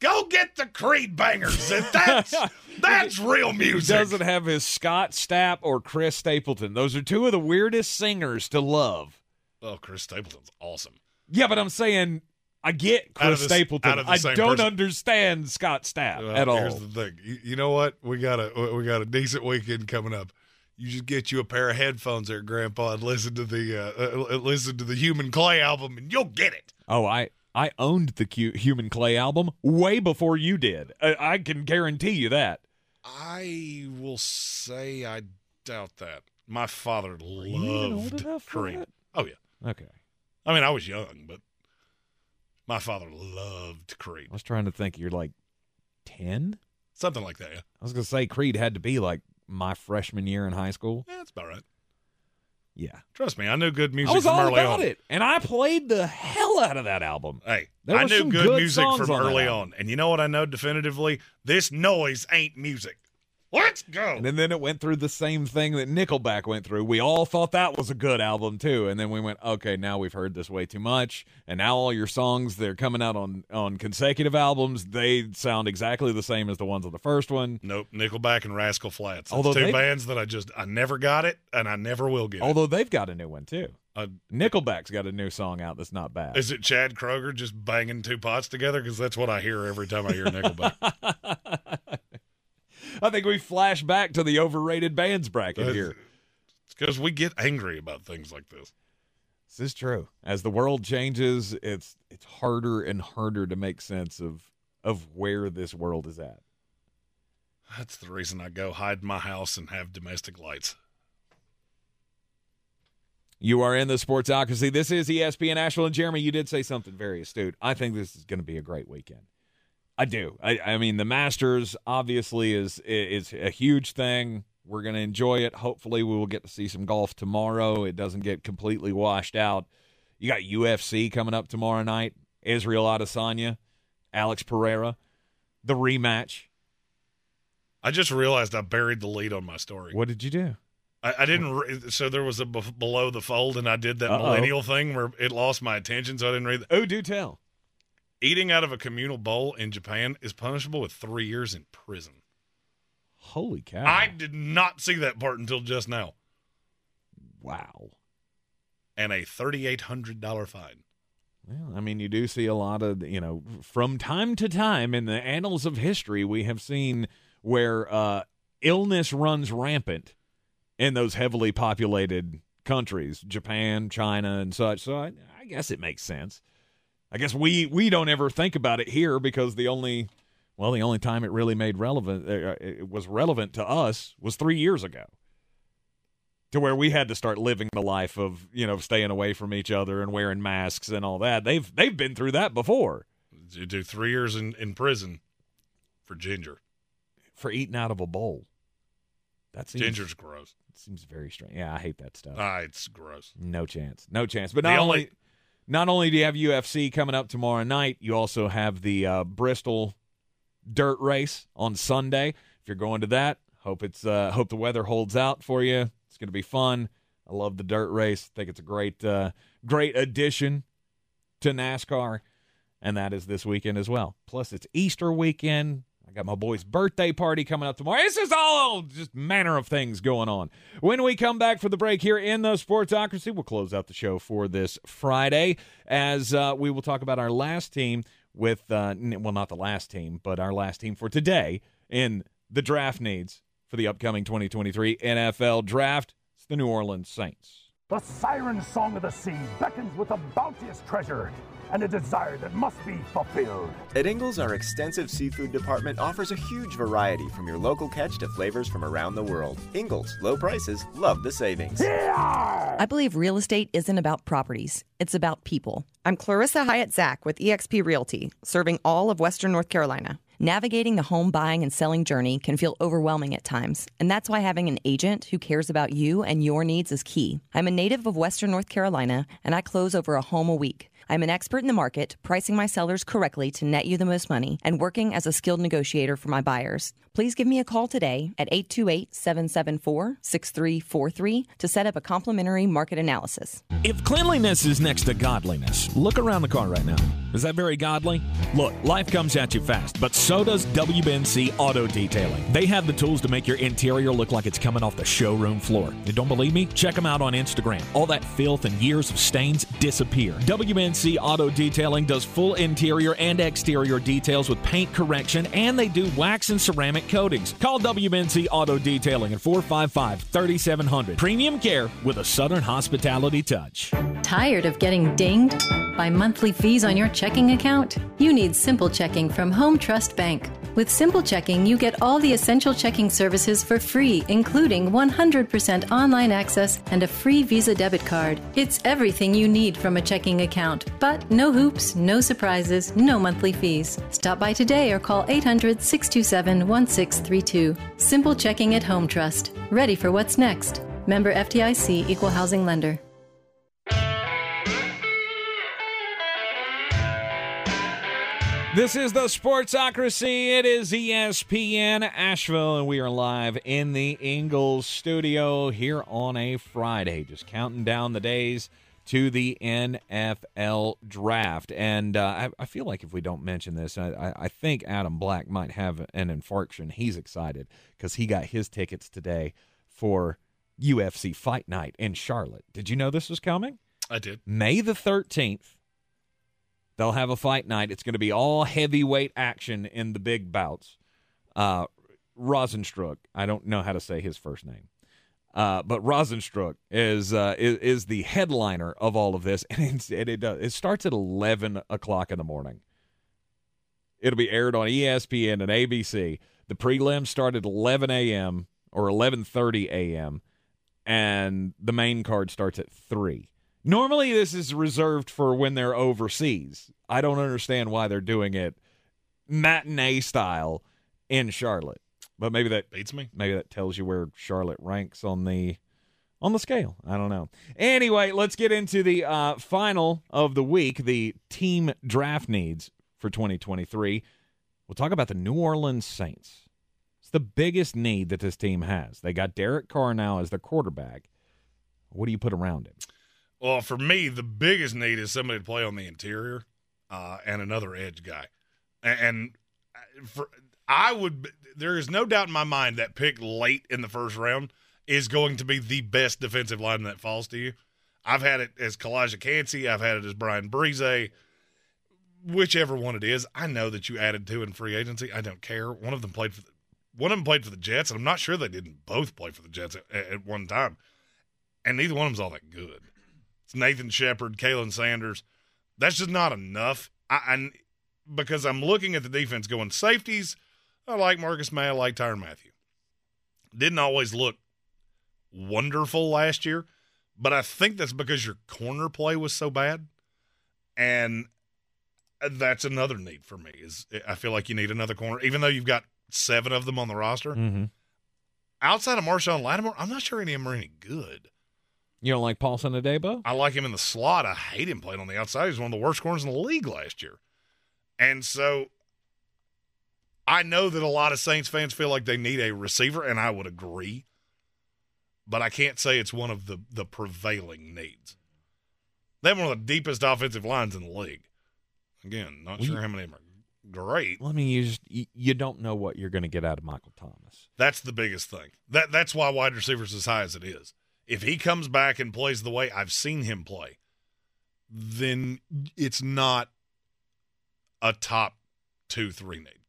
Go get the Creed bangers. And that's that's real He music. doesn't have his Scott Stapp or Chris Stapleton. Those are two of the weirdest singers to love. Oh, Chris Stapleton's awesome. Yeah, but I'm saying I get Chris the Stapleton. out of the I don't person. understand Scott Stapp Well, at all. Here's the thing. You, you know what? We got a we got a decent weekend coming up. You just get you a pair of headphones there, Grandpa, and listen to the uh, uh, listen to the Human Clay album, and you'll get it. Oh, I I owned the Q- Human Clay album way before you did. I, I can guarantee you that. I will say I doubt that. My father you even old loved Creed. Oh yeah. Okay. I mean, I was young, but my father loved Creed. I was trying to think. You're like ten. Something like that. Yeah, I was gonna say Creed had to be like my freshman year in high school. yeah that's about right. Yeah, Trust me, I knew good music I was from all early about on. it, and I played the hell out of that album. Hey, There I were knew some good, good music songs from on that early album. on. And you know what I know definitively? This noise ain't music. Let's go. And then, it went through the same thing that Nickelback went through. We all thought that was a good album too, and then we went, okay, now we've heard this way too much, and now all your songs they're coming out on on consecutive albums. They sound exactly the same as the ones on the first one. Nope, Nickelback and Rascal Flatts. That's Although two bands that I just I never got it, and I never will get. it. Although they've got a new one too. Uh, Nickelback's got a new song out that's not bad. Is it Chad Kroeger just banging two pots together? Because that's what I hear every time I hear Nickelback. I think we flash back to the overrated bands bracket That's- here. It's because we get angry about things like this. This is true. As the world changes, it's it's harder and harder to make sense of of where this world is at. That's the reason I go hide in my house and have domestic lights. You are in the Sportsocracy. This is ESPN Asheville and Jeremy. You did say something very astute. I think this is going to be a great weekend. I do. I, I mean, the Masters obviously is is a huge thing. We're going to enjoy it. Hopefully, we will get to see some golf tomorrow. It doesn't get completely washed out. You got UFC coming up tomorrow night. Israel Adesanya, Alex Pereira, the rematch. I just realized I buried the lead on my story. What did you do? I, I didn't. Re- so there was a b- below the fold, and I did that Uh-oh. millennial thing where it lost my attention, so I didn't read. Oh, do tell. Eating out of a communal bowl in Japan is punishable with three years in prison. Holy cow! I did not see that part until just now. Wow. And a thirty-eight hundred dollar fine. Well, I mean, you do see a lot of, you know, from time to time in the annals of history, we have seen where uh, illness runs rampant in those heavily populated countries, Japan, China, and such. So I, I guess it makes sense. I guess we we don't ever think about it here because the only, well, the only time it really made relevant, uh, it was relevant to us was three years ago to where we had to start living the life of you know staying away from each other and wearing masks and all that. They've they've been through that before You do three years in, in prison for ginger. for eating out of a bowl. That seems, Ginger's gross. seems very strange. Yeah, I hate that stuff. Ah, it's gross. no chance, no chance. But The not only- only not only do you have UFC coming up tomorrow night, you also have the uh, Bristol dirt race on Sunday. If you're going to that, hope it's uh, hope the weather holds out for you. It's going to be fun. I love the dirt race. I think it's a great uh, great addition to NASCAR, and that is this weekend as well. Plus, it's Easter weekend. I got my boy's birthday party coming up tomorrow. This is all just manner of things going on. When we come back for the break here in the Sportsocracy, we'll close out the show for this Friday as uh, we will talk about our last team with, uh, well, not the last team, but our last team for today in the draft needs for the upcoming 2023 NFL Draft. It's the New Orleans Saints. The siren song of the sea beckons with a bounteous treasure and a desire that must be fulfilled. At Ingles, our extensive seafood department offers a huge variety from your local catch to flavors from around the world. Ingles, low prices, love the savings. I believe real estate isn't about properties, it's about people. I'm Clarissa Hyatt Zach with eXp Realty, serving all of Western North Carolina. Navigating the home buying and selling journey can feel overwhelming at times, and that's why having an agent who cares about you and your needs is key. I'm a native of Western North Carolina, and I close over a home a week. I'm an expert in the market, pricing my sellers correctly to net you the most money, and working as a skilled negotiator for my buyers. Please give me a call today at 828 774 6343 to set up a complimentary market analysis. If cleanliness is next to godliness, look around the car right now. Is that very godly? Look, life comes at you fast, but so does WBNC Auto Detailing. They have the tools to make your interior look like it's coming off the showroom floor. You don't believe me? Check them out on Instagram. All that filth and years of stains disappear. WBNC Auto Detailing does full interior and exterior details with paint correction, and they do wax and ceramic coatings. Call WBNC Auto Detailing at 455 3700. Premium care with a Southern hospitality touch. Tired of getting dinged by monthly fees on your checking account? You need Simple Checking from Home Trust Bank. With Simple Checking, you get all the essential checking services for free, including 100% online access and a free Visa debit card. It's everything you need from a checking account, but no hoops, no surprises, no monthly fees. Stop by today or call 800 627 1632. Simple Checking at Home Trust. Ready for what's next. Member FDIC Equal Housing Lender. This is the Sportsocracy. It is ESPN Asheville, and we are live in the Ingles studio here on a Friday, just counting down the days to the NFL draft. And uh, I, I feel like if we don't mention this, I, I- I think Adam Black might have an infarction. He's excited because he got his tickets today for UFC Fight Night in Charlotte. Did you know this was coming? I did. May the 13th. They'll have a fight night. It's going to be all heavyweight action in the big bouts. Uh, Rozenstruik, I don't know how to say his first name, uh, but Rozenstruik is, uh, is is the headliner of all of this, and it's, it it, uh, it starts at eleven o'clock in the morning. It'll be aired on ESPN and ABC. The prelims start at eleven a.m. or eleven thirty a.m. and the main card starts at three. Normally, this is reserved for when they're overseas. I don't understand why they're doing it matinee style in Charlotte. But maybe that beats me. Maybe that tells you where Charlotte ranks on the on the scale. I don't know. Anyway, let's get into the uh, final of the week, the team draft needs for 2023. We'll talk about the New Orleans Saints. It's the biggest need that this team has. They got Derek Carr now as their quarterback. What do you put around him? Well, for me, the biggest need is somebody to play on the interior uh, and another edge guy. And, and for I would, there is no doubt in my mind that pick late in the first round is going to be the best defensive line that falls to you. I've had it as Calijah Kancey. I've had it as Bryan Bresee. Whichever one it is, I know that you added two in free agency. I don't care. One of them played for the, one of them played for the Jets, and I'm not sure they didn't both play for the Jets at, at one time. And neither one of them's all that good. It's Nathan Shepherd, Khalen Saunders. That's just not enough. I, I because I'm looking at the defense going safeties. I like Marcus Maye. I like Tyrann Mathieu. Didn't always look wonderful last year, but I think that's because your corner play was so bad, and that's another need for me. Is I feel like you need another corner, even though you've got seven of them on the roster. Mm-hmm. Outside of Marshon Lattimore, I'm not sure any of them are any good. You don't like Paulson Adebo? I like him in the slot. I hate him playing on the outside. He's one of the worst corners in the league last year. And so I know that a lot of Saints fans feel like they need a receiver, and I would agree. But I can't say it's one of the, the prevailing needs. They have one of the deepest offensive lines in the league. Again, not Well, sure how many of them are great. Let me you just you, you don't know what you're going to get out of Michael Thomas. That's the biggest thing. That that's why wide receivers as high as it is. If he comes back and plays the way I've seen him play, then it's not a top two, three need.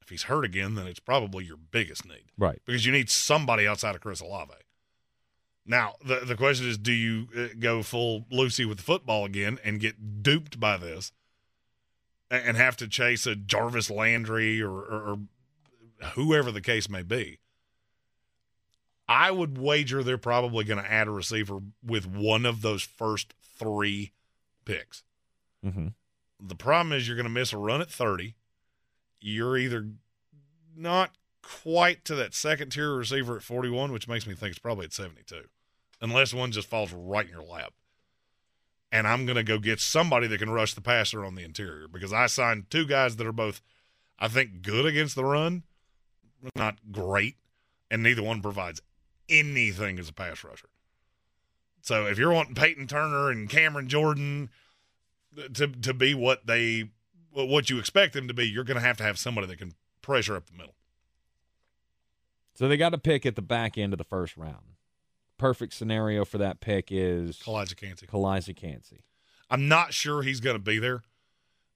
If he's hurt again, then it's probably your biggest need. Right. Because you need somebody outside of Chris Olave. Now, the the question is do you uh, go full Lucy with the football again and get duped by this and have to chase a Jarvis Landry or, or, or whoever the case may be? I would wager they're probably going to add a receiver with one of those first three picks. Mm-hmm. The problem is you're going to miss a run at 30. You're either not quite to that second tier receiver at 41, which makes me think it's probably at 72, unless one just falls right in your lap. And I'm going to go get somebody that can rush the passer on the interior because I signed two guys that are both, I think, good against the run, not great, and neither one provides anything as a pass rusher. So if you're wanting Payton Turner and Cameron Jordan to to be what they what you expect them to be, you're going to have to have somebody that can pressure up the middle. So they got a pick at the back end of the first round. Perfect scenario for that pick is Calijah Kancey. Calijah Kancey. I'm not sure he's going to be there,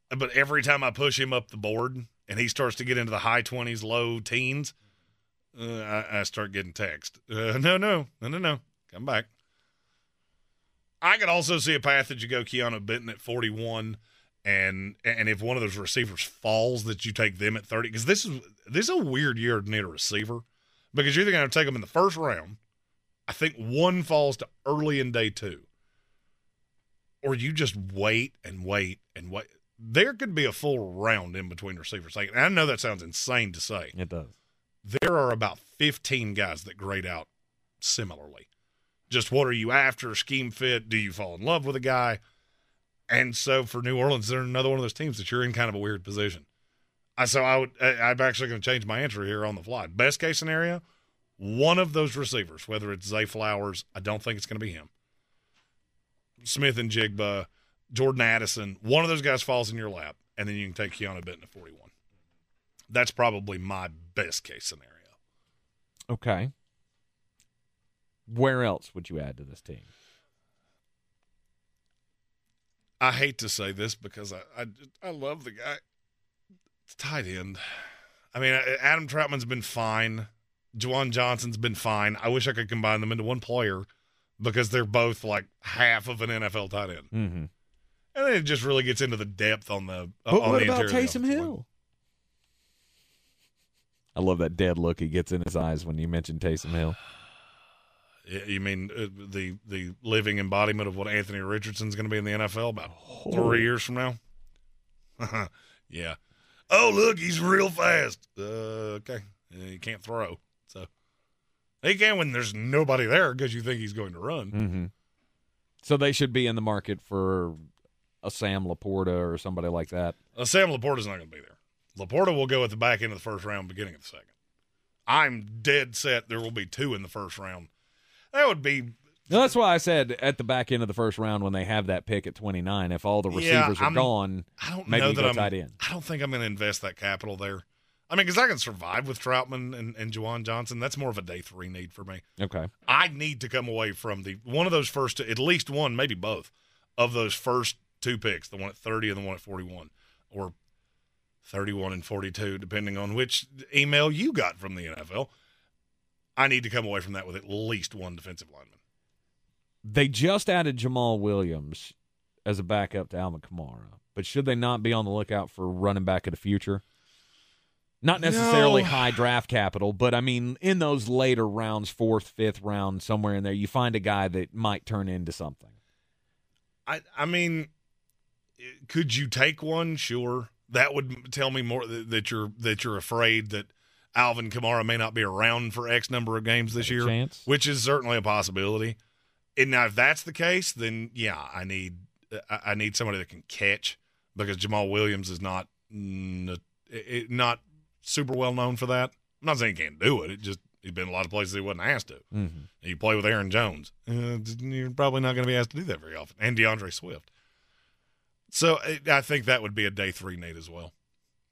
but every time I push him up the board and he starts to get into the high 20s, low teens, uh, I, I start getting text. Uh, no, no, no, no, no. Come back. I could also see a path that you go Keanu Benton at 41, and and if one of those receivers falls, that you take them at 30. Because this is this is a weird year to need a receiver, because you're either going to take them in the first round. I think one falls to early in day two, or you just wait and wait and wait. There could be a full round in between receivers. Like, I know that sounds insane to say. It does. There are about 15 guys that grade out similarly. Just what are you after? Scheme fit? Do you fall in love with a guy? And so for New Orleans, they're another one of those teams that you're in kind of a weird position. I so I would I'm actually going to change my answer here on the fly. Best case scenario, one of those receivers, whether it's Zay Flowers, I don't think it's going to be him. Smith-Njigba, Jordan Addison, one of those guys falls in your lap, and then you can take Keanu Benton at 41. That's probably my best case scenario. Okay. Where else would you add to this team? I hate to say this because I I, I love the guy. It's tight end. I mean, Adam Trautman's been fine. Juwan Johnson's been fine. I wish I could combine them into one player because they're both like half of an NFL tight end. Mm-hmm. And then it just really gets into the depth on the uh, But on what the about. Taysom Hill? I love that dead look he gets in his eyes when you mention Taysom Hill. You mean uh, the the living embodiment of what Anthony Richardson's going to be in the NFL about three years from now? yeah. Oh, look, he's real fast. Uh, okay, he can't throw, so he can when there's nobody there because you think he's going to run. Mm-hmm. So they should be in the market for a Sam LaPorta or somebody like that. Uh, Sam LaPorta's not going to be there. LaPorta will go at the back end of the first round, beginning of the second. I'm dead set there will be two in the first round. That would be No, that's why I said at the back end of the first round when they have that pick at 29, if all the Yeah, receivers are gone, I don't maybe know that I'm. tight end. I don't think I'm going to invest that capital there. I mean, because I can survive with Trautman and, and Juwan Johnson. That's more of a day three need for me. Okay. I need to come away from the one of those first, two, at least one, maybe both, of those first two picks, the one at 30 and the one at 41, or 31 and 42, depending on which email you got from the NFL. I need to come away from that with at least one defensive lineman. They just added Jamaal Williams as a backup to Alvin Kamara, but should they not be on the lookout for running back of the future? Not necessarily No. high draft capital, but I mean, in those later rounds, fourth, fifth round, somewhere in there, you find a guy that might turn into something. I I mean, could you take one? Sure, that would tell me more that, that you're that you're afraid that Alvin Kamara may not be around for X number of games this year, chance. which is certainly a possibility. And now, if that's the case, then yeah, I need I, need somebody that can catch because Jamaal Williams is not not super well known for that. I'm not saying he can't do it. It just he's been a lot of places he wasn't asked to. Mhm. You play with Aaron Jones, uh, you're probably not going to be asked to do that very often, and D'Andre Swift. So I think that would be a day three need as well.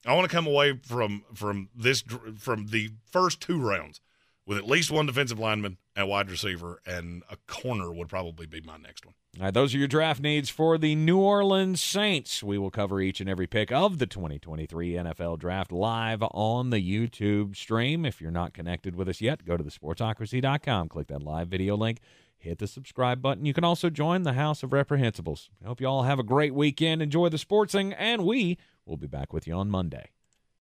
I want to come away from from this from the first two rounds with at least one defensive lineman and wide receiver, and a corner would probably be my next one. All right, those are your draft needs for the New Orleans Saints. We will cover each and every pick of the 2023 NFL Draft live on the YouTube stream. If you're not connected with us yet, go to thesportsocracy.com, click that live video link, hit the subscribe button. You can also join the House of Reprehensibles. I hope you all have a great weekend. Enjoy the sportsing, and we will be back with you on Monday.